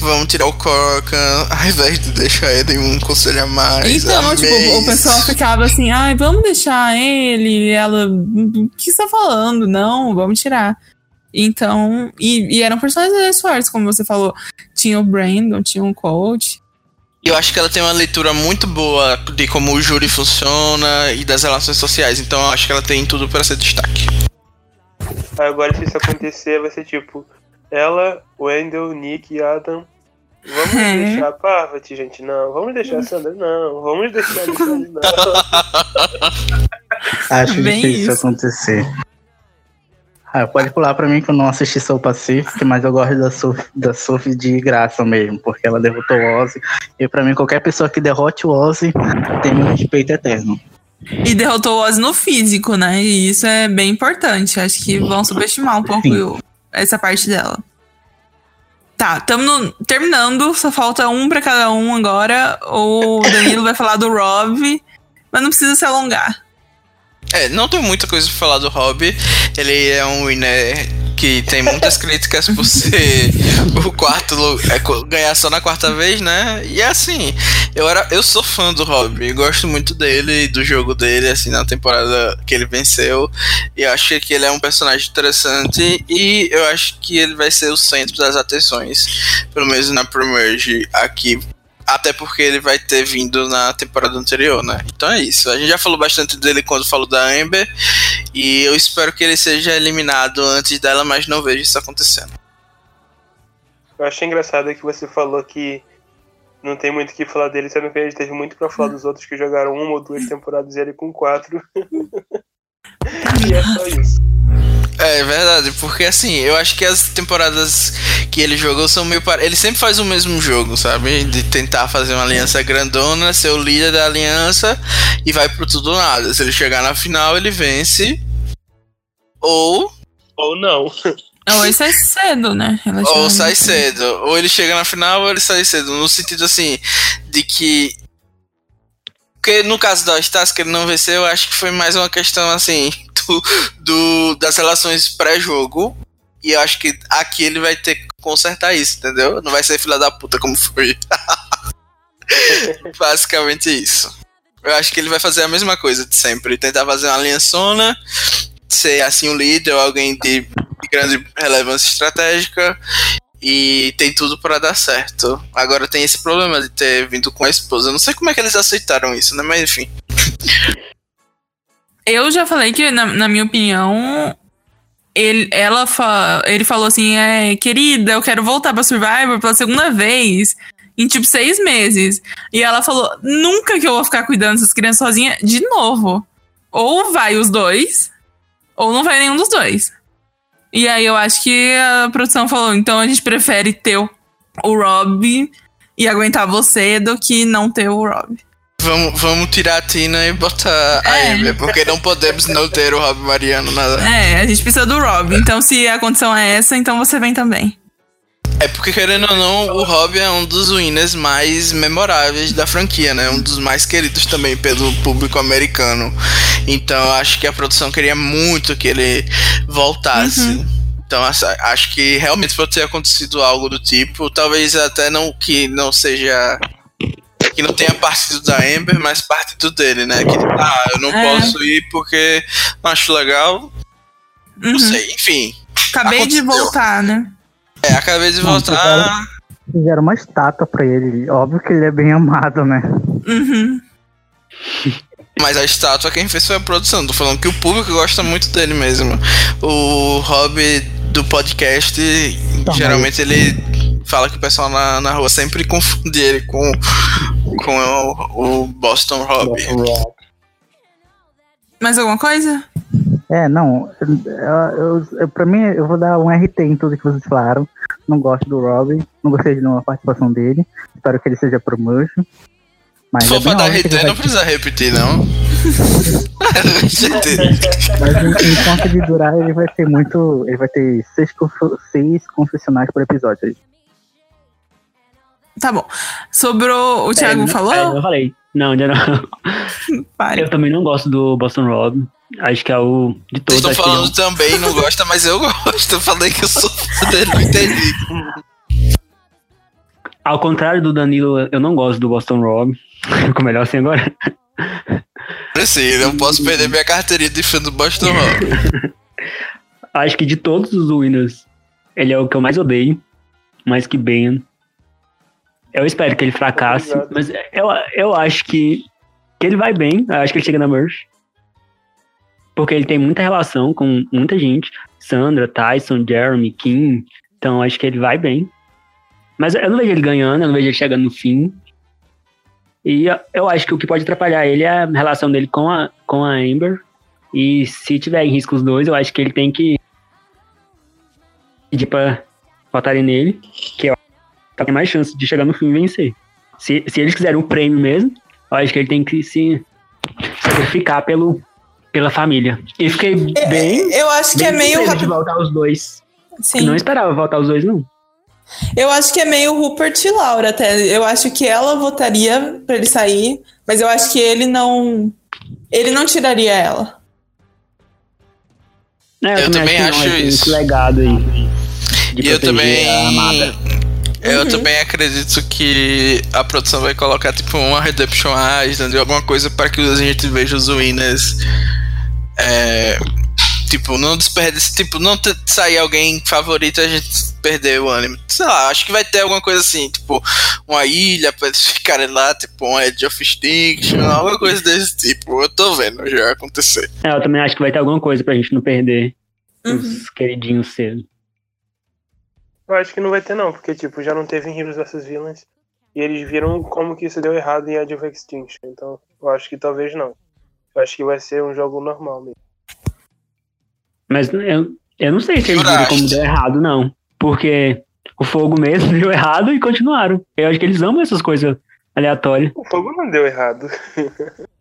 Vamos tirar o Corcan ao invés de deixar ele em um conselho a mais. Então, tipo, o pessoal ficava assim, ai, vamos deixar ele. Ela, o que você tá falando? Não, vamos tirar. Então, e, e eram personagens fortes, como você falou. Tinha o Brandon, tinha o coach. E Eu acho que ela tem uma leitura muito boa de como o júri funciona e das relações sociais. Então eu acho que ela tem tudo para ser destaque. Agora, se isso acontecer, vai ser tipo: ela, Wendell, Nick e Adam. Vamos É. deixar a Parvati, gente? Não. Vamos deixar a Sandra? Não. Vamos deixar a Alexandre? Não. Acho Bem difícil isso. acontecer. Ah, pode pular pra mim que eu não assisti Soul Pacific, mas eu gosto da Sophie, da Sophie de graça mesmo, porque ela derrotou o Ozzy. E pra mim, qualquer pessoa que derrote o Ozzy tem meu respeito eterno. E derrotou o Ozzy no físico, né? E isso é bem importante. Acho que vão subestimar um pouco Sim. essa parte dela. Tá, estamos terminando. Só falta um pra cada um agora. O Danilo vai falar do Rob, mas não precisa se alongar. É, não tem muita coisa pra falar do Hobby. Ele é um winner que tem muitas críticas por ser o quarto lu- é, ganhar só na quarta vez, né? E assim, eu era eu sou fã do Hobby, gosto muito dele e do jogo dele assim na temporada que ele venceu. E eu acho que ele é um personagem interessante e eu acho que ele vai ser o centro das atenções, pelo menos na Premerge aqui até porque ele vai ter vindo na temporada anterior, né? Então é isso. A gente já falou bastante dele quando falou da Amber. E eu espero que ele seja eliminado antes dela, mas não vejo isso acontecendo. Eu achei engraçado que você falou que não tem muito o que falar dele, sendo que a gente teve muito pra falar dos outros que jogaram uma ou duas temporadas e ele com quatro. e é só isso. É verdade, porque assim, eu acho que as temporadas que ele jogou são meio. par- Ele sempre faz o mesmo jogo, sabe? De tentar fazer uma aliança grandona, ser o líder da aliança e vai pro tudo ou nada. Se ele chegar na final, ele vence. Ou Ou não. Ou ele sai cedo, né? Ou sai cedo. Ou ele chega na final ou ele sai cedo. No sentido assim, de que. Porque no caso da Stars, que ele não venceu, eu acho que foi mais uma questão assim do, do- das relações pré-jogo. E eu acho que aqui ele vai ter que consertar isso, entendeu? Não vai ser filha da puta como foi. Basicamente isso. Eu acho que ele vai fazer a mesma coisa de sempre. Tentar fazer uma aliançona, ser assim um líder ou alguém de grande relevância estratégica e tem tudo pra dar certo. Agora tem esse problema de ter vindo com a esposa. Eu não sei como é que eles aceitaram isso, né? Mas enfim. Eu já falei que, na, na minha opinião, ele, ela fa- ele falou assim: é, querida, eu quero voltar pra Survivor pela segunda vez. Em tipo seis meses. E ela falou: nunca que eu vou ficar cuidando dessas crianças sozinha de novo. Ou vai os dois, ou não vai nenhum dos dois. E aí eu acho que a produção falou: então a gente prefere ter o, Rob e aguentar você do que não ter o Rob. Vamos, vamos tirar a Tina e botar a É. Amber, porque não podemos não ter o Rob Mariano nada. É, a gente precisa do Rob. Então, se a condição é essa, então você vem também. É porque, querendo ou não, o Rob é um dos winners mais memoráveis da franquia, né? Um dos mais queridos também pelo público americano. Então, acho que a produção queria muito que ele voltasse. Então, essa- acho que realmente pode ter acontecido algo do tipo. Talvez até não que não seja que não tenha partido da Amber, mas partido dele, né? Que, ah, eu não É. posso ir porque não acho legal. Não Uhum. sei, enfim. Acabei de Aconteceu. voltar, né? É, acabei de voltar. Fizeram uma estátua pra ele. Óbvio que ele é bem amado, né? Uhum. Mas a estátua quem fez foi a produção. Tô falando que o público gosta muito dele mesmo. O Rob do podcast, geralmente ele fala que o pessoal na, na rua sempre confunde ele com, com o, o Boston Rob. Mais alguma coisa? É, não. Eu, eu, pra mim, eu vou dar um RT em tudo que vocês falaram. Não gosto do Robin. Não gostei de nenhuma participação dele. Espero que ele seja promotion. Mas Se for é pra dar RT, vai- não precisa repetir, não. Mas em- enquanto ele durar, ele vai ter muito. Ele vai ter seis, seis confessionais por episódio. aí. Tá bom. Sobrou. O Thiago É, falou? É, eu falei. Não, ainda não. Pare. Eu também não gosto do Boston Rob. Acho que é o de Vocês todos. estão que ele é falando também, não gosta, mas eu gosto. Eu falei que eu sou fã dele, não entendi. Ao contrário do Danilo, eu não gosto do Boston Rob. Ficou melhor assim agora. Assim, não posso perder minha carteirinha de fã do Boston Rob. Acho que de todos os winners, ele é o que eu mais odeio. Mais que Ben. Eu espero que ele fracasse, Obrigado. mas eu, eu acho que, que ele vai bem. Eu acho que ele chega na Merch. Porque ele tem muita relação com muita gente. Sandra, Tyson, Jeremy, Kim. Então acho que ele vai bem. Mas eu não vejo ele ganhando, eu não vejo ele chegando no fim. E eu- acho que o que pode atrapalhar ele é a relação dele com a, com a Amber. E se tiver em risco os dois, eu acho que ele tem que pedir pra votarem nele, que eu tem mais chance de chegar no fim e vencer. Se, se eles quiserem um prêmio mesmo, eu acho que ele tem que se sacrificar pelo, pela família. E fiquei bem. Eu acho que é meio. surpreso de rap- voltar os dois. Sim. Não esperava voltar os dois, não. Eu acho que é meio Rupert e Laura até. Eu acho que ela votaria pra ele sair, mas eu acho que ele não. Ele não tiraria ela. É, Eu também que não, acho tem isso. Legado aí. De E eu também. Eu Uhum. também acredito que a produção vai colocar tipo uma Redemption Island, alguma coisa para que a gente veja os winners. É, tipo, não desperdice, tipo, não sair alguém favorito e a gente perder o ânimo. Sei lá, acho que vai ter alguma coisa assim, tipo, uma ilha pra eles ficarem lá, tipo, um Edge of Extinction, alguma coisa desse tipo. Eu tô vendo já acontecer. É, eu também acho que vai ter alguma coisa pra gente não perder Uhum. os queridinhos cedo. Eu acho que não vai ter não, porque tipo, já não teve em Heroes vs Villains. E eles viram como que isso deu errado em Edge of Extinction. Então, eu acho que talvez não. Eu acho que vai ser um jogo normal mesmo. Mas eu, eu não sei se eles viram como deu errado, não. Porque o fogo mesmo deu errado e continuaram. Eu acho que eles amam essas coisas aleatórias. O fogo não deu errado.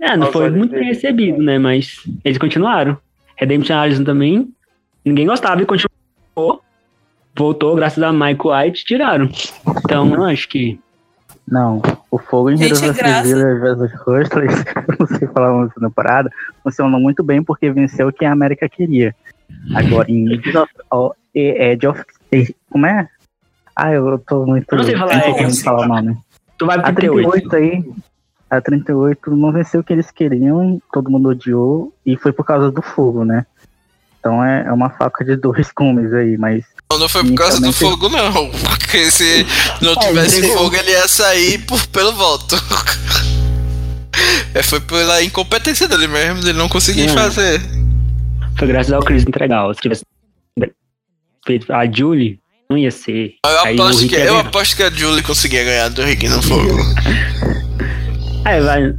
É, não Aos foi muito bem recebido, né? Mas eles continuaram. Redemption Island também, ninguém gostava e continuou. Voltou, graças a Michael White, tiraram. Então, eu acho que. Não, o fogo em Gente, é. Village vs Hustlers, não sei falar uma temporada, funcionou muito bem porque venceu quem a América queria. Agora em Edge of, o- Edge of como é? Ah, eu tô muito. Não sei falar, eu é, não sei falar o nome. Tu vai A pro 38. 38 aí, a 38 não venceu o que eles queriam, todo mundo odiou, e foi por causa do fogo, né? Então é, é uma faca de dois gumes aí, mas Não, não foi por causa do fogo, não. Porque se não tivesse entregou. fogo, ele ia sair por, pelo voto. É, foi pela incompetência dele mesmo, dele não conseguir fazer. Foi graças ao Chris entregar. Se tivesse feito a Julie, não ia ser. Eu Aí aposto, que, eu aposto que a Julie conseguia ganhar do Rick no fogo. É, vai.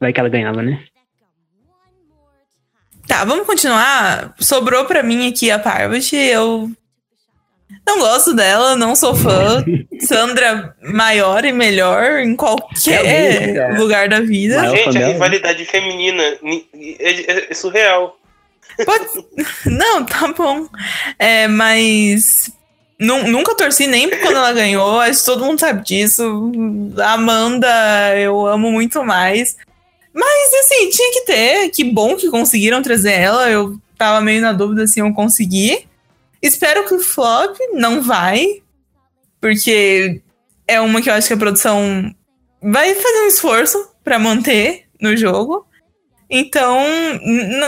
Vai que ela ganhava, né? Tá, vamos continuar. Sobrou pra mim aqui a Parvati. Eu não gosto dela, não sou fã. Sandra maior e melhor em É qualquer mesmo, cara. lugar da vida. Maior Gente, a rivalidade feminina ni- é, é- é surreal. Pode- Não, tá bom. É, mas nu- nunca torci nem quando ela ganhou. Acho que todo mundo sabe disso. A Amanda, eu amo muito mais. Mas assim, tinha que ter. Que bom que conseguiram trazer ela. Eu tava meio na dúvida se iam conseguir. Espero que o flop não vai. Porque é uma que eu acho que a produção vai fazer um esforço pra manter no jogo. Então,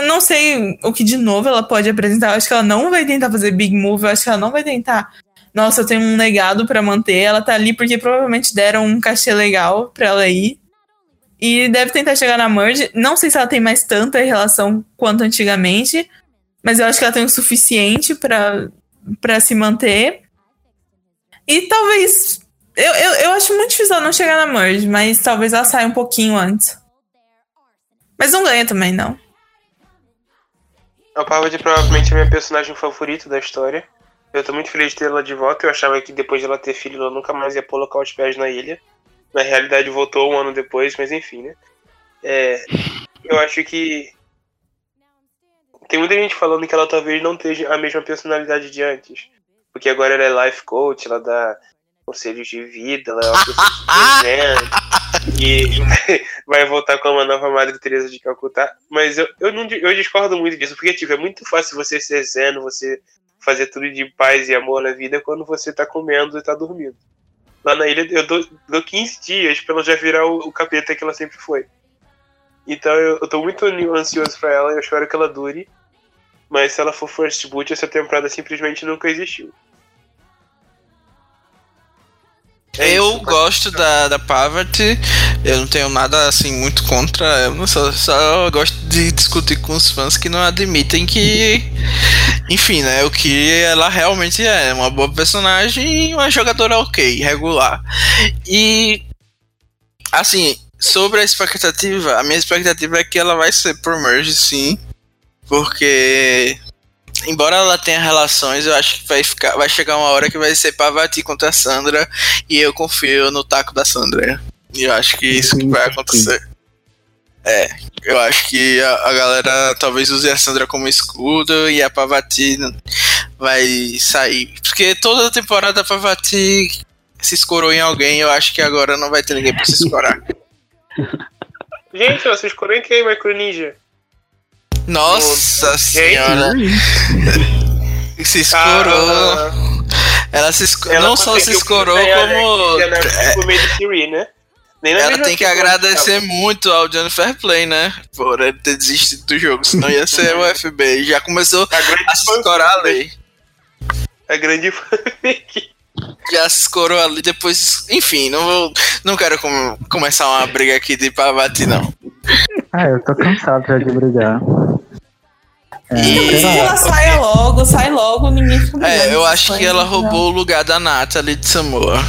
não sei o que de novo ela pode apresentar. Eu acho que ela não vai tentar fazer big move. Eu acho que ela não vai tentar. Nossa, eu tenho um legado pra manter. Ela tá ali porque provavelmente deram um cachê legal pra ela ir. E deve tentar chegar na merge. Não sei se ela tem mais tanta relação quanto antigamente. Mas eu acho que ela tem o suficiente pra se manter. E talvez. Eu, eu, eu acho muito difícil ela não chegar na merge, mas talvez ela saia um pouquinho antes. Mas não ganha também, não. A Parvati provavelmente é minha personagem favorita da história. Eu tô muito feliz de ter ela de volta. Eu achava que depois de ela ter filho, ela nunca mais ia colocar os pés na ilha. Na realidade, voltou um ano depois, mas enfim, né? É, eu acho que. Tem muita gente falando que ela talvez não tenha a mesma personalidade de antes. Porque agora ela é life coach, ela dá conselhos de vida, ela é uma pessoa presente, e vai voltar com uma nova Madre Teresa de Calcutá. Mas eu, eu, não, eu discordo muito disso, porque tipo, é muito fácil você ser zen, você fazer tudo de paz e amor na vida quando você tá comendo e tá dormindo. Lá na ilha eu dou, dou 15 dias pra ela já virar o, o capeta que ela sempre foi. Então eu, eu tô muito ansioso pra ela, eu espero que ela dure. Mas se ela for first boot, essa temporada simplesmente nunca existiu. É eu isso, gosto da, da Parvati, eu não tenho nada assim muito contra ela, só, só gosto de discutir com os fãs que não admitem que, enfim, né, o que ela realmente é, uma boa personagem e uma jogadora ok, regular. E, assim, sobre a expectativa, a minha expectativa é que ela vai ser pro Merge sim, porque embora ela tenha relações, eu acho que vai, ficar, vai chegar uma hora que vai ser Pavati contra a Sandra e eu confio no taco da Sandra. E eu acho que isso que vai acontecer. É, eu acho que a, a galera talvez use a Sandra como escudo e a Pavati vai sair. Porque toda temporada a Pavati se escorou em alguém, eu acho que agora não vai ter ninguém pra se escorar. Gente, vocês escolhem quem, Micro Ninja? Nossa Gente. senhora! Se escorou. Ah, Ela se ela não só se escorou, né, como. que é é, Por meio de Siri, né? Ela tem que agradecer muito ao Johnny Fairplay, né? Por ele ter desistido do jogo, senão ia ser o FBI. Já começou A a se escorar ali. A grande fanfic. Já se escorou ali, depois. Enfim, não vou. Não quero com- começar uma briga aqui de Pavati, não. Ah, eu tô cansado já de brigar. É, E- sei Ela lá. saia logo, sai logo, ninguém fica É, eu acho que ela não. roubou o lugar da Natalie de Samoa.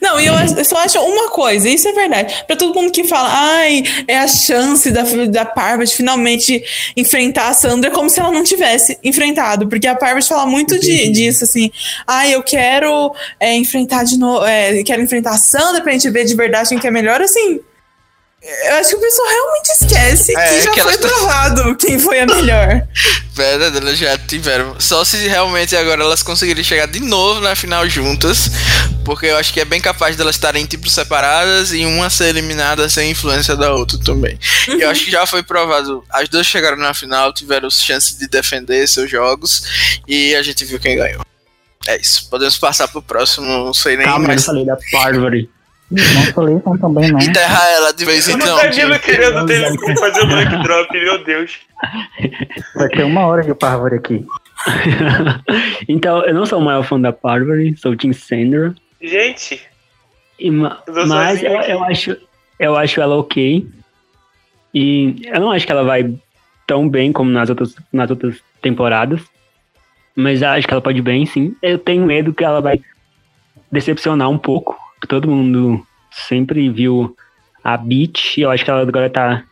Não, e eu, eu só acho uma coisa, isso é verdade. Pra todo mundo que fala, ai, é a chance da, da Parvati finalmente enfrentar a Sandra, como se ela não tivesse enfrentado. Porque a Parvati fala muito de, disso, assim, ai, eu quero é, enfrentar de novo, é, quero enfrentar a Sandra pra gente ver de verdade quem que é melhor, assim. Eu acho que o pessoal realmente esquece É, que já que foi elas provado quem foi a melhor. Verdade, elas já tiveram. Só se realmente agora elas conseguirem chegar de novo na final juntas. Porque eu acho que é bem capaz delas estarem tipo separadas e uma ser eliminada sem influência da outra também. E eu acho que já foi provado. As duas chegaram na final, tiveram chance de defender seus jogos. E a gente viu quem ganhou. É isso. Podemos passar pro próximo, não sei nem Calma, eu mais. não falei da Parvati. Não falei então também, não. Enterrar ela de vez em Eu não quando. tá vindo querendo ter, fazer o mic drop, meu Deus. Vai ter uma hora de Parvati aqui. então, eu não sou o maior fã da Parvati, sou Team Sandra. Gente, E mas sozinho eu, eu acho, eu acho ela ok. E eu não acho que ela vai tão bem como nas outras, nas outras temporadas. Mas acho que ela pode ir bem, sim. Eu tenho medo que ela vai decepcionar um pouco. Todo mundo sempre viu a Beat. Eu acho que ela agora tá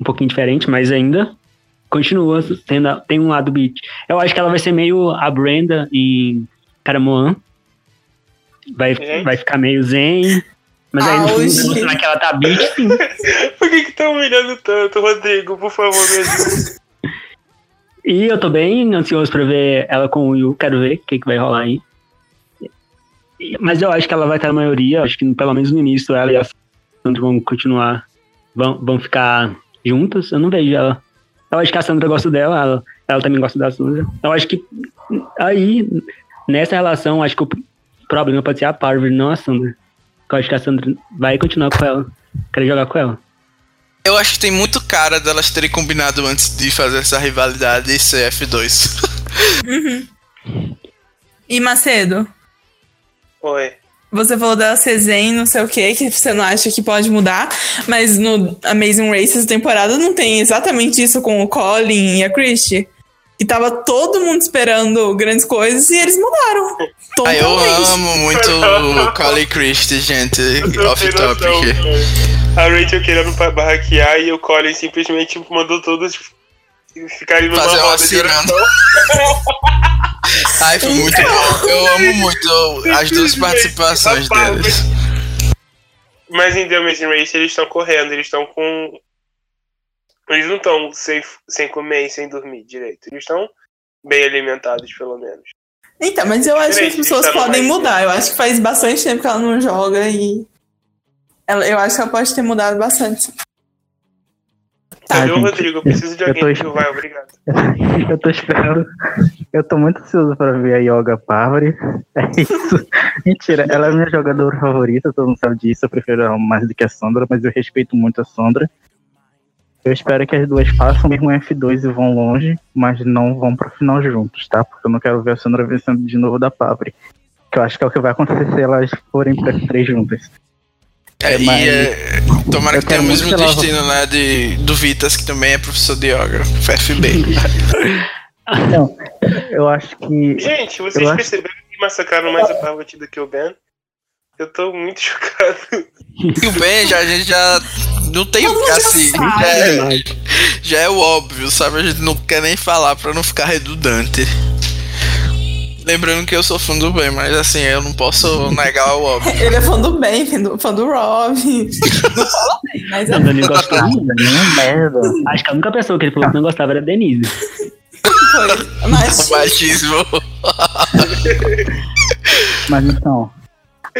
um pouquinho diferente, mas ainda continua sendo. a- Tem um lado Beat. Eu acho que ela vai ser meio a Brenda e Caramoan. Vai, Gente. vai ficar meio zen. Mas aí no fim, mostrar que ela tá Beat, sim. por que que tá humilhando tanto, Rodrigo? Por favor, me. E eu tô bem ansioso pra ver ela com o Yu. Quero ver o que, que vai rolar aí. Mas eu acho que ela vai estar na maioria. Acho que pelo menos no início ela e a Sandra vão continuar. Vão, vão ficar juntas. Eu não vejo ela. Eu acho que a Sandra gosta dela. Ela, ela também gosta da Sandra. Eu acho que aí, nessa relação, acho que o problema pode ser a Parvati, não a Sandra. Eu acho que a Sandra vai continuar com ela. Querer jogar com ela. Eu acho que tem muito cara delas terem combinado antes de fazer essa rivalidade e ser F2. E Macedo, Oi. você falou da Cezen, não sei o que, que você não acha que pode mudar, mas no Amazing Race essa temporada não tem exatamente isso com o Colin e a Christie. E tava todo mundo esperando grandes coisas e eles mudaram. Ah, eu amo muito o Colin Christie, gente. Off noção, topic. cara. A Rachel querendo barraquear e o Colin simplesmente mandou todos ficarem numa Fazer uma roda oração. Ai, foi muito bom. Eu amo muito as duas participações deles. Mas em The Amazing Race eles estão correndo, eles estão com. Eles não estão sem, sem comer e sem dormir direito. Eles estão bem alimentados, pelo menos. Então, mas eu acho que as pessoas podem mudar. Eu acho que faz bastante tempo que ela não joga e. Ela, eu acho que ela pode ter mudado bastante. Tá, Cadê o gente, Rodrigo? Eu preciso de alguém tô- que vai, obrigado. Eu tô esperando. Eu tô muito ansioso pra ver a Yoga Parvati. É isso. Mentira, ela é minha jogadora favorita, todo mundo sabe disso. Eu prefiro ela mais do que a Sandra, mas eu respeito muito a Sandra. Eu espero que as duas façam mesmo F2 e vão longe, mas não vão pro final juntos, tá? Porque eu não quero ver a Sandra vencendo de novo da Pavri. Que eu acho que é o que vai acontecer se elas forem pra F3 juntas. É, mas- e é, tomara eu que tenha o mesmo destino, né? De, do Vitas, que também é professor de yoga, FFB. Então, eu acho que. Gente, vocês Eu acho- perceberam que massacraram mais a Parvati do que o Ben? Eu tô muito chocado. E o Ben, já, a gente já não tem assim. sabe. Já é, já é o óbvio, sabe? A gente não quer nem falar pra não ficar redundante. Lembrando que eu sou fã do Ben, mas assim, eu não posso negar o óbvio. Ele é fã do Ben, fã do, fã do Rob. Não fala bem, mas é A Dani gosta muito. Nenhum merda. Acho que a única pessoa que ele falou que não gostava era a Denise. foi. Mas, O machismo. Mas então,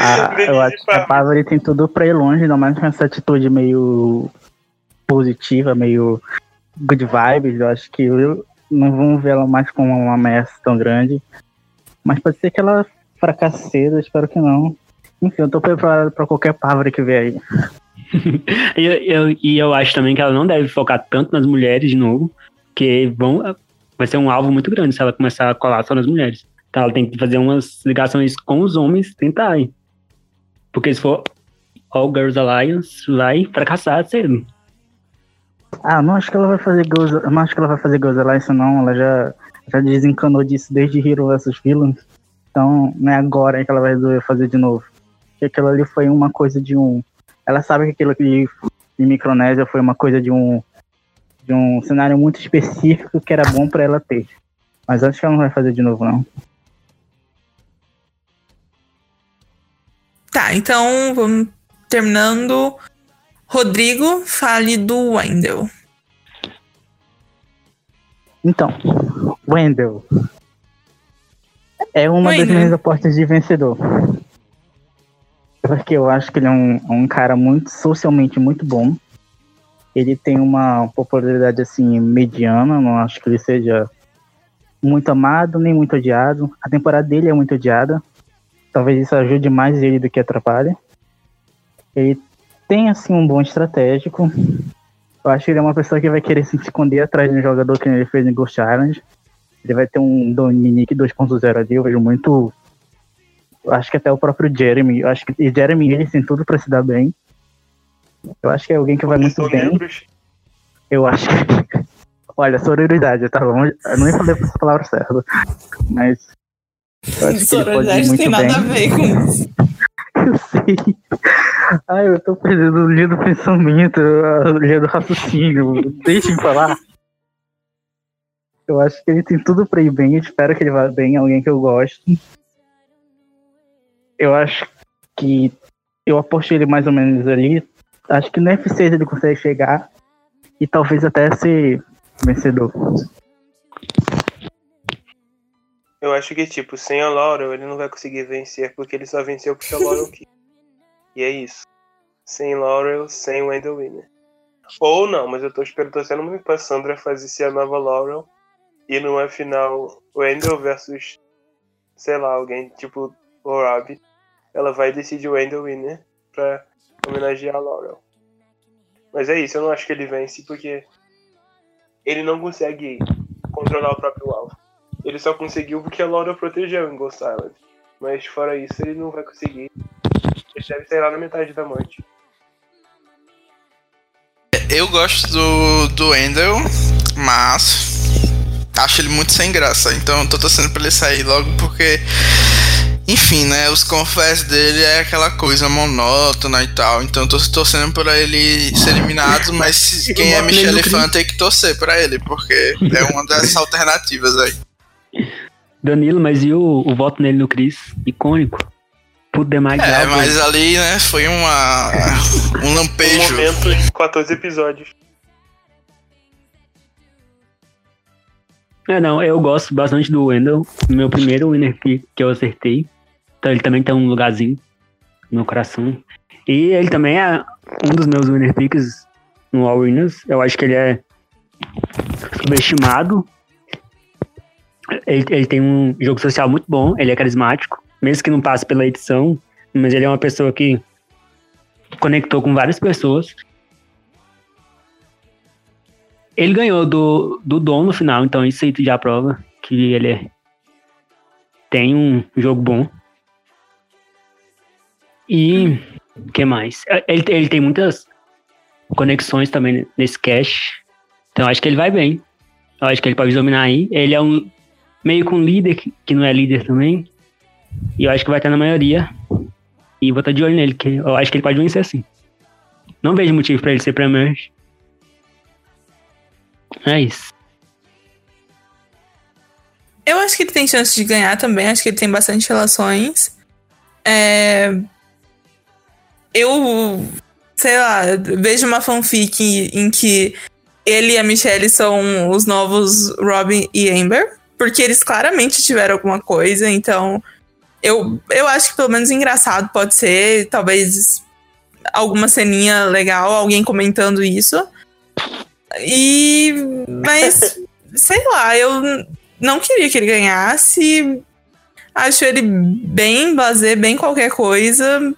a, eu acho que a Pavari tem tudo pra ir longe, ainda mais com essa atitude meio positiva, meio good vibes. Eu acho que eu não vamos ver ela mais como uma ameaça tão grande. Mas pode ser que ela fracasse cedo, espero que não. Enfim, eu tô preparado pra qualquer Pavari que vier aí. E eu, e eu acho também que ela não deve focar tanto nas mulheres de novo, que vão, vai ser um alvo muito grande se ela começar a colar só nas mulheres. Então ela tem que fazer umas ligações com os homens, tentar. hein? Porque se for All Girls Alliance, vai fracassar cedo. Ah, não acho que ela vai fazer Girls, não acho que ela vai fazer Girls Alliance não, ela já, já desencanou disso desde Hero vs Villains. Então, não é agora que ela vai resolver fazer de novo. Porque aquilo ali foi uma coisa de um. Ela sabe que aquilo ali de Micronésia foi uma coisa de um de um cenário muito específico que era bom pra ela ter. Mas acho que ela não vai fazer de novo, não. Tá, então vamos terminando. Rodrigo, fale do Wendell. Então, Wendell. É uma das minhas apostas de vencedor. Porque eu acho que ele é um, um cara muito socialmente muito bom. Ele tem uma popularidade assim mediana, não acho que ele seja muito amado nem muito odiado. A temporada dele é muito odiada. Talvez isso ajude mais ele do que atrapalhe. Ele tem assim um bom estratégico. Eu acho que ele é uma pessoa que vai querer se esconder atrás de um jogador que ele fez em Ghost Island. Ele vai ter um Dominique 2.0 ali, eu vejo muito. Eu acho que até o próprio Jeremy. Eu acho que e Jeremy ele tem tudo pra se dar bem. Eu acho que é alguém que vai muito bem. Eu acho que. Olha, sororidade, tá bom? Eu nem falei essa palavra certa. Mas. Sororidade tem nada bem. a ver com isso. Eu sei. Ai, eu tô perdendo o linha do pensamento, a linha do raciocínio. Deixa eu falar. Eu acho que ele tem tudo pra ir bem. Eu espero que ele vá bem. Alguém que eu gosto. Eu acho que eu aposto ele mais ou menos ali. Acho que no F6 ele consegue chegar. E talvez até ser vencedor. Eu acho que, tipo, sem a Laurel ele não vai conseguir vencer, porque ele só venceu porque a Laurel quis. E é isso. Sem Laurel, sem Wendell Winner. Ou não, mas eu tô esperando, torcendo muito pra Sandra fazer ser a nova Laurel. E numa final, Wendell versus, sei lá, alguém tipo o Rob. Ela vai decidir o Wendell Winner. pra homenagear a Laurel. Mas é isso, eu não acho que ele vence porque ele não consegue controlar o próprio alvo. Ele só conseguiu porque a Laurel protegeu em Ghost Island. Mas fora isso, ele não vai conseguir. Ele deve sair lá na metade da morte. Eu gosto do, do Endel, mas acho ele muito sem graça. Então eu tô torcendo pra ele sair logo porque. Enfim, né? Os confessos dele é aquela coisa monótona e tal. Então eu tô torcendo pra ele ser eliminado, mas se- quem é Michele Fan tem que torcer pra ele, porque é uma das alternativas aí. Danilo, mas e o, o voto nele no Chris? Icônico. Puto demais. É, algo. mas ali, né, foi uma. um Um lampejo. momento em 14 episódios. É, não, eu gosto bastante do Wendell. Meu primeiro winner que, que eu acertei. Então ele também tem um lugarzinho no meu coração. E ele também é um dos meus winner picks no All Winners. Eu acho que ele é subestimado. Ele, ele tem um jogo social muito bom, ele é carismático, mesmo que não passe pela edição, mas ele é uma pessoa que conectou com várias pessoas. Ele ganhou do, do Dom no final, então isso aí já prova que ele é- tem um jogo bom. E o que mais? Ele, ele tem muitas conexões também nesse cache. Então acho que ele vai bem. Eu acho que ele pode dominar aí. Ele é um meio com líder, que, que não é líder também. E eu acho que vai estar na maioria. E vou estar de olho nele, que eu acho que ele pode vencer sim. Não vejo motivo pra ele ser pre-merge. É isso. Eu acho que ele tem chance de ganhar também, acho que ele tem bastante relações. É, Eu, sei lá, vejo uma fanfic em que ele e a Michelle são os novos Robin e Amber, porque eles claramente tiveram alguma coisa, então eu, eu acho que pelo menos engraçado pode ser, talvez alguma ceninha legal, alguém comentando isso. E. Mas, sei lá, eu não queria que ele ganhasse. Acho ele bem blazer, bem qualquer coisa.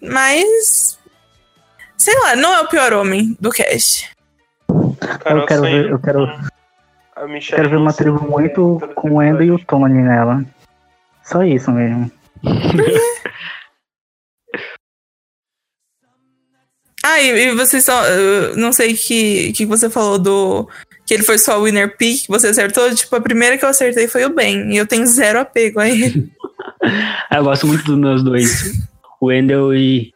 Mas. Sei lá, não é o pior homem do cast. Carol eu quero ver, eu quero, Michelle quero ver uma tribo muito com o Endo e o. Tony nela. Só isso mesmo. Ah, e, e vocês só. não sei que que você falou do. Que ele foi só o winner pick, você acertou? Tipo, a primeira que eu acertei foi o Ben. E eu tenho zero apego a ele. Ah, Eu gosto muito dos meus dois. O Wendell e,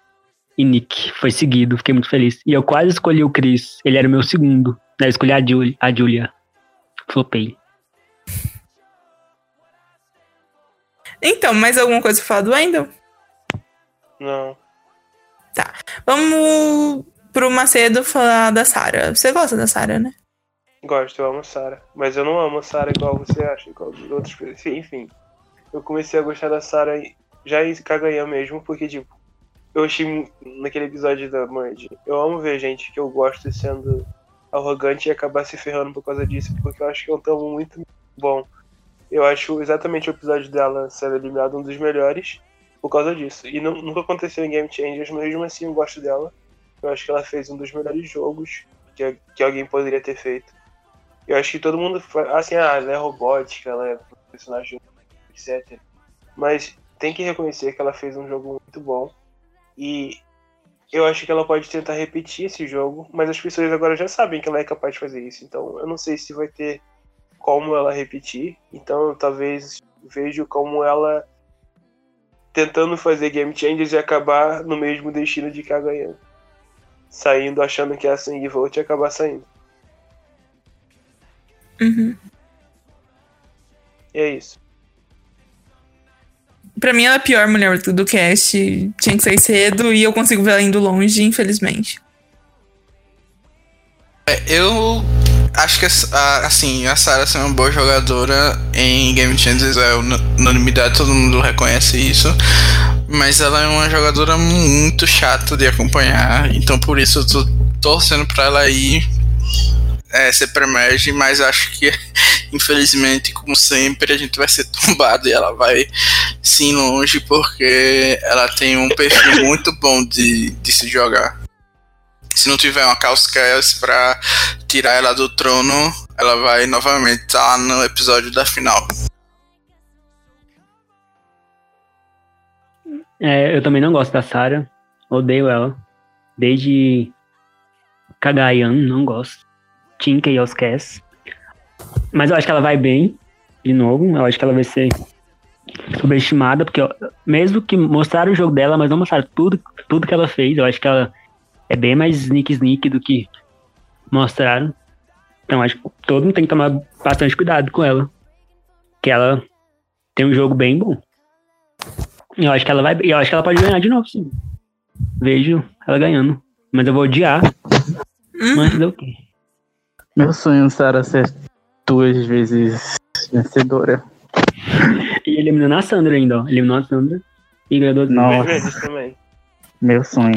e Nick. Foi seguido, fiquei muito feliz. E eu quase escolhi o Chris. Ele era o meu segundo. Daí eu escolhi a Julia. A Julia. Flopei. Então, mais alguma coisa pra falar do Wendell? Não. Vamos pro Macedo falar da Sarah. Você gosta da Sarah, né? Gosto, eu amo a Sarah. Mas eu não amo a Sarah igual você acha, igual os outros. Enfim. Eu comecei a gostar da Sarah já em Kaganha mesmo, porque, tipo, eu achei naquele episódio da Merge. Eu amo ver gente que eu gosto sendo arrogante e acabar se ferrando por causa disso, porque eu acho que é um muito bom. Eu acho exatamente o episódio dela sendo eliminado um dos melhores por causa disso. E nu- nunca aconteceu em Game Changers, mas mesmo assim eu gosto dela. Eu acho que ela fez um dos melhores jogos que, que alguém poderia ter feito. Eu acho que todo mundo. Assim, ah, ela é robótica, ela é personagem, etc. Mas tem que reconhecer que ela fez um jogo muito bom. E eu acho que ela pode tentar repetir esse jogo, mas as pessoas agora já sabem que ela é capaz de fazer isso. Então eu não sei se vai ter como ela repetir. Então eu talvez vejo como ela tentando fazer game changes e acabar no mesmo destino de Kagayan. Saindo achando que é a Sangue Volt e acabar saindo. Uhum. E é isso. Pra mim, ela é a pior mulher do do cast. Tinha que sair cedo e eu consigo ver ela indo longe, infelizmente. É, Eu acho que assim, a Sarah ser uma boa jogadora em Game Changers é una- unanimidade, todo mundo reconhece isso. Mas ela é uma jogadora muito chata de acompanhar, então por isso eu tô torcendo pra ela ir é, ser pré-merge, mas acho que, infelizmente, como sempre, a gente vai ser tombado e ela vai sim longe, porque ela tem um perfil muito bom de, de se jogar. Se não tiver uma Chaos Chaos pra tirar ela do trono, ela vai novamente estar no episódio da final. É, eu também não gosto da Sarah. Odeio ela. Desde Kagayan, não gosto. Tinka e Oscas. Mas eu acho que ela vai bem. De novo. Eu acho que ela vai ser subestimada. Porque ó, mesmo que mostraram o jogo dela, mas não mostraram tudo, tudo que ela fez. Eu acho que ela é bem mais sneak sneak do que mostraram. Então acho que todo mundo tem que tomar bastante cuidado com ela. Que ela tem um jogo bem bom. Eu acho que ela vai. Eu acho que ela pode ganhar de novo, sim. Vejo ela ganhando. Mas eu vou odiar. Mas fazer o quê? Meu sonho, Sarah, ser duas vezes vencedora. E eliminando a Sandra ainda, ó. Eliminou a Sandra e ganhou. Duas vezes também. Meu sonho.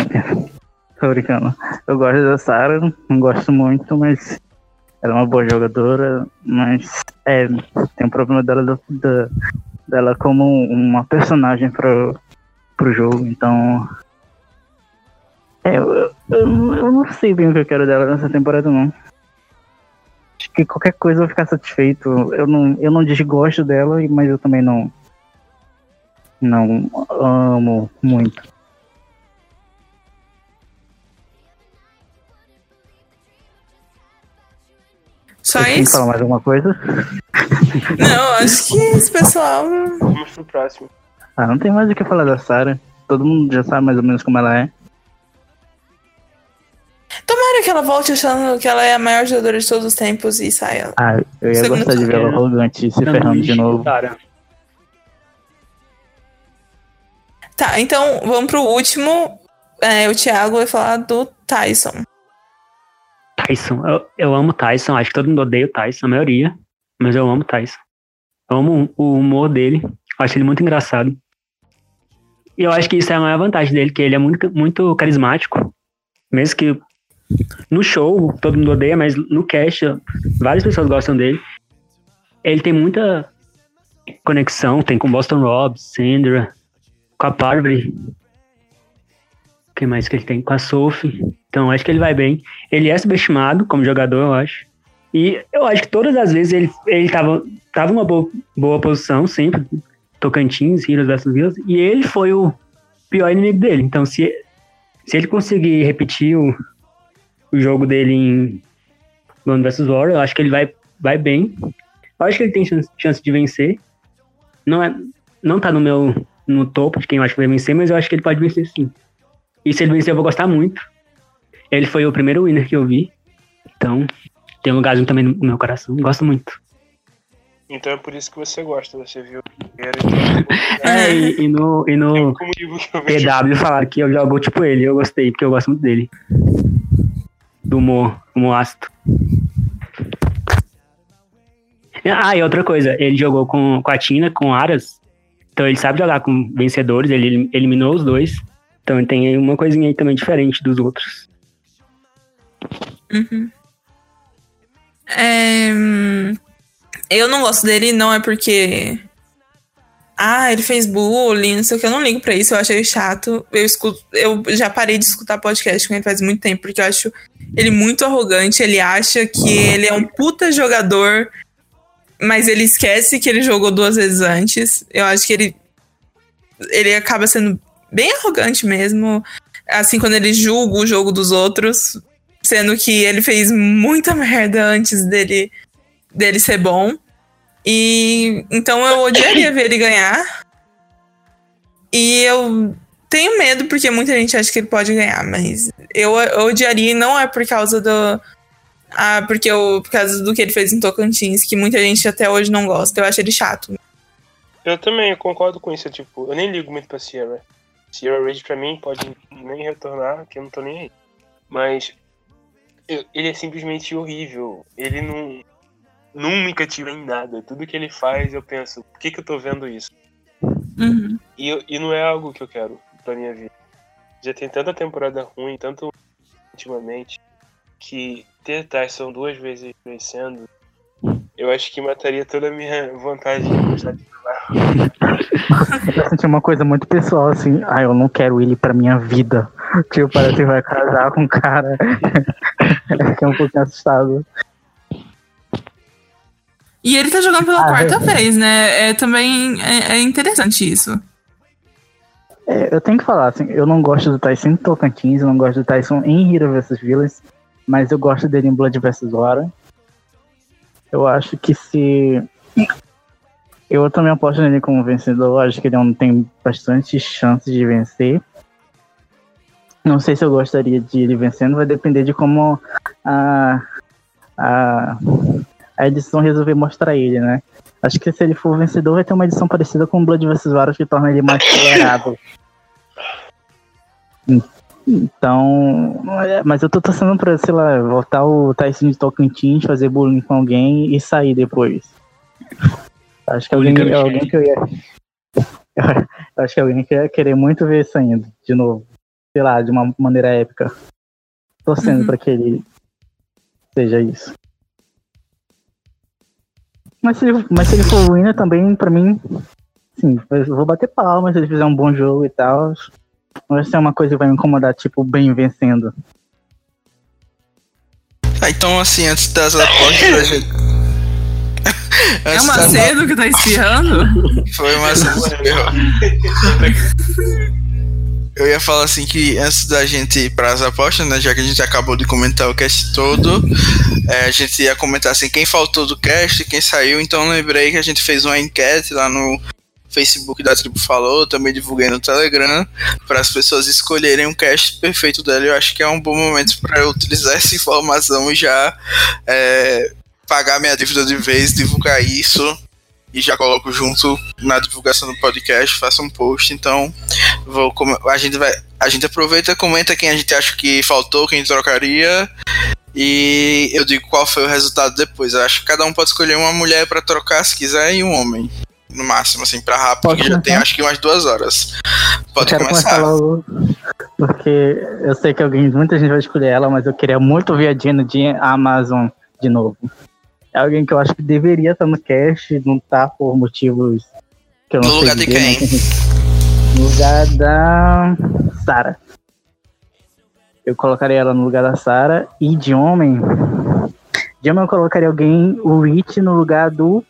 Tô brincando. Eu gosto da Sarah, não gosto muito, mas ela é uma boa jogadora, mas é, tem um problema dela, do- da- dela como uma personagem pro, pro jogo, então. É, eu, eu, eu não sei bem o que eu quero dela nessa temporada não. Acho que qualquer coisa eu vou ficar satisfeito. Eu não, eu não desgosto dela, mas eu também não. Não amo muito. Só Vocês isso? falar mais alguma coisa? Não, acho que esse pessoal. Vamos pro próximo. Ah, não tem mais o que falar da Sarah. Todo mundo já sabe mais ou menos como ela é. Tomara que ela volte achando que ela é a maior jogadora de todos os tempos e saia. Ah, eu ia Segundo gostar de ver ela arrogante e se ferrando de novo. Sarah. Tá, então vamos pro último. É, o Thiago vai falar do Tyson. Tyson. Eu, eu amo Tyson. Acho que todo mundo odeia o Tyson, a maioria. Mas eu amo Tyson. Eu amo o humor dele. Acho ele muito engraçado. E eu acho que isso é a maior vantagem dele, que ele é muito, muito carismático. Mesmo que no show todo mundo odeia, mas no cast várias pessoas gostam dele. Ele tem muita conexão, tem com Boston Rob, Sandra, com a Parvati. Que mais que ele tem? Com a Sophie. Então acho que ele vai bem. Ele é subestimado como jogador, eu acho. E eu acho que todas as vezes ele, ele tava, tava numa boa, boa posição, sempre. Tocantins, Heroes vs Heroes. E ele foi o pior inimigo dele. Então, se, se ele conseguir repetir o, o jogo dele em Lone vs War, eu acho que ele vai, vai bem. Eu acho que ele tem chance, chance de vencer. Não, é, não tá no meu no topo de quem eu acho que vai vencer, mas eu acho que ele pode vencer sim. E se ele vencer, eu vou gostar muito. Ele foi o primeiro winner que eu vi. Então, tem um lugarzinho também no meu coração. Gosto muito. Então é por isso que você gosta, você viu. É, e, e no, e no. PW falaram que eu jogo tipo ele. Eu gostei, porque eu gosto muito dele. Do humor, humor ácido. Ah, e outra coisa, ele jogou com, com a Tina, com Aras. Então ele sabe jogar com vencedores, ele elim- eliminou os dois. Então tem aí uma coisinha aí também diferente dos outros. Uhum. É, eu não gosto dele, não é porque. Ah, ele fez bullying, não sei o que, eu não ligo pra isso, eu achei chato. Eu, escuto, eu já parei de escutar podcast com ele faz muito tempo, porque eu acho ele muito arrogante. Ele acha que ele é um puta jogador, mas ele esquece que ele jogou duas vezes antes. Eu acho que ele. Ele acaba sendo bem arrogante mesmo. Assim, quando ele julga o jogo dos outros. Sendo que ele fez muita merda antes dele, dele ser bom. E então eu odiaria ver ele ganhar. E eu tenho medo porque muita gente acha que ele pode ganhar, mas eu, eu odiaria e não é por causa do. Ah, porque eu, por causa do que ele fez em Tocantins, que muita gente até hoje não gosta. Eu acho ele chato. Eu também concordo com isso, tipo, eu nem ligo muito pra Sierra. Sierra Reid pra mim pode nem retornar, que eu não tô nem aí. Mas eu- ele é simplesmente horrível. Ele não, me cativa em nada. Tudo que ele faz, eu penso, por que, que eu tô vendo isso? Uhum. E, e não é algo que eu quero pra minha vida. Já tem tanta temporada ruim, tanto ultimamente. que ter Tyson duas vezes vencendo, eu acho que mataria toda a minha vontade de gostar de senti uma coisa muito pessoal, assim. Ah, eu não quero ele pra minha vida. Tipo, parece que vai casar com um cara. Fiquei um pouquinho assustado. E ele tá jogando pela Ah, quarta é. vez, né? É também é, é interessante isso. É, eu tenho que falar, assim, eu não gosto do Tyson em Tocantins, eu não gosto do Tyson em Hero vs Villains, mas eu gosto dele em Blood vs War. Eu acho que se. Eu também aposto nele como vencedor, acho que ele é tem bastante chances de vencer. Não sei se eu gostaria de ele vencendo, vai depender de como a, a, a edição resolver mostrar ele, né? Acho que se ele for vencedor, vai ter uma edição parecida com Blood vs War, que torna ele mais tolerável. Então, é, mas eu tô torcendo pra, sei lá, voltar o Tyson de Tocantins, fazer bullying com alguém e sair depois. Acho que alguém, alguém que eu ia. Acho que alguém que ia querer muito ver saindo de novo. Sei lá, de uma maneira épica. Torcendo Uhum. pra que ele seja isso. Mas se ele, mas se ele for winner também, pra mim, sim, eu vou bater palma se ele fizer um bom jogo e tal. Não vai ser uma coisa que vai me incomodar, tipo, bem vencendo. Ah, então, assim, antes das apostas, a gente. É das- Macedo que tá espirrando? Foi o Macedo que errou. Eu ia falar assim que antes da gente ir para as apostas, né, já que a gente acabou de comentar o cast todo, é, a gente ia comentar assim quem faltou do cast, quem saiu. Então lembrei que a gente fez uma enquete lá no Facebook da Tribo Falou, também divulguei no Telegram para as pessoas escolherem um cast perfeito dela. Eu acho que é um bom momento para eu utilizar essa informação e já é, pagar minha dívida de vez, divulgar isso e já coloco junto na divulgação do podcast, faço um post, então vou a gente vai a gente aproveita, comenta quem a gente acha que faltou, quem trocaria e eu digo qual foi o resultado depois. Eu acho que cada um pode escolher uma mulher pra trocar se quiser e um homem. No máximo, assim, pra rápido, Pode porque já tem acho que umas duas horas. Pode eu quero começar. começar logo, porque eu sei que alguém, muita gente vai escolher ela, mas eu queria muito ver a Dina de Amazon de novo. É alguém que eu acho que deveria estar no cast, não tá por motivos que eu não No sei lugar de dizer, quem? né? No lugar da Sarah. Eu colocaria ela no lugar da Sarah e de homem. De homem eu colocaria alguém, o Rich, no lugar do.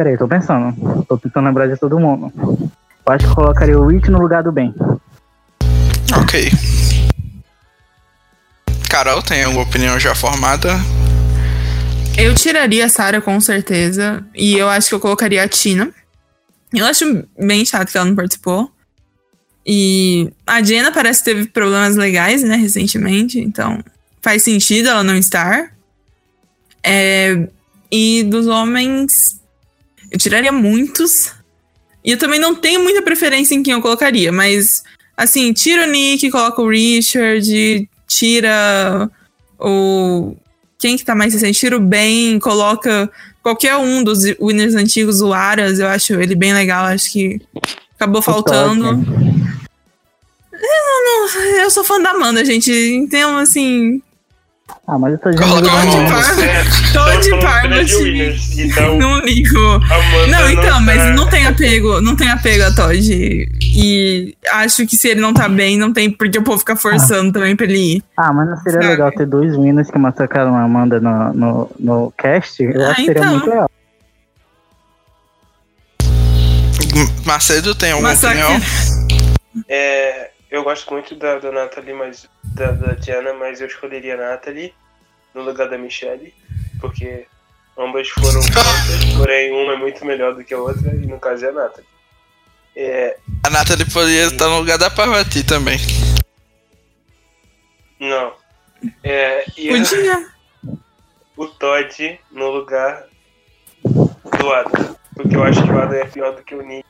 Peraí, tô pensando. Tô tentando lembrar de todo mundo. Eu acho que colocaria o Rich no lugar do Ben. Ok. Carol, tem alguma opinião já formada? Eu tiraria a Sarah com certeza. E eu acho que eu colocaria a Tina. Eu acho bem chato que ela não participou. E a Jenna parece que teve problemas legais, né, recentemente. Então faz sentido ela não estar. É, e dos homens, eu tiraria muitos. E eu também não tenho muita preferência em quem eu colocaria. Mas, assim, tira o Nick, coloca o Richard, tira o quem que tá mais recente? Tira o Ben, coloca qualquer um dos winners antigos, o Aras, eu acho ele bem legal, acho que acabou faltando. Eu, não, eu sou fã da Amanda, gente, então assim, Ah, mas eu tô dizendo. não, não. Parma, tô de Parma, apenas de time. winners, então não ligo. Amanda Não, então, mas tá- não tem apego, não tem apego a Todd. E acho que se ele não tá bem, não tem porque o povo fica forçando também pra ele ir. Ah, mas não seria Sabe? legal ter dois winners que massacraram a Amanda no, no, no cast? Eu Ah, acho que seria então. muito legal. Macedo, tem alguma Massacre. opinião? É, eu gosto muito da, da Natalie, mas da, da Diana, mas eu escolheria a Natalie no lugar da Michelle, porque ambas foram fortes, porém uma é muito melhor do que a outra, e no caso é a Natalie. É, A Nathalie poderia estar no lugar da Parvati também. não. É, e a- o Todd no lugar do Adam. Porque eu acho que o Adam é pior do que o Nick.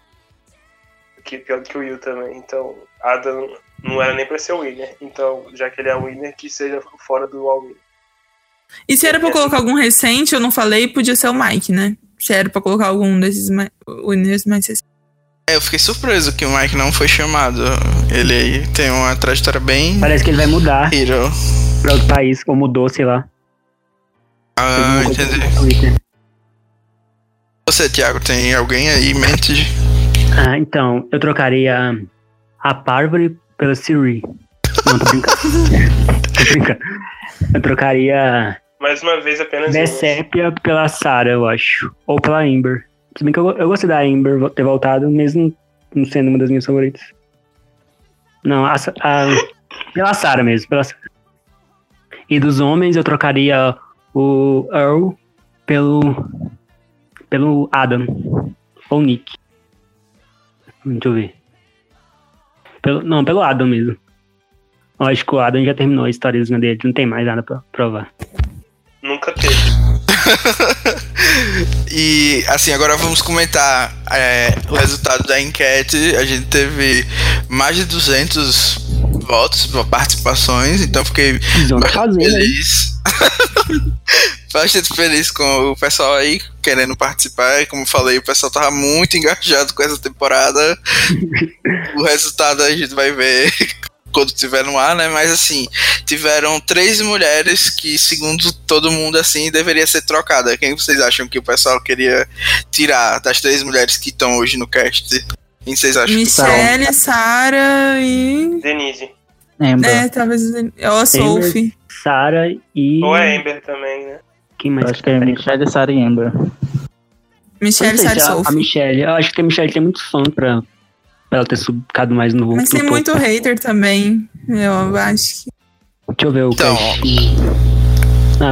Que é pior do que o Will também. Então, Adam não era nem pra ser o winner. Então, já que ele é o winner, que seja fora do All Winner. E se era pra colocar algum recente, eu não falei, podia ser o Mike, né? Se era pra colocar algum desses winners mais recentes. É, eu fiquei surpreso que o Mike não foi chamado. Ele aí tem uma trajetória bem Parece que ele vai mudar. hero. pra outro país, ou mudou, sei lá. Ah, entendi. Você, Thiago, tem alguém aí em mente? Ah, então, eu trocaria a Parvati pela Siri. Não, tô brincando. tô brincando. Eu trocaria Mais uma vez, apenas. Decépia pela Sarah, eu acho. Ou pela Amber. Se bem que eu, eu gostei da Amber ter voltado, mesmo não sendo uma das minhas favoritas. Não, a, a- pela Sarah mesmo. Pela Sarah. E dos homens, eu trocaria o Earl pelo. pelo Adam. Ou Nick. Deixa eu ver. Pelo, não, pelo Adam mesmo. Eu acho que o Adam já terminou a historiazinha dele, não tem mais nada pra provar. Nunca teve. E assim, agora vamos comentar é, o resultado da enquete. A gente teve mais de 200 votos, participações, então fiquei feliz. bastante feliz com o pessoal aí querendo participar. E Como eu falei, o pessoal tava muito engajado com essa temporada. o resultado a gente vai ver quando tiver no ar, né? Mas assim, tiveram três mulheres que, segundo todo mundo, assim, deveria ser trocada. Quem vocês acham que o pessoal queria tirar das três mulheres que estão hoje no cast? Quem vocês acham? que Michelle, Sarah e. Denise. Amber. É, talvez. Ou a Sophie. Sarah e. Ou a Amber também, né? Quem mais? Eu acho que é Michelle, Sarah e Amber. Michelle, Não sei Sarah e se a, a. Michelle. Eu acho que a Michelle tem muito fã pra, pra ela ter ficado mais no. Mas no tem topo. muito hater também. Eu acho que. Deixa eu ver o Então, cast.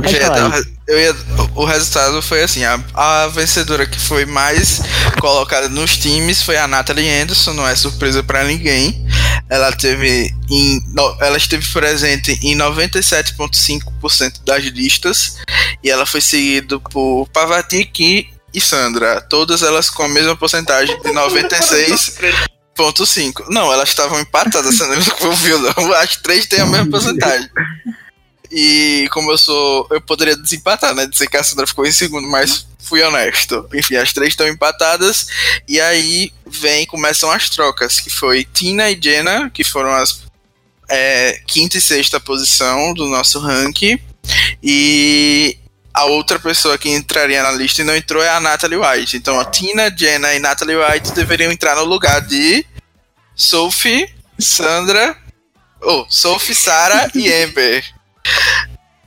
Pode Eu ia falar. o aí. re- eu ia- o resultado foi assim: a, a vencedora que foi mais colocada nos times foi a Natalie Anderson, não é surpresa pra ninguém. Ela teve em, no- ela esteve presente em 97,5% das listas e ela foi seguida por Pavati, Ki e Sandra, todas elas com a mesma porcentagem de 96,5. Não, elas estavam empatadas, você não ouviu, não. As três têm a mesma porcentagem. E como eu sou. Eu poderia desempatar, né? Dizer que a Sandra ficou em segundo, mas fui honesto. Enfim, as três estão empatadas. E aí vem, começam as trocas, que foi Tina e Jenna, que foram as é, quinta e sexta posição do nosso ranking. E a outra pessoa que entraria na lista e não entrou é a Natalie White. Então a Tina, Jenna e Natalie White deveriam entrar no lugar de Sophie, Sandra. Oh, Sophie, Sarah e Amber.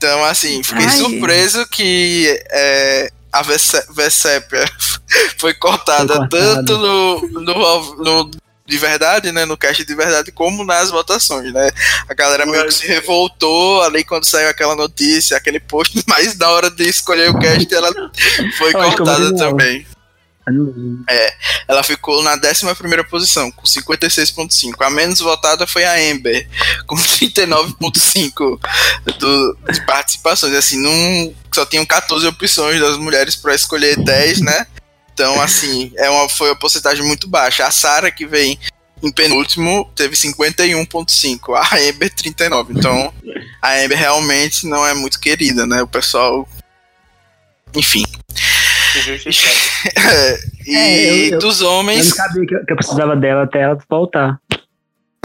Então, assim, fiquei Ai. surpreso que é, a Vesépia foi cortada tanto no, no, no- de verdade, né? No cast de verdade, como nas votações, né? A galera meio que se revoltou ali quando saiu aquela notícia, aquele post, mas na hora de escolher o cast, ela foi cortada também. Não- Ela ficou na 11 posição, com 56,5. A menos votada foi a Amber, com 39,5 do- de participações. Assim, não, só tinham 14 opções das mulheres para escolher 10, né? Então, assim, é uma, foi uma porcentagem muito baixa. A Sarah, que vem em penúltimo, teve 51,5. A Amber, 39. Então, a Amber realmente não é muito querida, né? O pessoal. Enfim. E É, eu- eu- dos Eu homens. não sabia que eu, que eu precisava dela até ela voltar.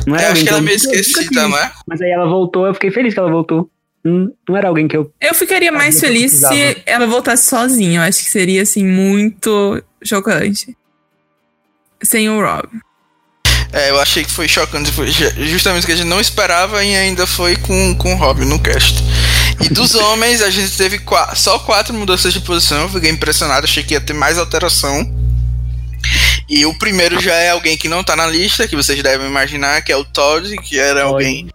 Não Eu era acho alguém que ela é eu meio esquecida, né? Mas aí ela voltou, eu fiquei feliz que ela voltou. Não, não era alguém que eu. Eu ficaria mais eu feliz se ela voltasse sozinha. Eu acho que seria, assim, muito chocante. Sem o Rob. É, eu achei que foi chocante. Foi ju- justamente o que a gente não esperava e ainda foi com, com o Robin no cast. E dos homens, a gente teve qua- só quatro mudanças de posição. Eu fiquei impressionado, achei que ia ter mais alteração. E o primeiro já é alguém que não tá na lista, que vocês devem imaginar, que é o Todd, que era Todd. alguém.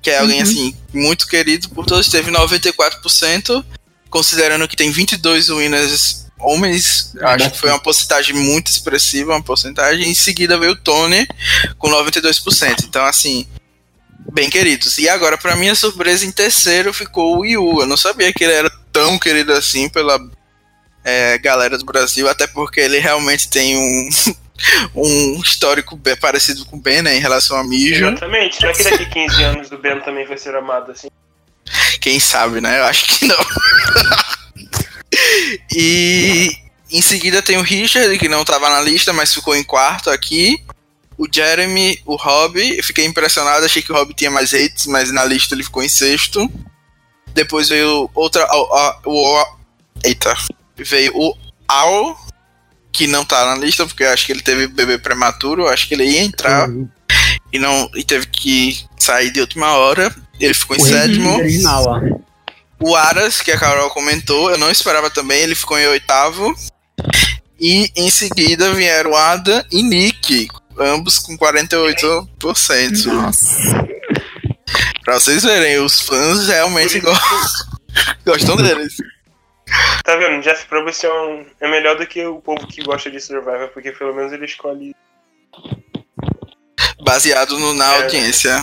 Que é alguém assim, muito querido por todos, teve 94%, considerando que tem 22 winners homens, acho que foi uma porcentagem muito expressiva, uma porcentagem. Em seguida veio o Tony com 92%. Então, assim, bem queridos. E agora, pra minha surpresa, em terceiro ficou o Yu. Eu não sabia que ele era tão querido assim pela é, galera do Brasil, até porque ele realmente tem um, um histórico bem parecido com o Ben, né, em relação a mijo. Exatamente. Será que daqui 15 anos o Ben também vai ser amado assim? Quem sabe, né? Eu acho que não. e em seguida tem o Richard, que não estava na lista, mas ficou em quarto aqui. O Jeremy, o Rob. Eu fiquei impressionado, achei que o Rob tinha mais hates, mas na lista ele ficou em sexto. Depois veio outra. O, eita. Veio o Al, que não tá na lista, porque eu acho que ele teve bebê prematuro. Acho que ele ia entrar e não e teve que sair de última hora. Ele ficou em O sétimo. original, ó. O Aras, que a Carol comentou, eu não esperava também, ele ficou em oitavo. E em seguida vieram Ada e Nick, ambos com 48%. Nossa. Pra vocês verem, os fãs realmente go- gostam deles. Tá vendo? Jeff Probst é, um- é melhor do que o povo que gosta de Survivor, porque pelo menos ele escolhe. Baseado no- na É. audiência.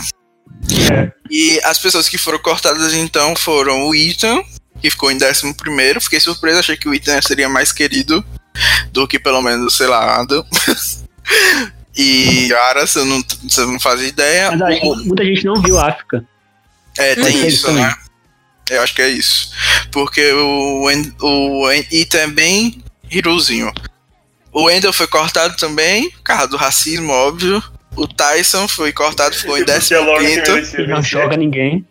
É, E as pessoas que foram cortadas então foram o Ethan, que ficou em 11 primeiro. Fiquei surpreso, achei que o Ethan seria mais querido do que pelo menos, sei lá, Adam. e Aras, eu não, você não faz ideia. Mas que muita gente não viu África. É, tem Tem isso, também. né? Eu acho que é isso. Porque o, o é bem herozinho. O Wendell foi cortado também, por causa do racismo, óbvio. O Tyson foi cortado, ficou em porque é logo que 15 merecia Ele não vencer. joga ninguém.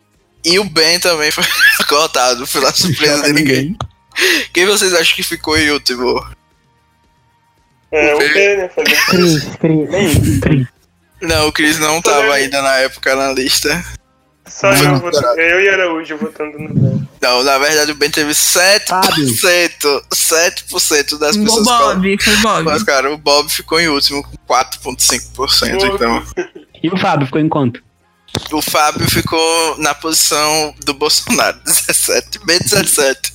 E o Ben também foi cortado, pela surpresa joga de ninguém. Quem vocês acham que ficou em último? É, o O B, né? Fazer Cris, Cris, Cris. Não, o Chris não tava ainda na época na lista. Só Foi eu, votando, eu e Araújo votando no Ben. Não, na verdade o Ben teve 7%. 7% das O pessoas Bob, foi Bob. Mas, cara, o Bob ficou em último com 4,5%. Então, E o Fábio ficou em quanto? O Fábio ficou na posição do Bolsonaro, 17, bem 17.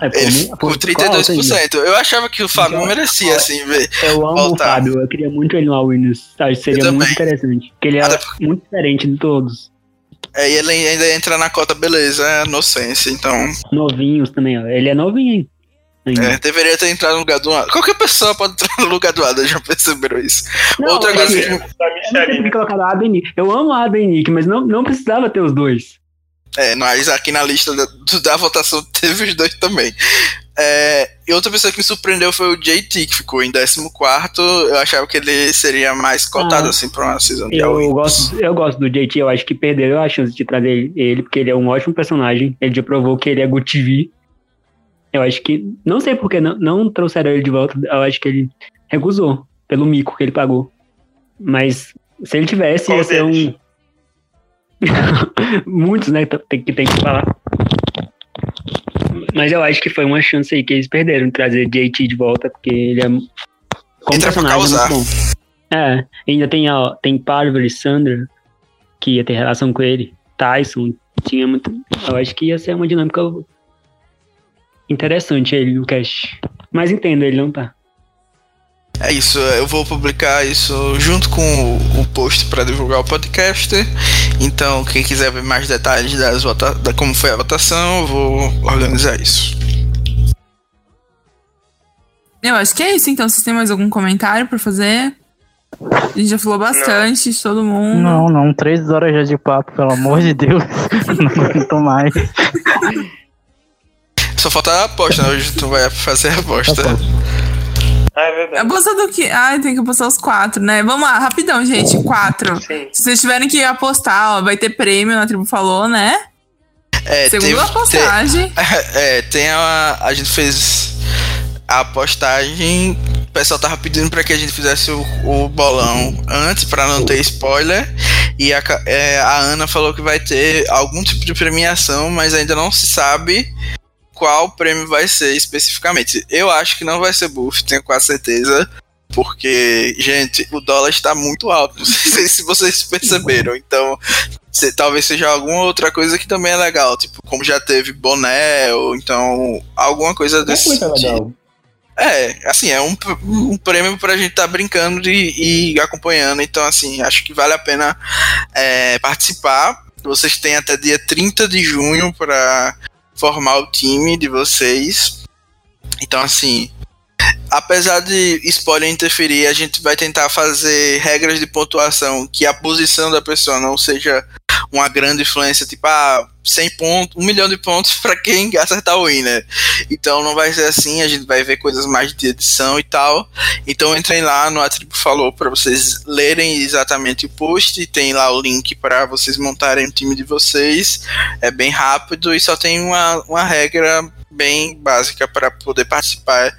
É, pô, Ele alto ainda. 32%. Eu achava que o Fábio Então, merecia, assim, ver. Eu amo voltar. o Fábio, eu queria muito ele no All Winners. Que seria muito interessante. Porque ele é Até muito diferente de todos. É, e ele ainda entra na cota beleza, é inocência. Então, Novinhos também, ó. Ele é novinho, hein? É, deveria ter entrado no lugar do Adam. Qualquer pessoa pode entrar no lugar do Adam, já perceberam isso. Não, Outra é coisa que- Eu que colocaram Adam. Eu amo Adam e Nick, mas não, não precisava ter os dois. É, nós aqui na lista da, da votação teve os dois também. É, e outra pessoa que me surpreendeu foi o JT, que ficou em 14. Eu achava que ele seria mais cotado Ah. assim pra uma season de Eu gosto, eu gosto do JT, eu acho que perderam a chance de trazer ele- porque ele é um ótimo personagem. Ele já provou que ele é good TV. Eu acho que. Não sei por que não, não trouxeram ele de volta. Eu acho que ele recusou pelo mico que ele pagou. Mas se ele tivesse, Qual ia ser um. Muitos, né? Tem, que tem que falar. Mas eu acho que foi uma chance aí que eles perderam de trazer JT de volta, porque ele é. Como Entra personagem é causar. muito bom. É, ainda tem, ó, tem Parvati Sandra, que ia ter relação com ele. Tyson, tinha muito. Eu acho que ia ser uma dinâmica interessante ele no cast. Mas entendo, ele não tá. É isso, eu vou publicar isso junto com o, post para divulgar o podcast. Então, quem quiser ver mais detalhes das vota da como foi a votação, eu vou organizar isso. Eu acho que é isso, então. Vocês têm mais algum comentário pra fazer? A gente já falou bastante de todo mundo. Não, não, três horas já de papo, pelo amor de Deus. Não aguento mais. Só falta a aposta, né? Hoje tu vai fazer a aposta. Tá. Ah, é verdade. Apostar do que? Ai, tem que apostar os quatro, né? Vamos lá, rapidão, gente. Quatro. Sim. Se vocês tiverem que apostar, ó, vai ter prêmio, a tribo falou, né? É, Segundo teve- a postagem. É, tem a. A gente fez a postagem. O pessoal tava pedindo pra que a gente fizesse o, o bolão antes, pra não ter spoiler. E a, é, a Ana falou que vai ter algum tipo de premiação, mas ainda não se sabe qual prêmio vai ser especificamente. Eu acho que não vai ser buff, tenho quase certeza. Porque, gente, o dólar está muito alto. Não sei se vocês perceberam. Então, se- talvez seja alguma outra coisa que também é legal. Tipo, como já teve boné, ou então alguma coisa desse. tipo. É, assim, é um, um prêmio pra gente estar brincando e, e acompanhando. Então, assim, acho que vale a pena é, participar. Vocês têm até dia 30 de junho pra formar o time de vocês. Então, assim, apesar de spoiler interferir, a gente vai tentar fazer regras de pontuação que a posição da pessoa não seja uma grande influência, tipo, ah, 100 pontos, 1 milhão de pontos pra quem acertar o winner. Então não vai ser assim, a gente vai ver coisas mais de edição e tal. Então entrem lá no A Tribo Falou pra vocês lerem exatamente o post, tem lá o link para vocês montarem o time de vocês. É bem rápido e só tem uma, uma regra bem básica para poder participar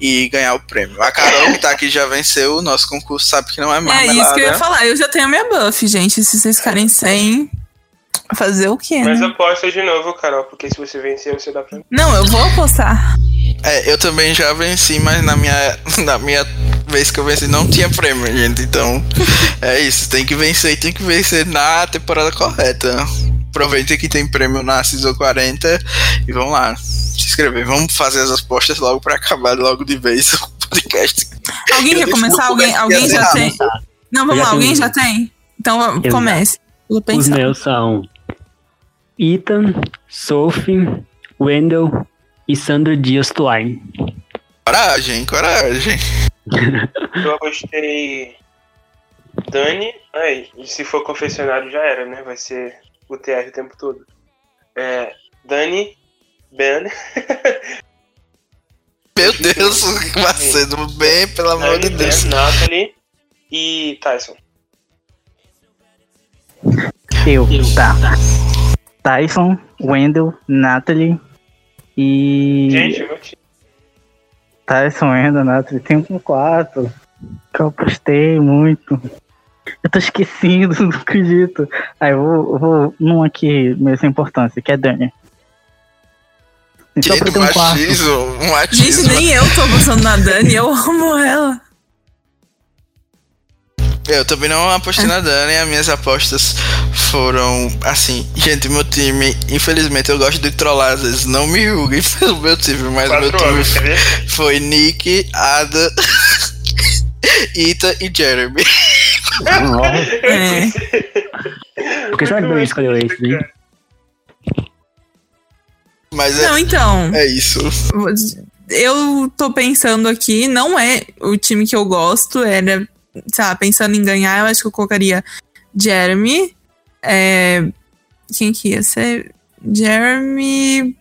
e ganhar o prêmio. A Carol, que tá aqui, já venceu o nosso concurso, sabe que não é É marmelada. isso que eu ia falar. Eu já tenho a minha buff, gente. Se vocês ficarem sem. Fazer o quê, Mas né? aposta de novo, Carol, porque se você vencer, você dá pra mim. Não, eu vou apostar. É, eu também já venci, mas na minha, na minha vez que eu venci não tinha prêmio, gente. Então, é isso. Tem que vencer e tem que vencer na temporada correta. Aproveitem que tem prêmio na Season 40 e vamos lá. Se inscrever. Vamos fazer as apostas logo pra acabar logo de vez o podcast. Alguém Eu quer começar? Alguém, alguém já tem? Não, vamos lá. Alguém já tem? Então comece. Vou Os meus são Ethan, Sophie, Wendell e Sandra Dias Twine. Coragem, coragem. Eu apostei Dani. Aí, e se for confessionário já era, né? Vai ser o TR o tempo todo. É, Dani, Ben, Meu Deus, Macedo, bem, pelo amor de Dani, Deus. Ben, Natalie e Tyson. Eu, tá. Tyson, Wendell, Natalie e. Gente, meu time. Tyson, Wendell, Natalie. Tem um quarto que eu postei muito. Eu tô esquecendo, não acredito. Aí eu vou, eu vou num aqui meio sem importância, que é Dani. Só pra Que um machismo, um Gente, machismo. nem eu tô gostando da Dani. Eu amo ela. Eu também não apostei na Dani, as minhas apostas foram assim, gente, meu time, infelizmente eu gosto de trollar, às vezes não me julguem pelo meu time, mas o meu Quatro time anos, ver? foi Nick, Ada, Ita e Jeremy. É. Por que será que eu escolheu esse, hein? Mas é, Não, então. é isso. Eu tô pensando aqui, não é o time que eu gosto, era, sei lá, pensando em ganhar, eu acho que eu colocaria Jeremy. É, quem que ia ser? Jeremy.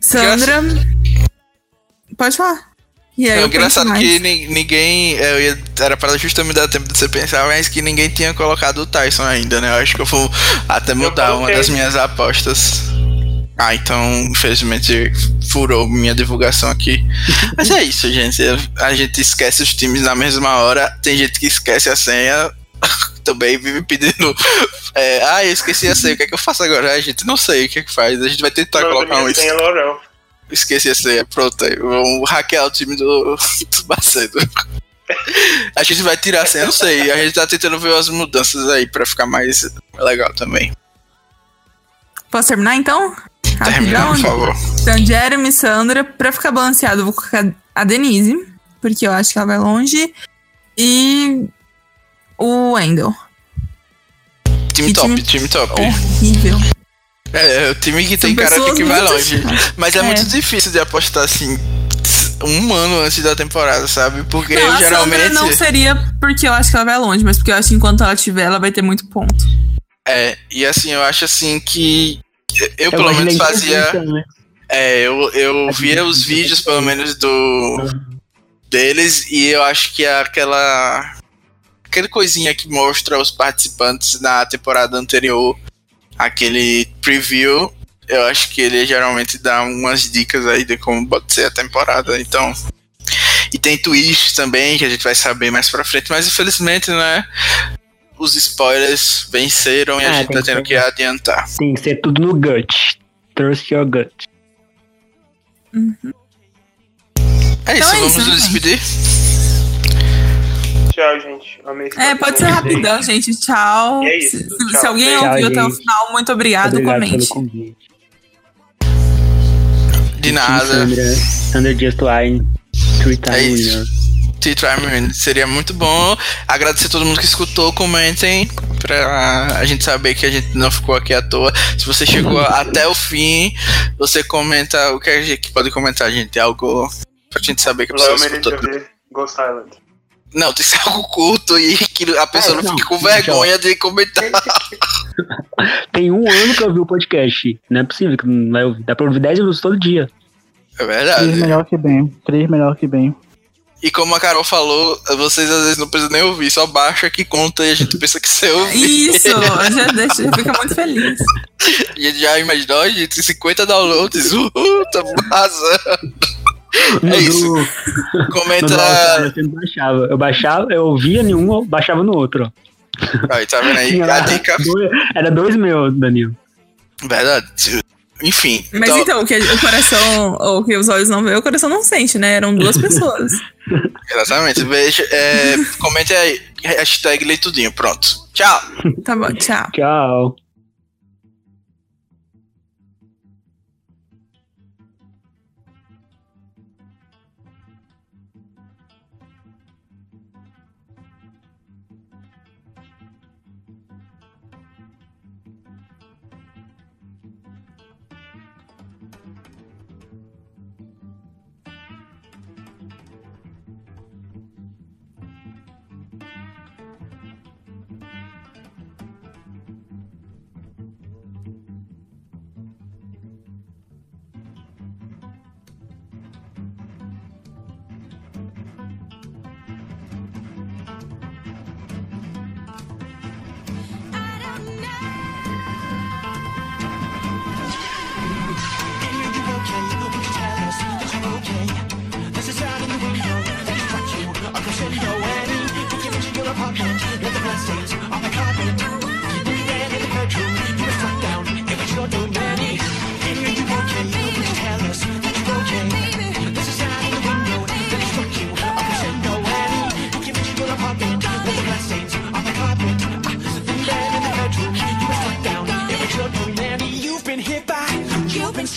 Sandra. Pode falar. E aí É eu engraçado que ninguém. Eu ia, era pra justamente dar tempo de você pensar, mas que ninguém tinha colocado o Tyson ainda, né? Eu acho que eu vou até mudar uma das minhas apostas. Ah, então, infelizmente, furou minha divulgação aqui. Mas é isso, gente. A gente esquece os times na mesma hora. Tem gente que esquece a senha. Também vive pedindo. é, ah, eu esqueci a senha. O que é que eu faço agora? A gente não sei o que é que faz. A gente vai tentar Não, colocar um. senha Laurel. Esqueci essa aí, pronto aí. Vamos hackear o time do, do Macedo. A gente vai tirar a senha, não sei. A gente tá tentando ver as mudanças aí pra ficar mais legal também. Posso terminar então? Termina, por favor. Então, Jeremy, Sandra, pra ficar balanceado, eu vou colocar a Denise, porque eu acho que ela vai longe. E o Wendell. Time top, time- time, top. Horrível. É, é o time que tem São cara pessoas que vai longe. Mas é, É. muito difícil de apostar assim um ano antes da temporada, sabe? Porque Não, eu geralmente. Sandra não seria porque eu acho que ela vai longe, mas porque eu acho que enquanto ela tiver, ela vai ter muito ponto. É, e assim, eu acho assim que. Eu, Eu pelo gosto de menos fazia. né? É, eu, eu via os vídeos, pelo menos, do deles, e eu acho que é aquela. Aquele coisinha que mostra os participantes na temporada anterior, aquele preview, eu acho que ele geralmente dá umas dicas aí de como pode ser a temporada, então. E tem twists também, que a gente vai saber mais pra frente, mas infelizmente, né? Os spoilers venceram e a Ah, gente tá que tendo ser. que adiantar. Tem que ser tudo no gut. Trust your gut. É isso, Então é vamos isso, nos gente. despedir. Tchau, gente. Amei É, pode ser rapidão, gente. Tchau. É isso, Se, tchau. se alguém Tchau, ouviu até o gente. final, muito obrigado, Obrigado comente. De nada. Sandra, Sandra Dias Twine, three time É isso. winner. Tea Time Win. Seria muito bom. Agradecer a todo mundo que escutou. Comentem pra a gente saber que a gente não ficou aqui à toa. Se você chegou até o fim, você comenta o que a gente pode comentar, gente. Algo pra gente saber que a pessoa escutou. Ghost Island. Não, tem que ser algo curto e que a pessoa É, não, não, fique com vergonha de comentar. Tem um ano que eu vi o podcast. Não é possível que não vai ouvir. Dá pra ouvir 10 minutos todo dia. É Três verdade. melhor que bem. Três melhor que bem. E como a Carol falou, vocês às vezes não precisam nem ouvir, só baixa que conta e a gente pensa que você ouviu. Isso, já, deixa, já fica muito feliz. E a gente já imaginou, ó, gente, tem 50 downloads, uhul, tá arrasando. No É isso. Comenta. eu baixava. Eu baixava, eu ouvia nenhum, eu baixava no outro. Aí, tá vendo aí? A dica. dois- era dois meus, Danilo. Verdade. Enfim. Mas então, o que o coração, ou o que os olhos não vê, o coração não sente, né? Eram duas pessoas. Exatamente. Veja, é, comente aí. Hashtag leitudinho. Pronto. Tchau. Tá bom, tchau. Tchau.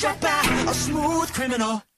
shot a smooth criminal.